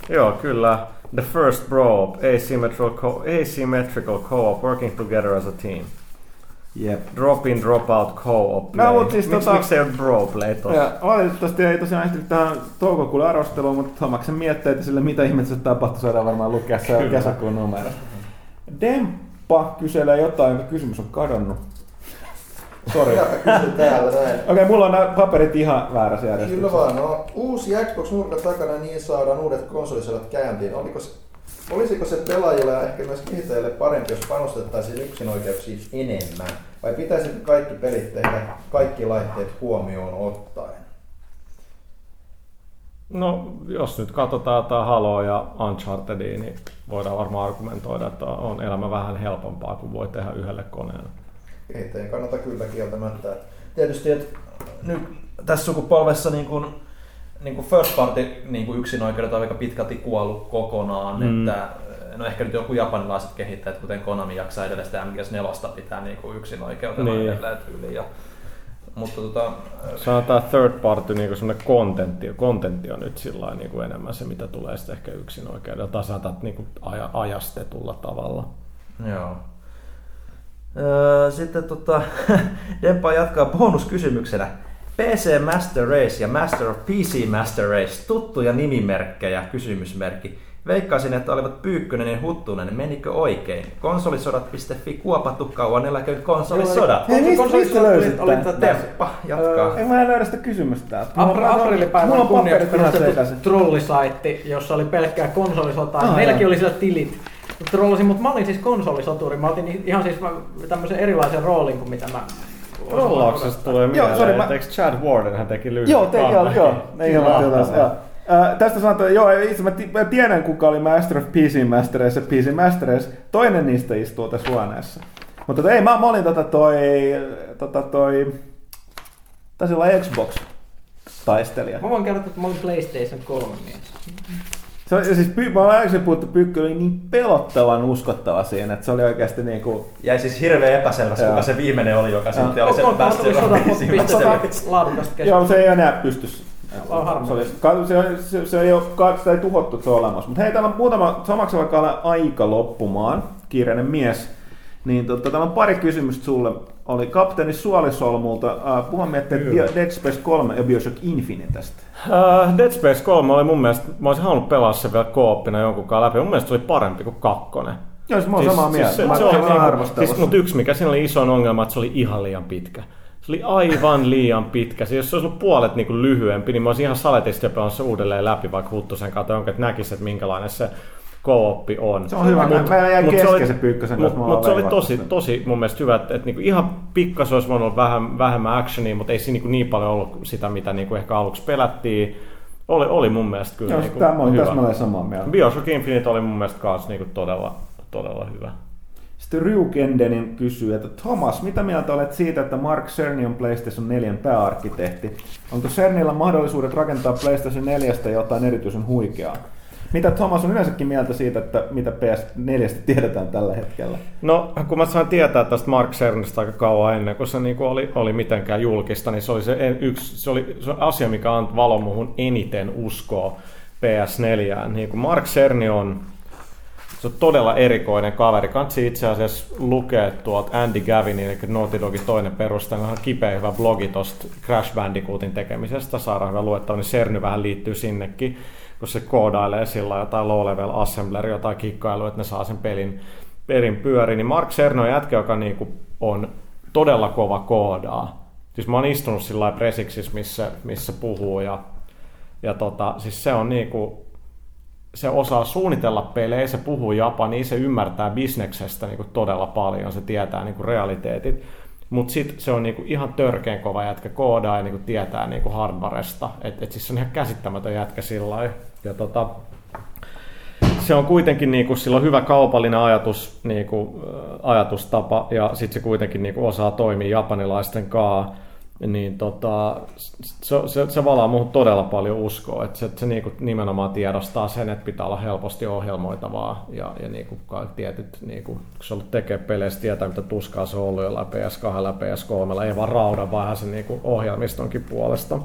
joo, kyllä. The first bro up, asymmetrical, co- asymmetrical co-op, working together as a team. Jep. Drop in, drop out, co-op play. No, siis Miks, tota- miksi ei ole bro play tossa? Ja valitettavasti ei tosiaan ehtinyt tähän toukokuun arvosteluun, mutta Thomaksen mietteitä sille, mitä ihmettä tapahtui, saadaan varmaan lukea se Kyllä. kesäkuun numero. Demppa kyselee jotain, jonka kysymys on kadonnut. Sori. Okei, okay, mulla on nämä paperit ihan väärässä järjestyksessä. Kyllä vaan, no uusi Xbox nurkan takana niin saadaan uudet konsolisodat käyntiin. Oliko se, olisiko se pelaajille ja ehkä myös kehittäjille parempi, jos panostettaisiin yksinoikeuksiin enemmän? Vai pitäisikö kaikki pelit tehdä kaikki laitteet huomioon ottaen? No, jos nyt katsotaan jotain Haloa ja Unchartedia, niin voidaan varmaan argumentoida, että on elämä vähän helpompaa, kuin voi tehdä yhdelle koneelle. Kehittäjien kannalta kyllä kieltämättä. Tietysti, että nyt tässä sukupolvessa niin kuin, niin kuin first party niin kuin yksinoikeudet on aika pitkälti kuollut kokonaan, Mm. että no ehkä nyt joku japanilaiset kehittäjät, kuten Konami jaksaa edelleen sitä MGS4 pitää niin kuin yksinoikeutena Niin. niin. tyyliin. Ja, mutta tota, Sanotaan että third party, niin semmoinen kontentti, kontentti on nyt sillä niin kuin enemmän se, mitä tulee sitten ehkä yksin oikeudella. Tai sanotaan, että niin kuin aja, ajastetulla tavalla. Joo. Öö, sitten tota, Dempa jatkaa bonuskysymyksenä. PC Master Race ja Master of PC Master Race, tuttuja nimimerkkejä, kysymysmerkki. Veikkaisin, että olivat Pyykkönen ja Huttunen. Menikö oikein? Konsolisodat.fi kuopattu kauan eläköön konsolisodat. Hei, mistä, mistä löysit Oli tätä Temppa, jatkaa. Ei mä en löydä sitä kysymystä Aprillipäivän on kunniaksi perustettu trollisaitti, jossa oli pelkkää konsolisotaa. Ah, Meilläkin joo. oli siellä tilit. Trollasin, mutta mä olin siis konsolisoturi. Mä otin ihan siis tämmöisen erilaisen roolin kuin mitä mä... Rollauksesta tulee Joo, mieleen, sorry, että mä- eikö Chad Warden hän teki lyhyen Joo, te, joo, joo. Ne ihan Mahtavaa. jotain. Joo. Tästä sanotaan, joo, itse mä, mä tiedän kuka oli Master of PC Mastereissa ja PC Mastereissa. Toinen niistä istuu tässä huoneessa. Mutta tota, ei, mä, mä olin tota toi, tota toi, taisi olla Xbox-taistelija. Mä voin kertoa, että mä olin PlayStation 3 mies. Se oli, ja siis, py, mä olen aikaisemmin puhuttu, Pyykky oli niin pelottavan uskottava siinä, että se oli oikeasti niinku... Jäi siis hirveän epäselväksi, kuka se viimeinen oli, joka sitten oli se PC Master pistetään Race. laadukasta Joo, se ei enää pystyssä. On harmi. Se, oli, se, se, se ei ole, sitä ei tuhottu, se olemassa. Mutta hei, täällä on muutama, samaksi vaikka aika loppumaan, kiireinen mies. Niin tota, täällä on pari kysymystä sulle. Oli kapteeni Suolisolmulta. Uh, puhun miettiä. Dead Space 3 ja Bioshock Infinitestä. Uh, Dead Space 3 oli mun mielestä, mä olisin halunnut pelaa sen vielä kooppina jonkunkaan läpi. Mun mielestä se oli parempi kuin kakkonen. Joo, siis mä oon samaa mieltä. se, Mä se kävin oli niinku, arvostelussa. siis, mutta yksi mikä siinä oli iso ongelma, että se oli ihan liian pitkä. Se oli aivan liian pitkä. Se, jos se olisi ollut puolet niin kuin lyhyempi, niin mä olisin ihan saletisti jo pelannut se uudelleen läpi, vaikka Huttusen kautta että näkisi, että minkälainen se kooppi on. Se on hyvä. Mut- Mä jäin mut se kesken oli- se Pyykkösen mut- Mutta ollaan se oli tosi, tosi mun mielestä hyvä, että, että niinku ihan pikkas olisi voinut olla vähän, vähemmän actionia, mutta ei siinä niinku niin paljon ollut sitä, mitä niinku ehkä aluksi pelättiin. Oli, oli mun mielestä kyllä Joo, niinku tämä mä olin hyvä. täsmälleen samaa mieltä. Bioshock Infinite oli mun mielestä kanssa niinku todella, todella hyvä. Sitten Ryukendenin kysyy, että Thomas, mitä mieltä olet siitä, että Mark Cerny on PlayStation 4 pääarkkitehti? Onko Cernillä mahdollisuudet rakentaa PlayStation 4 jotain erityisen huikeaa? Mitä Thomas on yleensäkin mieltä siitä, että mitä PS4 tiedetään tällä hetkellä? No, kun mä sain tietää tästä Mark Cernistä aika kauan ennen kuin se niinku oli, oli mitenkään julkista, niin se oli se yksi se oli se asia, mikä antoi valo muhun eniten uskoa PS4. Niin kuin Mark Cerny on, se on todella erikoinen kaveri. Kansi itse asiassa lukea tuolta Andy Gavinin, eli Naughty Dogin toinen perustaja, on kipeä hyvä blogi tuosta Crash Bandicootin tekemisestä, saadaan hyvä luettava, niin Cerny vähän liittyy sinnekin, kun se koodailee sillä jotain low-level assembleri, jotain kikkailua, että ne saa sen pelin, pelin pyöriin. Niin Mark Cerny on jätkä, joka niinku on todella kova koodaa. Siis mä oon istunut sillä presiksissä, missä, missä puhuu ja, ja tota, siis se on niinku, se osaa suunnitella pelejä, se puhuu japania, se ymmärtää bisneksestä niin kuin todella paljon, se tietää niin kuin realiteetit. Mutta sitten se on niinku ihan törkeän kova jätkä koodaa ja niinku tietää niinku hardwaresta. Et, et siis se on ihan käsittämätön jätkä sillä lailla. Ja tota, se on kuitenkin niinku, sillä on hyvä kaupallinen ajatus, niinku, ä, ajatustapa ja sitten se kuitenkin niinku osaa toimia japanilaisten kanssa. niin tota, se, se, se valaa muuhun todella paljon uskoa, että se, se niinku nimenomaan tiedostaa sen, että pitää olla helposti ohjelmoitavaa ja, ja niinku tietyt, niinku, kun se on ollut tekee peleissä, tietää mitä tuskaa se on ollut jollain PS2 ja PS3, ei vaan rauda, vaan se niinku ohjelmistonkin puolesta.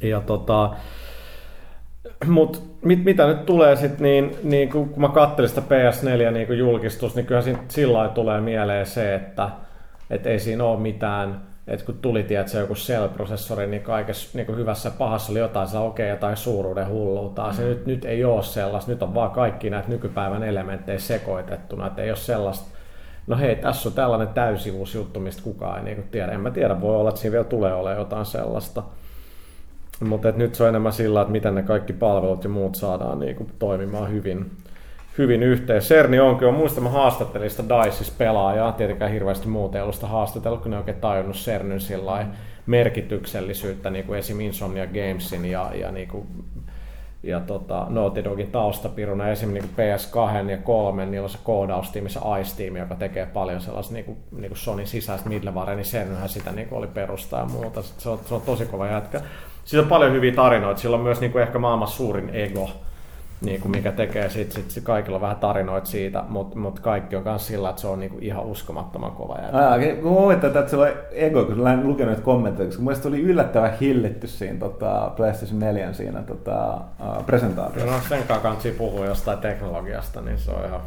Ja tota, mutta mit, mitä nyt tulee sitten, niin, niin kun, kun mä katselin sitä PS4 niin julkistus, niin kyllä sillä tulee mieleen se, että et ei siinä ole mitään, että kun tuli tiedätkö, joku Cell-prosessori, niin kaikessa niin hyvässä ja pahassa oli jotain, okei, okay, jotain suuruuden hulluutta. Se mm. nyt, nyt ei ole sellaista, nyt on vaan kaikki näitä nykypäivän elementtejä sekoitettuna, että ei ole sellaista, no hei, tässä on tällainen täysi uusi juttu, mistä kukaan ei niin tiedä. En mä tiedä, voi olla, että siinä vielä tulee olemaan jotain sellaista. Mutta nyt se on enemmän sillä, että miten ne kaikki palvelut ja muut saadaan niin kuin, toimimaan hyvin, hyvin yhteen. Serni on muista mä haastattelin sitä Diceissa pelaajaa, tietenkään hirveästi muuta ei ollut sitä haastatellut, kun ne oikein tajunnut Cernyn sillä merkityksellisyyttä niin kuin esim. Insomnia Gamesin ja, ja niin kuin, ja tota, Naughty Dogin taustapiruna esimerkiksi niin PS2 ja 3, niillä on se koodaustiimi, se Ice-tiimi, joka tekee paljon sellaista niin kuin, niin kuin Sonin sisäistä middlewarea, niin Cernynhän sitä niin kuin oli perustaa ja muuta. Se on, se on tosi kova jätkä. Siinä on paljon hyviä tarinoita. Sillä on myös niin kuin ehkä maailman suurin ego, niin kuin mikä tekee sit, sit, sit kaikilla on vähän tarinoita siitä, mutta mut kaikki on myös sillä, että se on niin kuin ihan uskomattoman kova jätkä. Aa, kun huomaat, että se on ego, kun olen lukenut näitä kommentteja, koska mielestäni oli yllättävän hillitty siinä tota, PlayStation 4 siinä tota, uh, presentaatiossa. No sen kanssa puhua jostain teknologiasta, niin se on ihan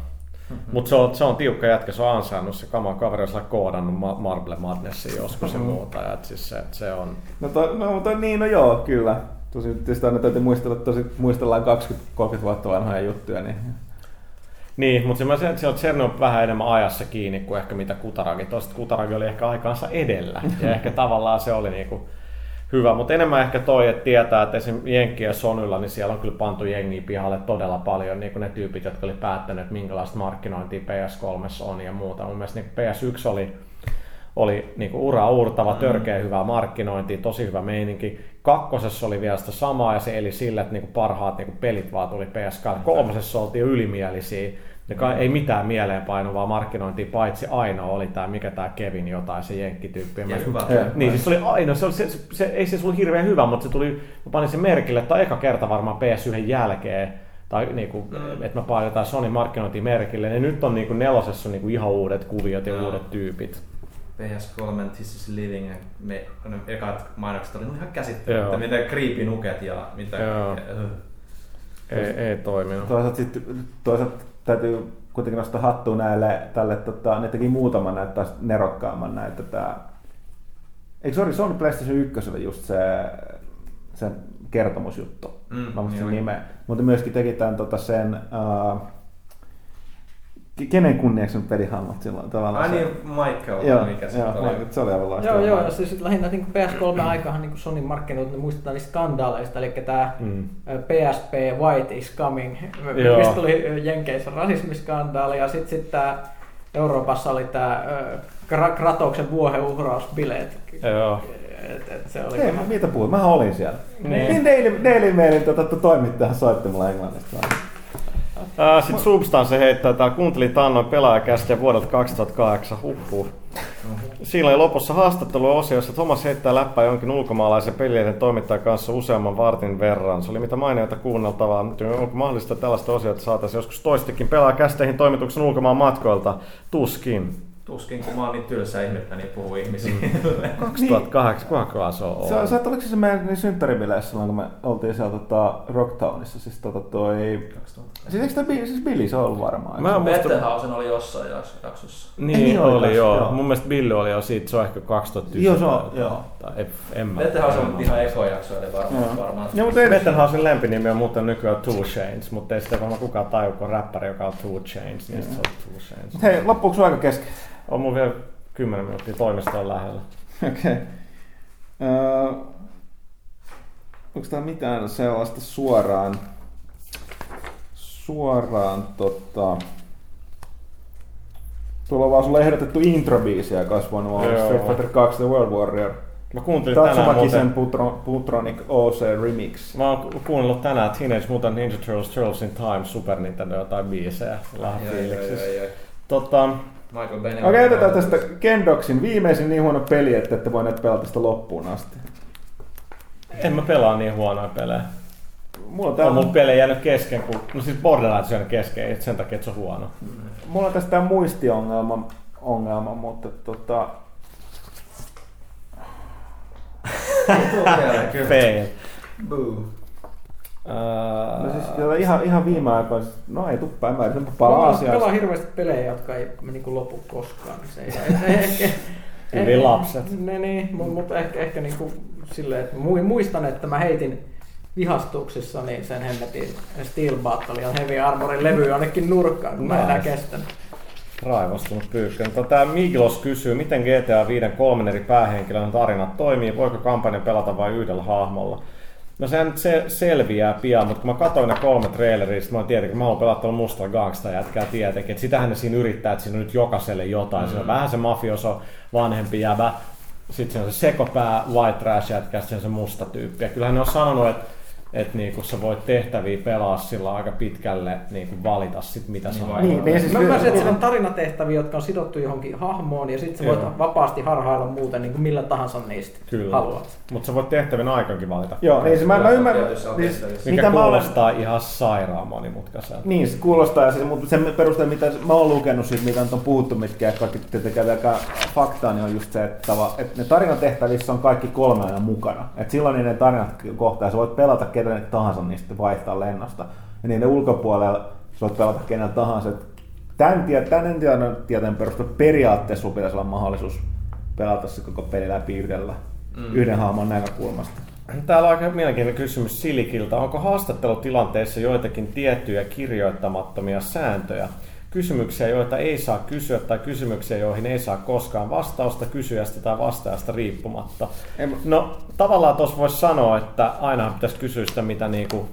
Mm-hmm. Mutta se on, se on tiukka jätkä, se on ansainnut se kama kaveri, on koodannut Marble Madnessin joskus mm-hmm. ja muuta. Ja siis se, se on... No, to, no mutta niin, no joo, kyllä. Tosi tietysti aina täytyy muistella, tosi, muistellaan 20-30 vuotta vanhoja juttuja, niin niin, mutta se, se, se on vähän enemmän ajassa kiinni kuin ehkä mitä Kutaragi. Toista Kutaragi oli ehkä aikaansa edellä. Ja ehkä tavallaan se oli niinku, hyvä, mutta enemmän ehkä toi, että tietää, että esimerkiksi Jenkki ja Sonylla, niin siellä on kyllä pantu jengiä pihalle todella paljon, niin kuin ne tyypit, jotka oli päättäneet, että minkälaista markkinointia PS3 on ja muuta. Mun mielestä niin PS1 oli, oli niin kuin ura uurtava, mm. törkeä hyvää markkinointia, tosi hyvä meininki. Kakkosessa oli vielä sitä samaa ja se eli sillä, että niin kuin parhaat niin kuin pelit vaan tuli PS2. Kolmosessa oltiin ylimielisiä ja kai, ei mitään mieleenpainuvaa markkinointia, paitsi ainoa oli tämä, mikä tämä Kevin jotain, se jenkkityyppi. Ja hyvä. Niin, siis se oli ainoa, se, oli, se, se, ei se ollut hirveän hyvä, mutta se tuli, mä panin sen merkille, että eka kerta varmaan PS1 jälkeen, tai niin kuin, mm. että mä panin jotain Sony markkinointia merkille, ja nyt on niin kuin nelosessa niin kuin ihan uudet kuviot ja mm. uudet tyypit. PS3 This is Living, me, ne ekat mainokset oli ihan käsittämättä, mitä creepy nuket ja mitä... Joo. Ei, ei toiminut. Toisaalta, sitten, toisaalta täytyy kuitenkin nostaa hattua näille, tälle, tota, ne teki muutaman näitä nerokkaamman näitä. Tää. Eikö sorry, se on PlayStation 1 just se, se kertomusjuttu. Mm, Mä muistan sen nimen. Mutta myöskin teki tämän tota, sen uh, kenen kunniaksi nyt pelihahmot silloin tavallaan? Ai niin, Michael, joo, mikä se joo, oli. Michael, se oli aivan loistava. Joo, joo, ja siis lähinnä niin PS3-aikahan niin Sony markkinoit, ne muistetaan niistä skandaaleista, eli tämä mm. PSP White is Coming, joo. mistä tuli Jenkeissä rasismiskandaali, ja sitten sit tämä Euroopassa oli tämä Kratoksen vuoheuhrausbileet. Joo. Et, et se oli Hei, vähän... mitä puhut? Mä olin siellä. Niin. niin Daily, Daily Mailin tuota, toimittaja soitti mulle englannista. Sitten Substance heittää täällä, kuuntelin taannoin pelaajakästiä vuodelta 2008, huhhuh. Siinä oli lopussa haastatteluosio, jossa Thomas heittää läppää jonkin ulkomaalaisen pelileiden toimittajan kanssa useamman vartin verran. Se oli mitä mainioita kuunneltavaa. Onko mahdollista tällaista osiota saataisiin joskus toistikin pelaajakästeihin toimituksen ulkomaan matkoilta? Tuskin. Tuskin, kun mä oon niin tylsä ihmettä, niin puhuu ihmisiä. 2008, kuinka se on ollut? Sä, oliko se meidän niin synttäribileissä silloin, kun me oltiin siellä tota, Rocktownissa, siis tota toi... 2000. Siis eikö tämä, siis Billy se on ollut varmaan? Mä Bettenhausen oli jossain jaksossa. Niin, niin oli, oli joo. joo. Mun mielestä Billy oli jo siitä, se on ehkä 2001. Joo, se on, joo. Tai en mä. Bettenhausen on ihan ekojakso, eli varmaan. varmaan. Joo, mutta Bettenhausen lempinimi on muuten nykyään Two Chains, mutta ei sitä varmaan kukaan taju, kun räppäri, joka on Two Chains, niin se on Two Chains. Hei, loppuuko aika kesken? On mun vielä 10 minuuttia toimistoon lähellä. Okei. Okay. Uh, onko täällä mitään sellaista suoraan, suoraan tota, Tuolla on vaan sulle ehdotettu introbiisi, joka olisi voinut olla Street Fighter 2 The World Warrior. Mä kuuntelin tänään muuten... Putro, Putronic OC Remix. Mä oon kuunnellut tänään Teenage Mutant Ninja Turtles Turtles in Time Super Nintendo jotain biisejä. Fiiliksissä. Tota, Michael Bennett. Okei, okay, otetaan tästä Kendoxin viimeisin niin huono peli, että ette voineet pelata sitä loppuun asti. En mä pelaa niin huonoja pelejä. Mulla on Tää on mun pelejä jäänyt kesken, kun, no siis Borderlands on kesken, ei sen takia, että se on huono. mulla on tästä muistiongelma, ongelma, mutta tota, Fail. Boo. no siis kyllä ihan, ihan viime aikoina, no ei tuppa, en mä yritän palaa asiaan. pelaa hirveästi pelejä, jotka ei niin lopu koskaan. niin Se ei, ei, ehkä, Hyvin lapset. Ne, niin, mutta mut ehkä, ehkä niin kuin silleen, että mu- muistan, että mä heitin vihastuksissa niin sen hemmetin Steel Battalion Heavy Armorin levy jonnekin nurkkaan, kun mä en enää kestänyt. Raivostunut pyykkä. Mutta tämä Miglos kysyy, miten GTA 5 kolmen eri päähenkilön tarinat toimii, voiko kampanjan pelata vain yhdellä hahmolla? No sehän nyt se selviää pian, mutta kun mä katsoin ne kolme traileria, sit mä oon tietenkin, mä oon pelattanut mustalla gangsta jätkää tietenkin, että sitähän ne siinä yrittää, että siinä on nyt jokaiselle jotain. Mm. Siinä on vähän se mafioso, vanhempi jäbä, sitten siinä on se sekopää, white trash jätkä, sitten se musta tyyppi. Ja kyllähän ne on sanonut, että että niinku sä voit tehtäviä pelaa sillä aika pitkälle niinku valita sit mitä sä haluat. Niin, niin siis Mä ymmärsin, että siellä on tarinatehtäviä, jotka on sidottu johonkin hahmoon, ja sitten sä voit Joo. vapaasti harhailla muuten niin kuin millä tahansa niistä Kyllä. haluat. Mutta sä voit tehtävän aikankin valita. Joo, niin se mä, mä ymmärrän, siis. Mikä mitä mä olen, kuulostaa ihan sairaan monimutkaiselta. Niin, se kuulostaa, siis, mutta sen perusteella, mitä mä oon lukenut siitä, mitä nyt on puhuttu, mitkä kaikki tietenkään vielä faktaa, niin on just se, että, tava- että ne tarinatehtävissä on kaikki kolme aina mukana. Et silloin niin ne tarinat kohtaa, sä voit pelata kenen tahansa niistä vaihtaa lennosta. Ja niiden ulkopuolella sä voit pelata kenellä tahansa. Tän, tie- tän en tiedä tieteen perusteella periaatteessa sulla pitäisi olla mahdollisuus pelata se koko peli läpi yhdellä, mm. yhden hahmon näkökulmasta. Täällä on aika mielenkiintoinen kysymys Silikiltä. Onko haastattelutilanteissa joitakin tiettyjä kirjoittamattomia sääntöjä? Kysymyksiä, joita ei saa kysyä tai kysymyksiä, joihin ei saa koskaan vastausta kysyjästä tai vastaajasta riippumatta. En- No tavallaan tuossa voisi sanoa, että aina pitäisi kysyä sitä, mitä niinku,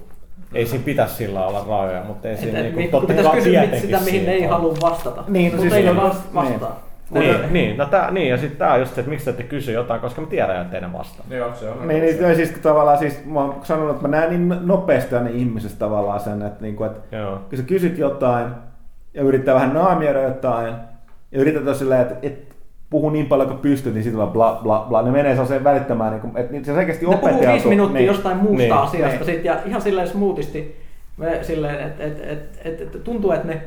ei siinä pitäisi sillä olla rajoja, mutta ei siinä Et, niinku, niin, totta kai tietenkin sitä, mihin ne ei halua vastata. Niin, no mutta siis ei niin, vasta- niin. vastaa. Niin, niin, no tää, niin, ja sitten tämä on just se, että miksi te ette kysy jotain, koska mä tiedän jo teidän vastaan. Joo, se on. Niin, niin siis tavallaan siis, mä oon sanonut, että mä näen niin nopeasti aina ihmisestä tavallaan sen, että, niinku, että Joo. kun sä kysyt jotain ja yrittää vähän naamioida jotain ja yritetään silleen, että et puhu niin paljon kuin pystyt, niin sitten vaan bla bla bla. Ne menee sellaiseen välittämään, niin kuin, että niitä se selkeästi Ne puhuu opeteltu. viisi minuuttia niin. jostain muusta Niin. asiasta Niin. sit, ja ihan silleen smoothisti me silleen, että et, et, et, et, tuntuu, että ne,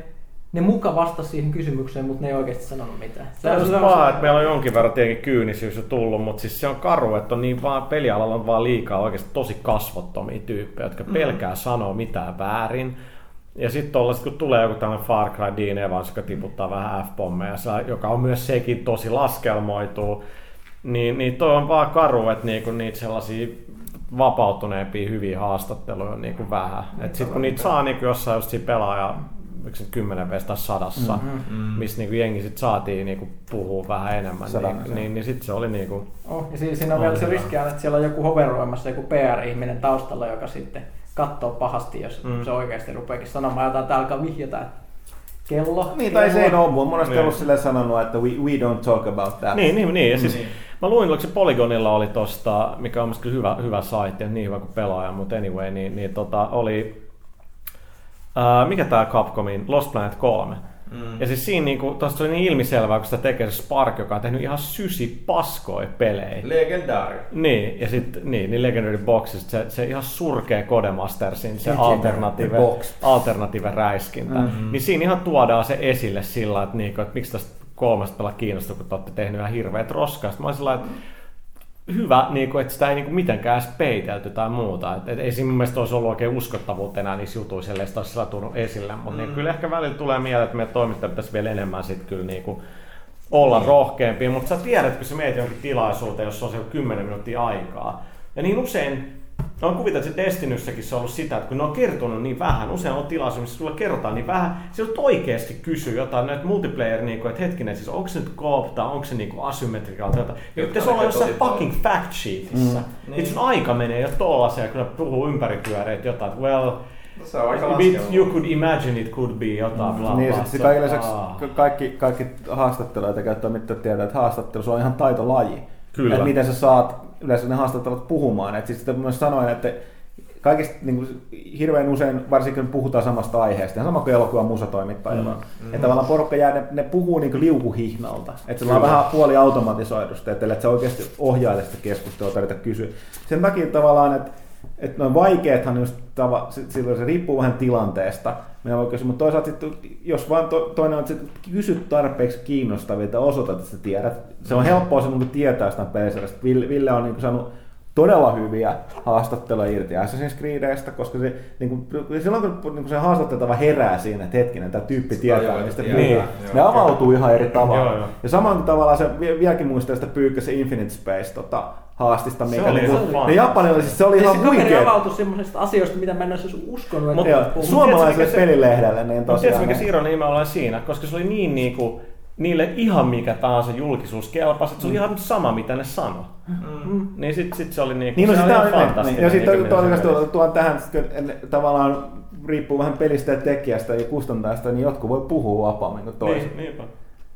ne muka vastasi siihen kysymykseen, mutta ne ei oikeasti sanonut mitään. Se on just paha, että meillä on jonkin verran tietenkin kyynisyys jo tullut, mutta siis se on karu, että on niin vaan, pelialalla on vaan liikaa oikeasti tosi kasvottomia tyyppejä, jotka pelkää sanoa mitään väärin. Ja sitten tollaset, kun tulee joku tällainen Far Cry Dean Evans, joka tiputtaa vähän F-pommeja, joka on myös sekin tosi laskelmoituu, niin, niin toi on vaan karu, että niinku niitä sellaisia vapautuneempia hyviä haastatteluja on niinku vähän. Et sit kun niitä saa niinku jossain just siinä pelaaja yksi kymmenen tai sadassa, mm-hmm. missä niinku jengi sit saatiin niinku puhua vähän enemmän, Sadan, niin, niin, niin sit se oli niinku, Oh, ja siinä, siinä on vielä se riski, että siellä on joku hoveroimassa, joku PR-ihminen taustalla, joka sitten katsoo pahasti, jos Mm. se oikeasti rupeakin sanomaan jotain, että alkaa vihjata, että kello. Niin, tai se ei ole, mun monesti Niin. ollut silleen sanonut, että we, we don't talk about that. Niin, niin, niin. Ja siis, Niin. Mä luin, oliko se Polygonilla oli tosta, mikä on mielestäni kyllä hyvä, hyvä saitti, ja niin hyvä kuin pelaaja, mutta anyway, niin, niin tota, oli, ää, mikä tää Capcomin, Lost Planet 3. Mm. Ja siis siinä niinku, tosta oli niin ilmiselvää, kun sitä tekee se Spark, joka on tehnyt ihan sysi paskoi pelejä. Legendaari. Niin, ja sitten niin, niin Legendary Boxista se, se ihan surkea Codemastersin se Legendary alternative, Box. alternative räiskintä. Mm-hmm. Niin siinä ihan tuodaan se esille sillä, että, niinku, että miksi tästä kolmesta pelaa kiinnostuu, kun te olette tehnyt ihan hirveät roskaa. Sitten mä olin sellainen, että hyvä, niin kuin, että sitä ei niin kuin mitenkään edes peitelty tai muuta. Et, et, ei siinä mun mielestä olisi ollut oikein uskottavuutta enää niissä jutuissa, ellei sitä olisi sillä tullut esille. Mutta mm. niin, kyllä ehkä välillä tulee mieleen, että meidän toimittajat pitäisi vielä enemmän sit kyllä niin kuin olla mm. rohkeampia. Mutta sä tiedät, kun sä meet jonkin tilaisuuteen, jossa on siellä 10 minuuttia aikaa. Ja niin usein No kuvitellaan, että Destinyssäkin se on ollut sitä, että kun ne on kertonut niin vähän, usein on tilaisuus, missä sulla kerrotaan niin vähän, joudut oikeasti kysyä jotain näitä multiplayer, niin kuin, että hetkinen, siis onko se nyt koop tai onko se niin asymmetrikaa tai jotain. Pitäisi olla tekee jossain fucking fact sheetissä. Mm. Niin. sun aika menee jo tollaseen, kun ne puhuu ympäripyöreitä jotain, että well, No, se on aika bit, you could imagine it could be jotain, bla bla. Niin, sitten kaikille lisäksi Ah. ka- kaikki, kaikki haastatteluita käyttää mitään tietää, että haastattelu on ihan taitolaji. Kyllä. Että miten sä saat yleensä ne haastattelut puhumaan. Et siis sitä myös sanoin, että kaikista niin kuin, hirveän usein, varsinkin kun puhutaan samasta aiheesta, sama kuin elokuvan musatoimittajilla. Mm. Mm. Että tavallaan porukka jää, ne, ne puhuu niin kuin liukuhihnalta. Että se on vähän puoli automatisoidusta, että, että se oikeasti ohjaa sitä keskustelua tai kysyä. Sen takia tavallaan, että että noin vaikeathan just tava, silloin se riippuu vähän tilanteesta. Minä voi kysyä, mutta toisaalta sit, jos vaan to, toinen on, että kysyt tarpeeksi kiinnostavia, että osoitat, että sä tiedät. Se on helppoa se niin tietää sitä pelisarjasta. Ville, Ville on niin saanut todella hyviä haastatteluja irti Assassin's Creedistä, koska se, niin kuin, silloin kun niin kuin se haastatteltava herää siinä, että hetkinen, tämä tyyppi tietää, mistä puhutaan, niin, ne avautuu ihan eri tavalla. Joo, joo. Ja samoin tavalla se vieläkin muistaa sitä pyykkäse Infinite Space tota, haastista, oli, niin, ne japanilaiset, se oli ihan huikea. Se avautui semmoisista asioista, mitä mä en olisi uskonut. Mutta, joo, suomalaiselle pelilehdelle, niin tosiaan. Tiedätkö, mikä se ironia oli siinä? Koska se oli niin niinku, niille ihan mikä tahansa julkisuus kelpasi, että se oli mm. ihan sama, mitä ne sanoi. Mm. Niin sit, sit se oli niinku, niin, no, se oli ihan fantastinen. Niin, ja sitten niin, tuon, tuon, tuon tähän, tavallaan riippuu vähän pelistä ja tekijästä ja kustantajasta, niin jotkut voi puhua vapaammin kuin toiset. Niin, niinpä.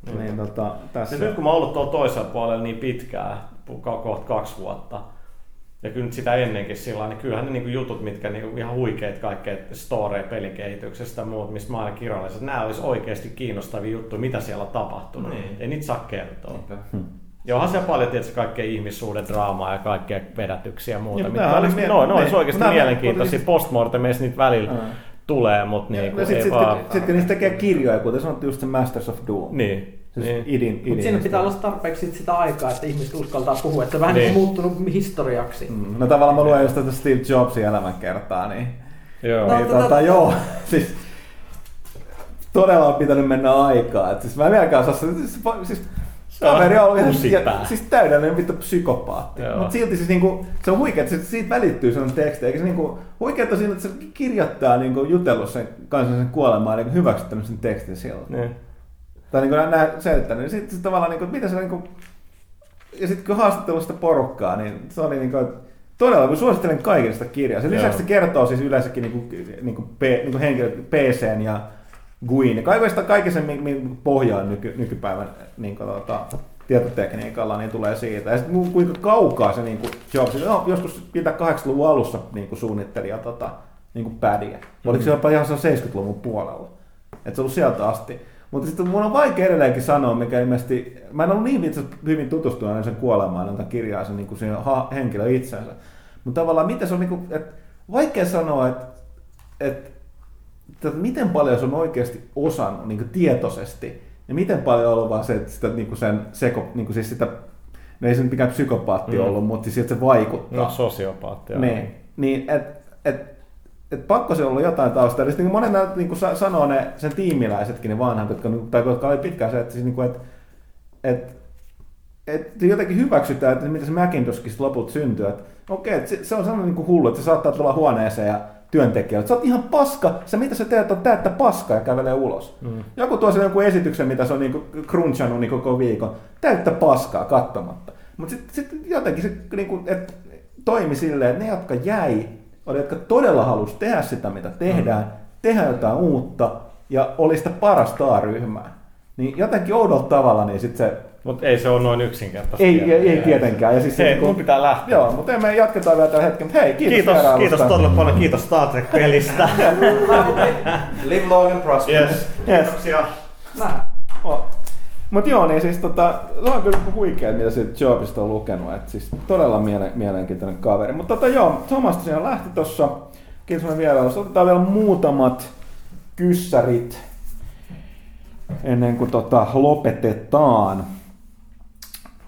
niinpä. Niin, tota, tässä. Ja nyt kun mä oon ollut tuolla toisella puolella niin pitkään, kohta kaksi vuotta, ja kyllä sitä ennenkin sillä niin kyllähän ne niin jutut, mitkä niin ihan huikeet kaikkea storeja pelikehityksestä ja muut, mistä mä aina kirjoitan, että nämä olisi oikeasti kiinnostavia juttuja, mitä siellä on tapahtunut. Niin. Ei niitä saa kertoa. Hmm. Ja onhan siellä paljon tietysti kaikkea ihmissuuden draamaa ja kaikkea vedätyksiä ja muuta. Ja, mitkä olisi, mie- no, no, olisi oikeasti mielenkiintoisia. Siis... Postmortemeissa niitä välillä mm. tulee, mutta niin, no, sitten sit, sit, niistä tekee kirjoja, kuten sanottu just se Masters of Doom. Niin. Siis niin. idin, idin Mutta siinä pitää olla tarpeeksi sitä aikaa, että ihmiset uskaltaa puhua, että se on vähän niin. muuttunut historiaksi. Mm. No tavallaan mä luen just tätä Steve Jobsin elämänkertaa, niin, joo. No, niin tota, tota, joo, siis todella on pitänyt mennä aikaa. Et siis mä en vieläkään osaa, siis, siis kaveri on ollut ihan, siis täydellinen vittu psykopaatti. Mutta silti siis niinku, se on huikea, että siitä välittyy sellainen teksti. Eikä se niinku, huikeaa siinä, että se kirjoittaa niinku, jutellut sen kanssa sen kuolemaan ja niinku, hyväksyttänyt sen tekstin siellä. Niin tai niin kuin näin selittänyt, niin sitten sit tavallaan, niin kuin, mitä se niin kuin, ja sitten kun haastattelu sitä porukkaa, niin se oli niin kuin, todella, kun suosittelen kaikille sitä kirjaa. Sen lisäksi se kertoo siis yleensäkin niin kuin, niin kuin, P, niin kuin henkilö, PCn ja GUIN, ja kaikesta kaiken sen pohjaan nyky, nykypäivän niin kuin, tota, tietotekniikalla, niin tulee siitä. Ja sitten kuinka kaukaa se niin kuin, Jobs, no, joskus pitää 80-luvun alussa niin kuin suunnitteli ja tota, niin kuin pädiä. Oliko se jopa ihan 70-luvun puolella? Että se on ollut sieltä asti. Mutta sitten mun on vaikea edelleenkin sanoa, mikä ilmeisesti, mä en ollut niin itse hyvin tutustunut sen kuolemaan, jonka kirjaa sen, niin sen henkilö itsensä. Mutta tavallaan miten se on, niin kuin, että vaikea sanoa, että, että, että miten paljon se on oikeasti osannut niin tietoisesti, ja miten paljon on ollut vaan se, että sitä, niin sen seko, niin siis sitä, no ei se mikään psykopaatti mm. ollut, mutta siis että se vaikuttaa. No sosiopaatti. Niin, niin että et, et pakko se olla jotain taustaa. Eli niin monet näitä niin sanoo ne sen tiimiläisetkin, ne vanhat, jotka, tai jotka oli pitkään se, että, siis, niin kuin, että, että, että jotenkin hyväksytään, että mitä se Macintoshkin lopulta syntyy. Että okei, että se, se on sellainen niin hullu, että se saattaa tulla huoneeseen ja työntekijä. Sä oot ihan paska, se mitä sä teet on täyttä paskaa ja kävelee ulos. Mm. Joku tuo sen joku esityksen, mitä se on niin crunchannut niin koko viikon. Täyttä paskaa katsomatta. Mutta sitten sit jotenkin se niin kuin, että toimi silleen, että ne, jotka jäi oli, jotka todella halusi tehdä sitä, mitä tehdään, mm. tehdä jotain uutta ja oli sitä parasta ryhmää. Niin jotenkin oudolla tavalla, niin sitten se... Mutta ei se ole noin yksinkertaista. Ei, ei, ei tietenkään. Ja siis hei, kun... mun pitää lähteä. Joo, mutta me jatketaan vielä tällä hetken. Hei, kiitos Kiitos, kiitos todella paljon. Kiitos Star Trek-pelistä. Live long and prosper. Yes. yes. Kiitoksia. Oh. Mutta joo, niin siis tota, se on kyllä huikea, mitä se Jobista on lukenut. Et siis todella miele- mielenkiintoinen kaveri. Mutta tota, joo, Thomas tosiaan lähti tuossa. Kiitos vielä. Otetaan vielä muutamat kyssärit ennen kuin tota, lopetetaan.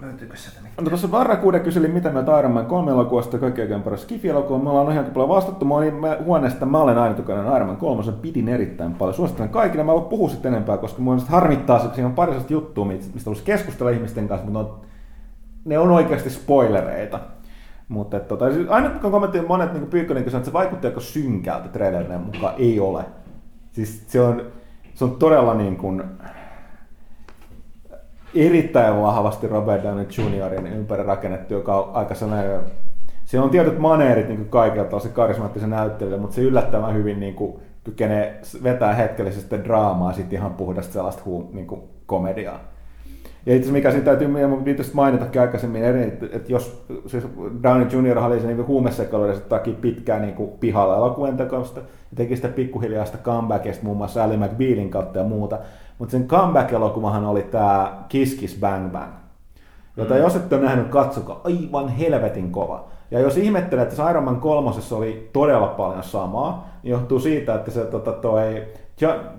Löytyykö sieltä No tuossa Varrakuude kyseli, mitä me Iron Man 3 elokuvasta kaikkein oikein paras skifi-elokuva. Me ollaan ihan paljon vastattu. Mä olin huoneesta, mä olen ainutkainen Iron Man 3, pidin erittäin paljon. Suosittelen kaikille, mä voin puhua sitten enempää, koska mun harmittaa se, siinä on pari juttua, mistä olisi keskustella ihmisten kanssa, mutta ne on, ne on oikeasti spoilereita. Mutta tota, siis aina kun kommentti monet niin Pyykkönen että se vaikutti aika synkältä trailerinen mukaan, ei ole. Siis se on, se on todella niin kuin, erittäin vahvasti Robert Downey Juniorin ympäri rakennettu, joka on aika sellainen se on tietyt maneerit niin kaikilta tosi karismaattisen näyttelijä, mutta se yllättävän hyvin niin kuin, kykenee vetää hetkellisesti draamaa sitten ihan puhdasta sellaista huu, niin kuin, komediaa. Ja itse mikä siinä täytyy mainita aikaisemmin, että, että jos siis Downey Jr. oli se niin huumesekaloiden takia pitkään niin kuin pihalla tekosta, ja teki sitä pikkuhiljaa sitä comebackista muun muassa Ally McBealin kautta ja muuta. Mutta sen comeback-elokuvahan oli tämä Kiss Kiss Bang Bang, jota mm. jos ette ole nähnyt, katsokaa, aivan helvetin kova. Ja jos ihmettelee, että Iron Man kolmosessa oli todella paljon samaa, niin johtuu siitä, että se tota, toi,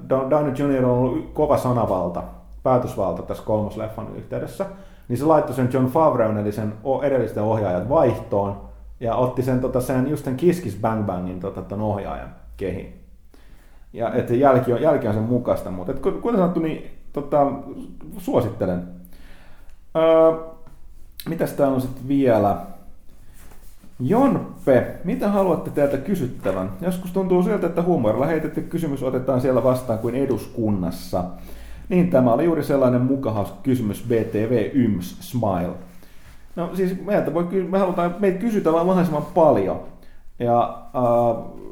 Downey Jr. on ollut kova sanavalta, päätösvalta tässä kolmosleffan yhteydessä, niin se laittoi sen John Favreun, eli sen edellisten ohjaajan vaihtoon, ja otti sen, tota, sen just sen Kiss Kiss Bang Bangin tota, ton ohjaajan kehin. Ja että jälki on, jälki on sen mukaista, mutta et, kuten sanottu, niin tota, suosittelen. Öö, mitäs täällä on sitten vielä? Jonppe, mitä haluatte täältä kysyttävän? Joskus tuntuu siltä, että huumorilla heitetty kysymys otetaan siellä vastaan kuin eduskunnassa. Niin tämä oli juuri sellainen mukahauska kysymys BTV Yms Smile. No siis meiltä voi, me halutaan, meitä kysytään mahdollisimman paljon. Ja äh,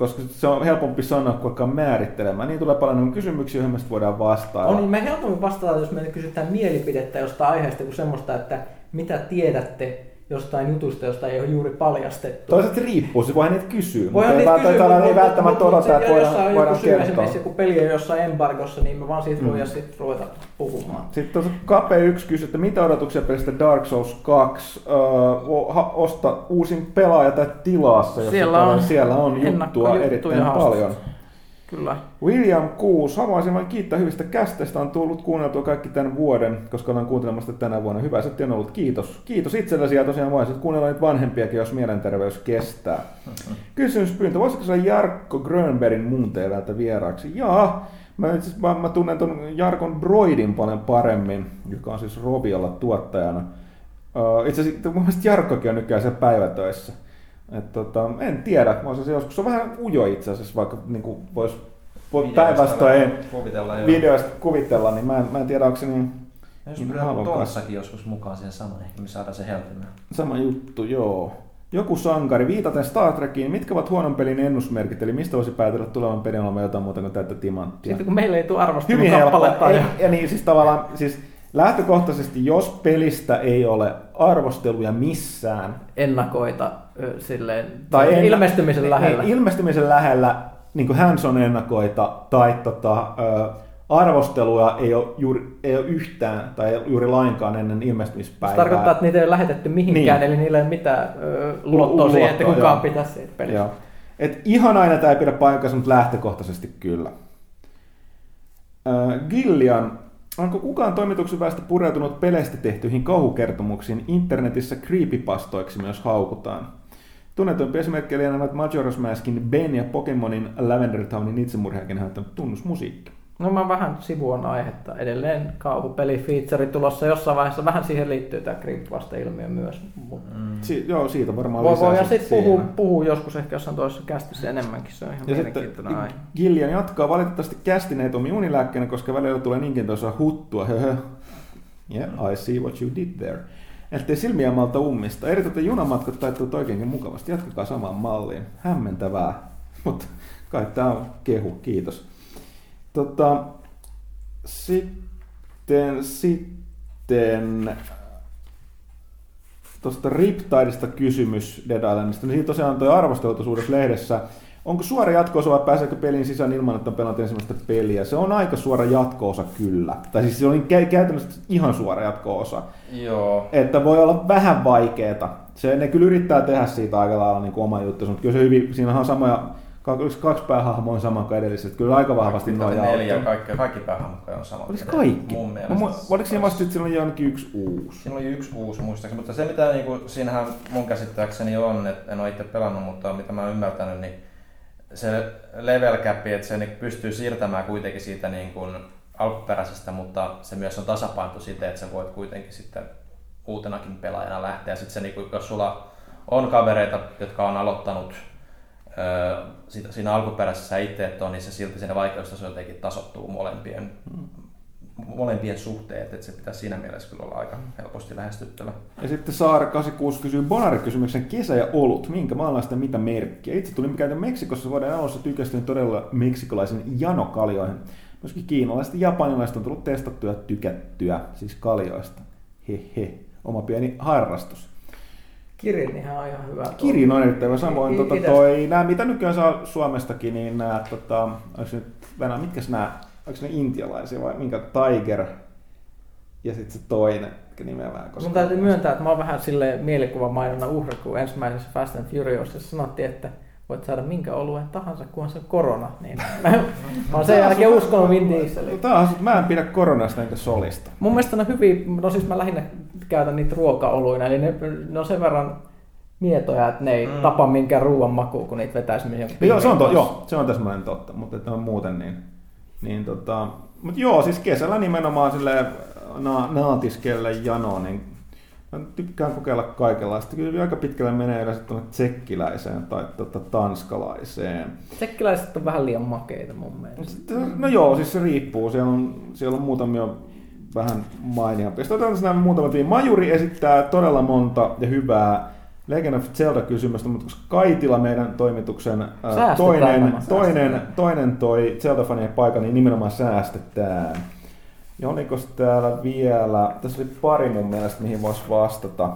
koska se on helpompi sanoa kuin alkaa määrittelemään. Niin tulee paljon kysymyksiä, joihin me voidaan vastata. On, me helpommin vastata, jos me kysytään mielipidettä jostain aiheesta kuin semmoista, että mitä tiedätte jostain jutusta, josta ei ole juuri paljastettu. Toisaalta riippuu, se voi niitä kysyä, mutta ei, kysyä, ei välttämättä odota, että voidaan, voidaan kysyä, kertoa. Esimerkiksi joku peli on jossain embargossa, niin me vaan siitä mm. sitten ruveta puhumaan. Sitten tuossa Kape 1 kysyy, että mitä odotuksia pelistä Dark Souls 2? Öö, osta uusin pelaaja tai tilassa, jos siellä on, siellä on juttua erittäin paljon. Kyllä. William 6. Haluaisin vain kiittää hyvistä kästeistä. On tullut kuunneltua kaikki tämän vuoden, koska olen kuuntelemassa tänä vuonna. Hyvä, että on ollut. Kiitos. Kiitos itsellesi ja tosiaan voisit kuunnella niitä vanhempiakin, jos mielenterveys kestää. Mm-hmm. Kysymyspyyntö. Voisiko se Jarkko Grönbergin muun teevältä vieraaksi? Jaa. Mä, itse, mä, mä tunnen ton Jarkon Broidin paljon paremmin, joka on siis Robialla tuottajana. Uh, itse asiassa mun mielestä Jarkkokin on nykyään siellä päivätöissä. Et tota, en tiedä, mä se joskus, se on vähän ujo itse asiassa, vaikka niin voisi päinvastoin kuvitella, videoista kuvitella, niin mä en, mä en tiedä, onko se niin jos niin joskus mukaan siihen saman, ehkä me saadaan se helpommin. Sama juttu, joo. Joku sankari, viitaten Star Trekiin, mitkä ovat huonon pelin ennusmerkit, eli mistä voisi päätellä tulevan pelin olemaan jotain muuta kuin täyttä timanttia? Sitten kun meille ei tule arvostelun kappaletta. Ja... ja niin, siis tavallaan, siis lähtökohtaisesti, jos pelistä ei ole arvosteluja missään. Ennakoita silleen, tai en, ilmestymisen lähellä. Ilmestymisen lähellä, niin kuin hands on ennakoita, tai tota, arvosteluja ei ole, juuri, ei ole yhtään tai ei juuri lainkaan ennen ilmestymispäivää. Se tarkoittaa, että niitä ei ole lähetetty mihinkään, niin. eli niillä ei ole mitään ö, luottoa siihen, että kukaan joo. pitäisi siitä pelistä. Joo. Et ihan aina tämä ei pidä paikkansa, mutta lähtökohtaisesti kyllä. Äh, Gillian Onko kukaan toimituksen väestä pureutunut peleistä tehtyihin kauhukertomuksiin internetissä creepypastoiksi myös haukutaan? Tunnetumpi esimerkki lienevät Majora's Maskin Ben ja Pokemonin Lavender Townin itsemurhiakin näyttänyt tunnusmusiikki. No mä vähän sivuon aihetta. Edelleen kauhupeli feature tulossa jossain vaiheessa. Vähän siihen liittyy tämä creepypasta-ilmiö myös. Mm. Si- joo, siitä varmaan voi, lisää. Ja sitten puhuu, puhuu, joskus ehkä jossain toisessa kästissä enemmänkin. Se on ihan ja mielenkiintoinen aihe. Gillian jatkaa valitettavasti kästineet omi unilääkkeenä, koska välillä tulee niinkin tuossa huttua. yeah, I see what you did there. Ettei silmiä malta ummista. Erityisesti junamatkat taittuvat oikeinkin mukavasti. Jatkakaa samaan malliin. Hämmentävää. Mutta kai tämä on kehu. Kiitos. Tota, sitten, sitten tuosta Riptideista kysymys Dead Islandista. Niin siitä tosiaan toi arvostelutuisuudessa lehdessä. Onko suora jatko-osa vai pääseekö pelin sisään ilman, että on pelannut ensimmäistä peliä? Se on aika suora jatko-osa kyllä. Tai siis se on käytännössä ihan suora jatko-osa. Joo. Että voi olla vähän vaikeeta. Se, ne kyllä yrittää tehdä siitä aika lailla niin oma juttu, mutta kyllä se hyvin, siinä on samoja Kaksi, kaksi päähahmoa on sama kuin edelliset. Kyllä aika vahvasti nojaa. Neljä, kaikki, kaikki päähahmot on sama. Oliko kaikki? Mun mielestä. Mä, oliko siinä vasta, että siinä oli jonkin yksi uusi? Siinä oli yksi uusi muistaakseni, mutta se mitä niin kuin, siinähän mun käsittääkseni on, että en ole itse pelannut, mutta mitä mä oon ymmärtänyt, niin se level cap, että se niin pystyy siirtämään kuitenkin siitä niin kuin alkuperäisestä, mutta se myös on tasapainto siten, että sä voit kuitenkin sitten uutenakin pelaajana lähteä. Sitten se, niin kuin, jos sulla on kavereita, jotka on aloittanut siinä alkuperäisessä itse et on, niin se silti siinä vaikeustaso jotenkin tasottuu molempien, molempien suhteet, että se pitää siinä mielessä kyllä olla aika helposti lähestyttävä. Ja sitten Saara 86 kysyy Bonari-kysymyksen kesä ja olut, minkä maalaista mitä merkkiä? Itse tuli käytä Meksikossa vuoden alussa tykästyin todella meksikolaisen janokaljoihin. Myöskin kiinalaiset ja japanilaiset on tullut testattuja ja tykättyä, siis kaljoista. Hehe, oma pieni harrastus. Kirin ihan on ihan hyvä. Kirin on erittäin hyvä. Samoin tota, toi, nämä, mitä nykyään saa Suomestakin, niin nämä, tota, onko nyt, Venä, mitkä nämä, onko ne intialaisia vai minkä Tiger ja sitten se toinen, mikä nimellään. Koska Mun täytyy myöntää, että mä oon vähän sille mainonnan uhri, kun ensimmäisessä Fast and Furiousissa sanottiin, että voit saada minkä oluen tahansa, kunhan se on korona. Niin mä, mä oon sen jälkeen uskonut Vin Dieseliin. Taas, mä en pidä koronasta enkä solista. Mun mielestä ne on hyvin, no siis mä lähinnä käytän niitä ruokaoluina, eli ne, ne on sen verran mietoja, että ne ei mm. tapa minkään ruoan makuun, kun niitä vetäisi mihin joo, se on, to, joo, se on täsmälleen totta, mutta että on muuten niin. niin tota, mutta joo, siis kesällä nimenomaan sille na, naatiskelle jano, niin Mä tykkään kokeilla kaikenlaista. Kyllä aika pitkälle menee yleensä tuonne tsekkiläiseen tai tota, tanskalaiseen. Tsekkiläiset on vähän liian makeita mun mielestä. No joo, siis se riippuu. Siellä on, siellä on muutamia vähän mainiampia. Sitten otetaan nämä muutamat. Majuri esittää todella monta ja hyvää Legend of Zelda-kysymystä, mutta koska Kaitila meidän toimituksen ää, toinen, toinen, toinen toi Zelda-fanien paikka, niin nimenomaan säästetään. Ja oliko täällä vielä, tässä oli pari mun mielestä, mihin voisi vastata.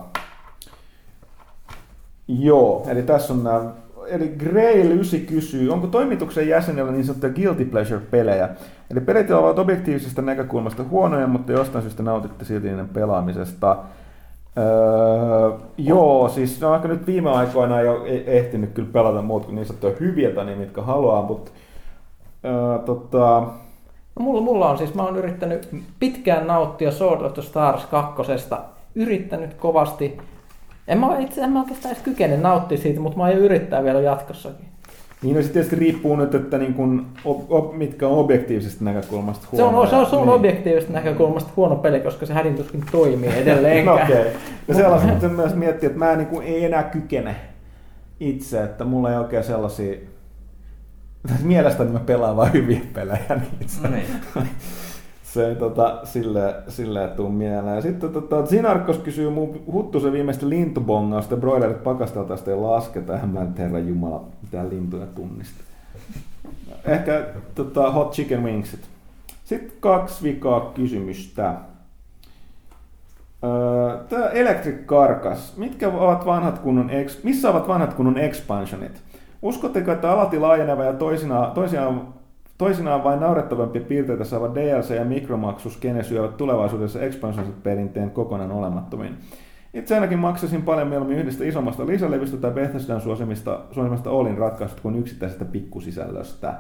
Joo, eli tässä on nämä, eli Grail 9 kysyy, onko toimituksen jäsenellä niin sanottuja guilty pleasure-pelejä? Eli pelit ovat objektiivisesta näkökulmasta huonoja, mutta jostain syystä nautitte silti niiden pelaamisesta. Öö, joo, siis on ehkä nyt viime aikoina jo e- ehtinyt kyllä pelata muut kuin niin sanottuja hyviä tai niin, mitkä haluaa, mutta öö, tota, No mulla, mulla on siis, mä oon yrittänyt pitkään nauttia Sword of the Stars kakkosesta, yrittänyt kovasti. En mä itse en mä oikeastaan edes kykene nauttia siitä, mutta mä aion yrittää vielä jatkossakin. Niin, no se tietysti riippuu nyt, että niin kun, ob, ob, mitkä on objektiivisesta näkökulmasta huono. Se on, se on, se on niin. objektiivisesta näkökulmasta huono peli, koska se hädintuskin toimii edelleen. no, okei. Okay. No sellaista, mutta myös miettiä, että mä en, niin kuin, ei enää kykene itse, että mulla ei oikein sellaisia mielestäni mä pelaan vain hyviä pelejä, niin se, no niin. se ei tota, silleen, silleen tuu mieleen. Sitten tota, Sinarkos kysyy mun Huttusen viimeistä lintubongausta, broilerit pakasteltaista ei lasketa, en mä nyt herra jumala mitään lintuja tunnista. Ehkä tota, hot chicken wingsit. Sitten kaksi vikaa kysymystä. Tämä Electric Carcass. Mitkä ovat vanhat kunnon ex, missä ovat vanhat kunnon expansionit? Uskotteko, että alati laajeneva ja toisinaan, toisinaan, toisinaan vain naurettavampia piirteitä saava DLC- ja mikromaksuskene syövät tulevaisuudessa expansionset perinteen kokonaan olemattomiin? Itse ainakin maksasin paljon mieluummin yhdestä isommasta lisälevystä tai Bethesdan suosimista, suosimasta Olin ratkaisut kuin yksittäisestä pikkusisällöstä.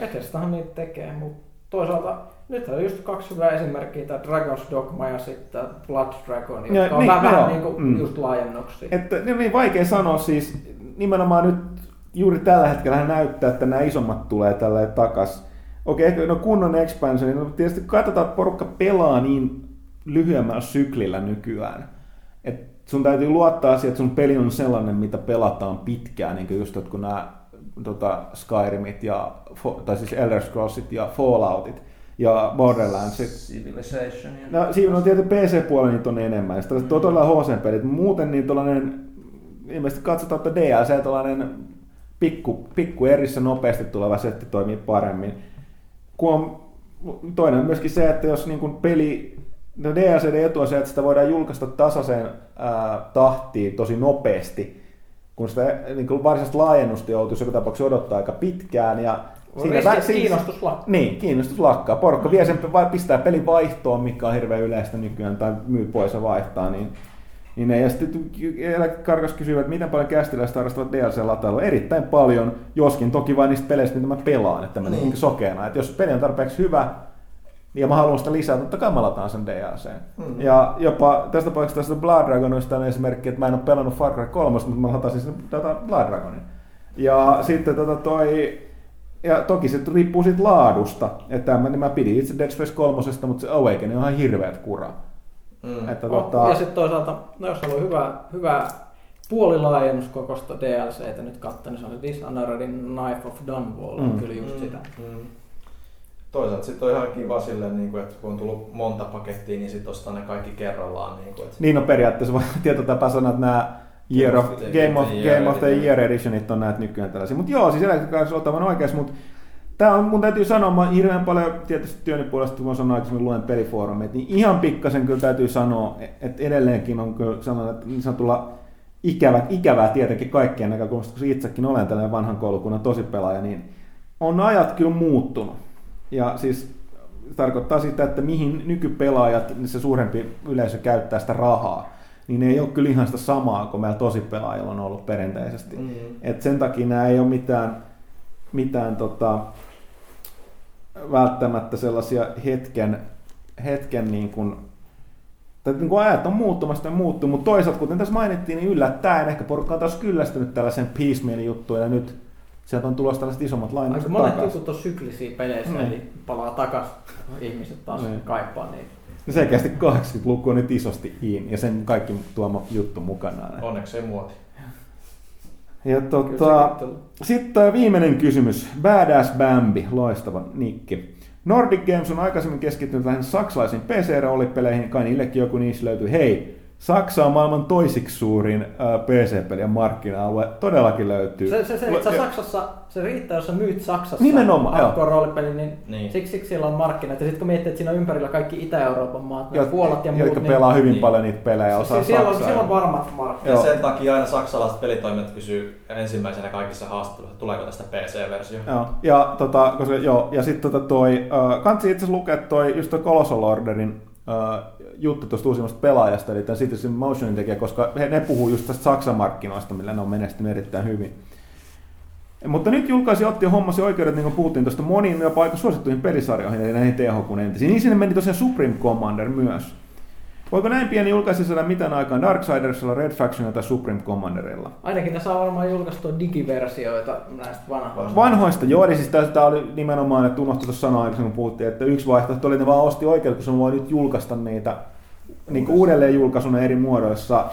Bethesdahan niitä tekee, mutta toisaalta nyt on just kaksi hyvää esimerkkiä, tämä Dragon's Dogma ja sitten Blood Dragon, jotka on niin, vähän niin kuin mm. just laajennuksia. Että, niin vaikea sanoa siis, nimenomaan nyt juuri tällä hetkellä näyttää, että nämä isommat tulee tällä takas. Okei, okay, no kunnon expansion, niin no tietysti katsotaan, että porukka pelaa niin lyhyemmällä syklillä nykyään. Et sun täytyy luottaa siihen, että sun peli on sellainen, mitä pelataan pitkään, niin kuin just kun nämä tota, Skyrimit ja, tai siis Elder Scrollsit ja Falloutit ja Borderlandsit. Civilization. No, siinä on tietysti PC-puolella niitä on enemmän. Sitten todella HC-pelit. Muuten niin tuollainen, ilmeisesti katsotaan, että DLC, tuollainen pikku, pikku erissä nopeasti tuleva setti toimii paremmin. Kun on, toinen on myöskin se, että jos niin kuin peli, no DLCD etu on se, että sitä voidaan julkaista tasaiseen ää, tahtiin tosi nopeasti, kun sitä niin kuin varsinaista laajennusta joutuisi joka tapauksessa odottaa aika pitkään. Ja Siinä vä- kiinnostus lakkaa. Niin, kiinnostus lakkaa. Porukka vie sen, pistää pelin vaihtoon, mikä on hirveän yleistä nykyään, tai myy pois ja vaihtaa, niin niin ne, ja sitten Karkas kysyy, että miten paljon kästiläiset harrastavat DLC-latailua. Erittäin paljon, joskin toki vain niistä peleistä, mitä mä pelaan, että mä niin. niin sokeena. Että jos peli on tarpeeksi hyvä, ja mä haluan sitä lisää, totta kai mä lataan sen DLC. Mm. Ja jopa tästä tapauksessa tästä Blood Dragonista on esimerkki, että mä en ole pelannut Far Cry 3, mutta mä latasin sen tätä Blood Dragonin. Ja sitten tota toi, ja toki se riippuu siitä laadusta, että mä, mä pidin itse Dead Space 3, mutta se Awakening on ihan hirveät kuraa. Mm. Että, oh, tota... Ja sitten toisaalta, no jos haluaa hyvää, hyvää puolilaajennuskokosta DLCtä nyt katsoa, niin se on se Dishonoredin Knife of Dunwall, mm. kyllä just mm. sitä. Mm. Toisaalta sitten on ihan kiva silleen, niin kuin, että kun on tullut monta pakettia, niin sitten ostaa ne kaikki kerrallaan. Niin, kuin, että... niin no periaatteessa voi tietotapa sanoa, että nämä Year of, Game, of, Game of the Year Editionit on näitä nykyään tällaisia. Mutta joo, siis Electric Cars on oikeassa, mutta Tämä on, mun täytyy sanoa, mä hirveän paljon tietysti työni puolesta, kun mä sanoin aikaisemmin luen pelifoorumeita, niin ihan pikkasen kyllä täytyy sanoa, että edelleenkin on kyllä sanoa, että niin sanotulla ikävä, ikävää tietenkin kaikkien näkökulmasta, koska itsekin olen tällainen vanhan koulukunnan tosipelaaja, niin on ajat kyllä muuttunut. Ja siis tarkoittaa sitä, että mihin nykypelaajat, se suurempi yleisö käyttää sitä rahaa, niin ne ei ole kyllä ihan sitä samaa kuin meillä tosipelaajilla on ollut perinteisesti. Mm. Et sen takia nämä ei ole mitään, mitään tota, välttämättä sellaisia hetken, hetken niin kuin, tai niin kuin ajat on muuttumasta ja muuttuu, mutta toisaalta, kuten tässä mainittiin, niin yllättäen ehkä porukka on taas kyllästynyt tällaisen piecemeal-juttuun ja nyt sieltä on tulossa tällaiset isommat lainat Aika monet jutut on syklisiä peleissä, mm. eli palaa takas ihmiset taas mm. kaipaa niitä. No selkeästi 80-luku on nyt isosti in ja sen kaikki tuoma juttu mukanaan. Onneksi ei muoti. Ja tota, sitten viimeinen kysymys. Badass Bambi, loistava nikki. Nordic Games on aikaisemmin keskittynyt lähinnä saksalaisiin PC-roolipeleihin, kai niillekin joku niissä löytyy. Hei, Saksa on maailman toisiksi suurin uh, PC-pelien markkina-alue. Todellakin löytyy. Se, se, se että Saksassa, se riittää, jos sä myyt Saksassa Nimenomaan, roolipeli, niin, niin. Siksi, siksi siellä on markkinat. Ja sitten kun miettii, että siinä on ympärillä kaikki Itä-Euroopan maat, jo, Puolat ja muut. Jotka niin, pelaa hyvin niin. paljon niitä pelejä, osaa siellä, on, siellä on varmat markkinat. Ja sen takia aina saksalaiset pelitoimijat kysyy ensimmäisenä kaikissa haastatteluissa, tuleeko tästä PC-versio. Joo, ja, tota, koska, joo, ja sitten tota toi, uh, kansi itse asiassa lukea toi, just toi Colossal Orderin uh, juttu tuosta uusimmasta pelaajasta, eli tämän Citizen Motionin tekijä, koska he, ne puhuu just tästä Saksan markkinoista, millä ne on menestynyt erittäin hyvin. Mutta nyt julkaisi otti hommasi oikeudet, niin kuin puhuttiin tuosta moniin jopa aika suosittuihin pelisarjoihin, eli näihin THQ entisiin. Niin sinne meni tosiaan Supreme Commander myös. Voiko näin pieni julkaisi saada mitään aikaan Darksidersilla, Red Factionilla tai Supreme Commanderilla? Ainakin ne saa varmaan julkaistua digiversioita näistä vanhoista. Vanhoista, joo. Eli siis tämä oli nimenomaan, että unohtui tuossa sanoa aikaisemmin, kun puhuttiin, että yksi vaihtoehto oli, että ne vaan osti oikeudet, kun se voi nyt julkaista niitä niin uudelleen julkaisuna eri muodoissa.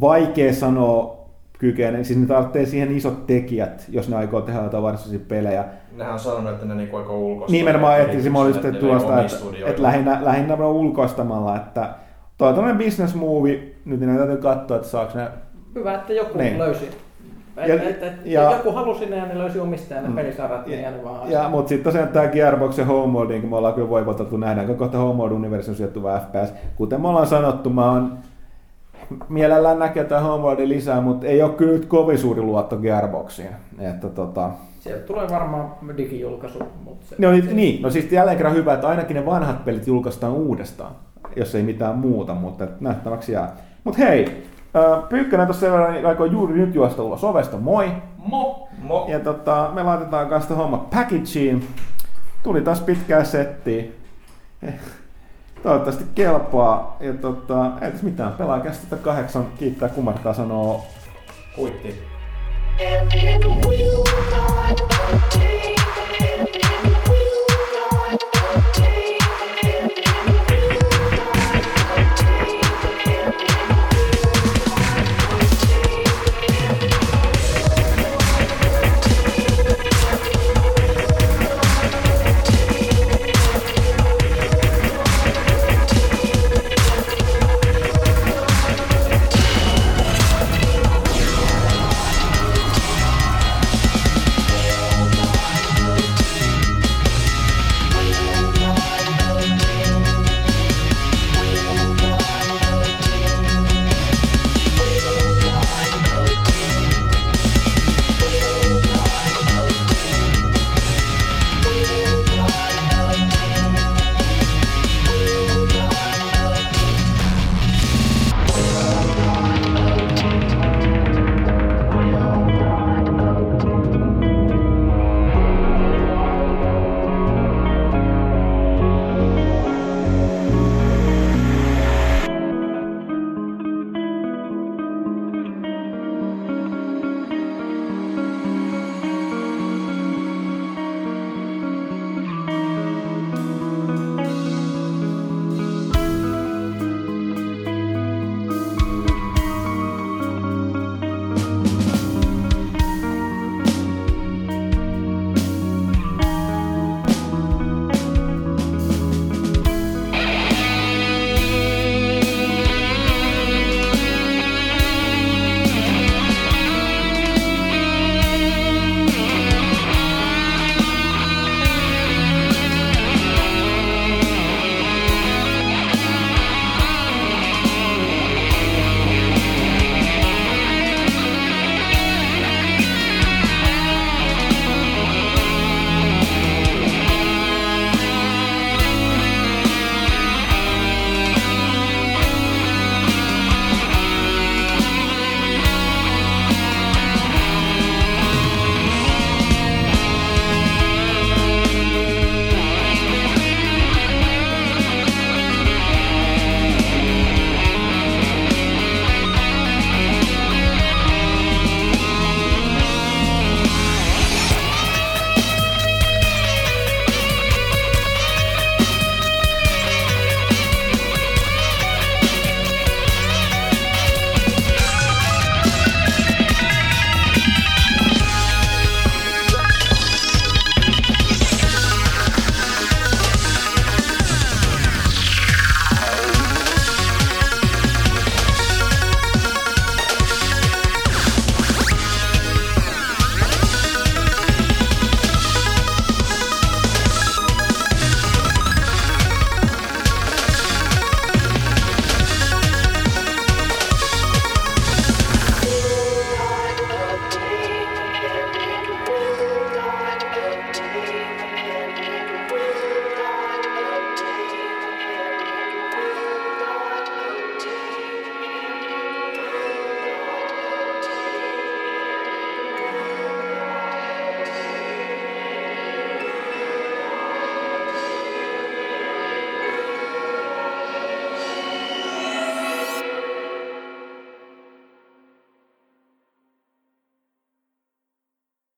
Vaikea sanoa, kykene. Siis ne tarvitsee siihen isot tekijät, jos ne aikoo tehdä jotain varsinaisia pelejä. Nehän on sanonut, että ne niinku aikoo ulkoistaa. Nimenomaan, oli sitten tuosta, että, että lähinnä, lähinnä on ulkoistamalla, että toi on business movie, nyt ne täytyy katsoa, että saako ne... Hyvä, että joku niin. löysi. Et, ja, et, et, ja, joku halusi ne ja ne löysi omistajan ne mm, pelisarjat, niin ja, ne vaan ja, Mutta sitten tosiaan tämä Gearbox ja Homemode, niin kuin me ollaan kyllä voivotettu, nähdäänkö kohta Homemode-universum sijoittuva FPS. Kuten me ollaan sanottu, mä oon mielellään näkee tämän Homeworldin lisää, mutta ei ole kyllä nyt kovin suuri luotto Gearboxiin. Että tota... Sieltä tulee varmaan digijulkaisu. Mutta se, no, se... niin, no siis jälleen kerran hyvä, että ainakin ne vanhat pelit julkaistaan uudestaan, jos ei mitään muuta, mutta nähtäväksi jää. Mutta hei, Pyykkönen tuossa sen verran aikoo juuri nyt juosta ulos ovesta, moi! Mo! Mo! Ja tota, me laitetaan kanssa homma packageen. Tuli taas pitkää settiä toivottavasti kelpaa. Ja tota, ei tässä mitään, pelaa tätä kahdeksan, kiittää kumartaa sanoo kuitti.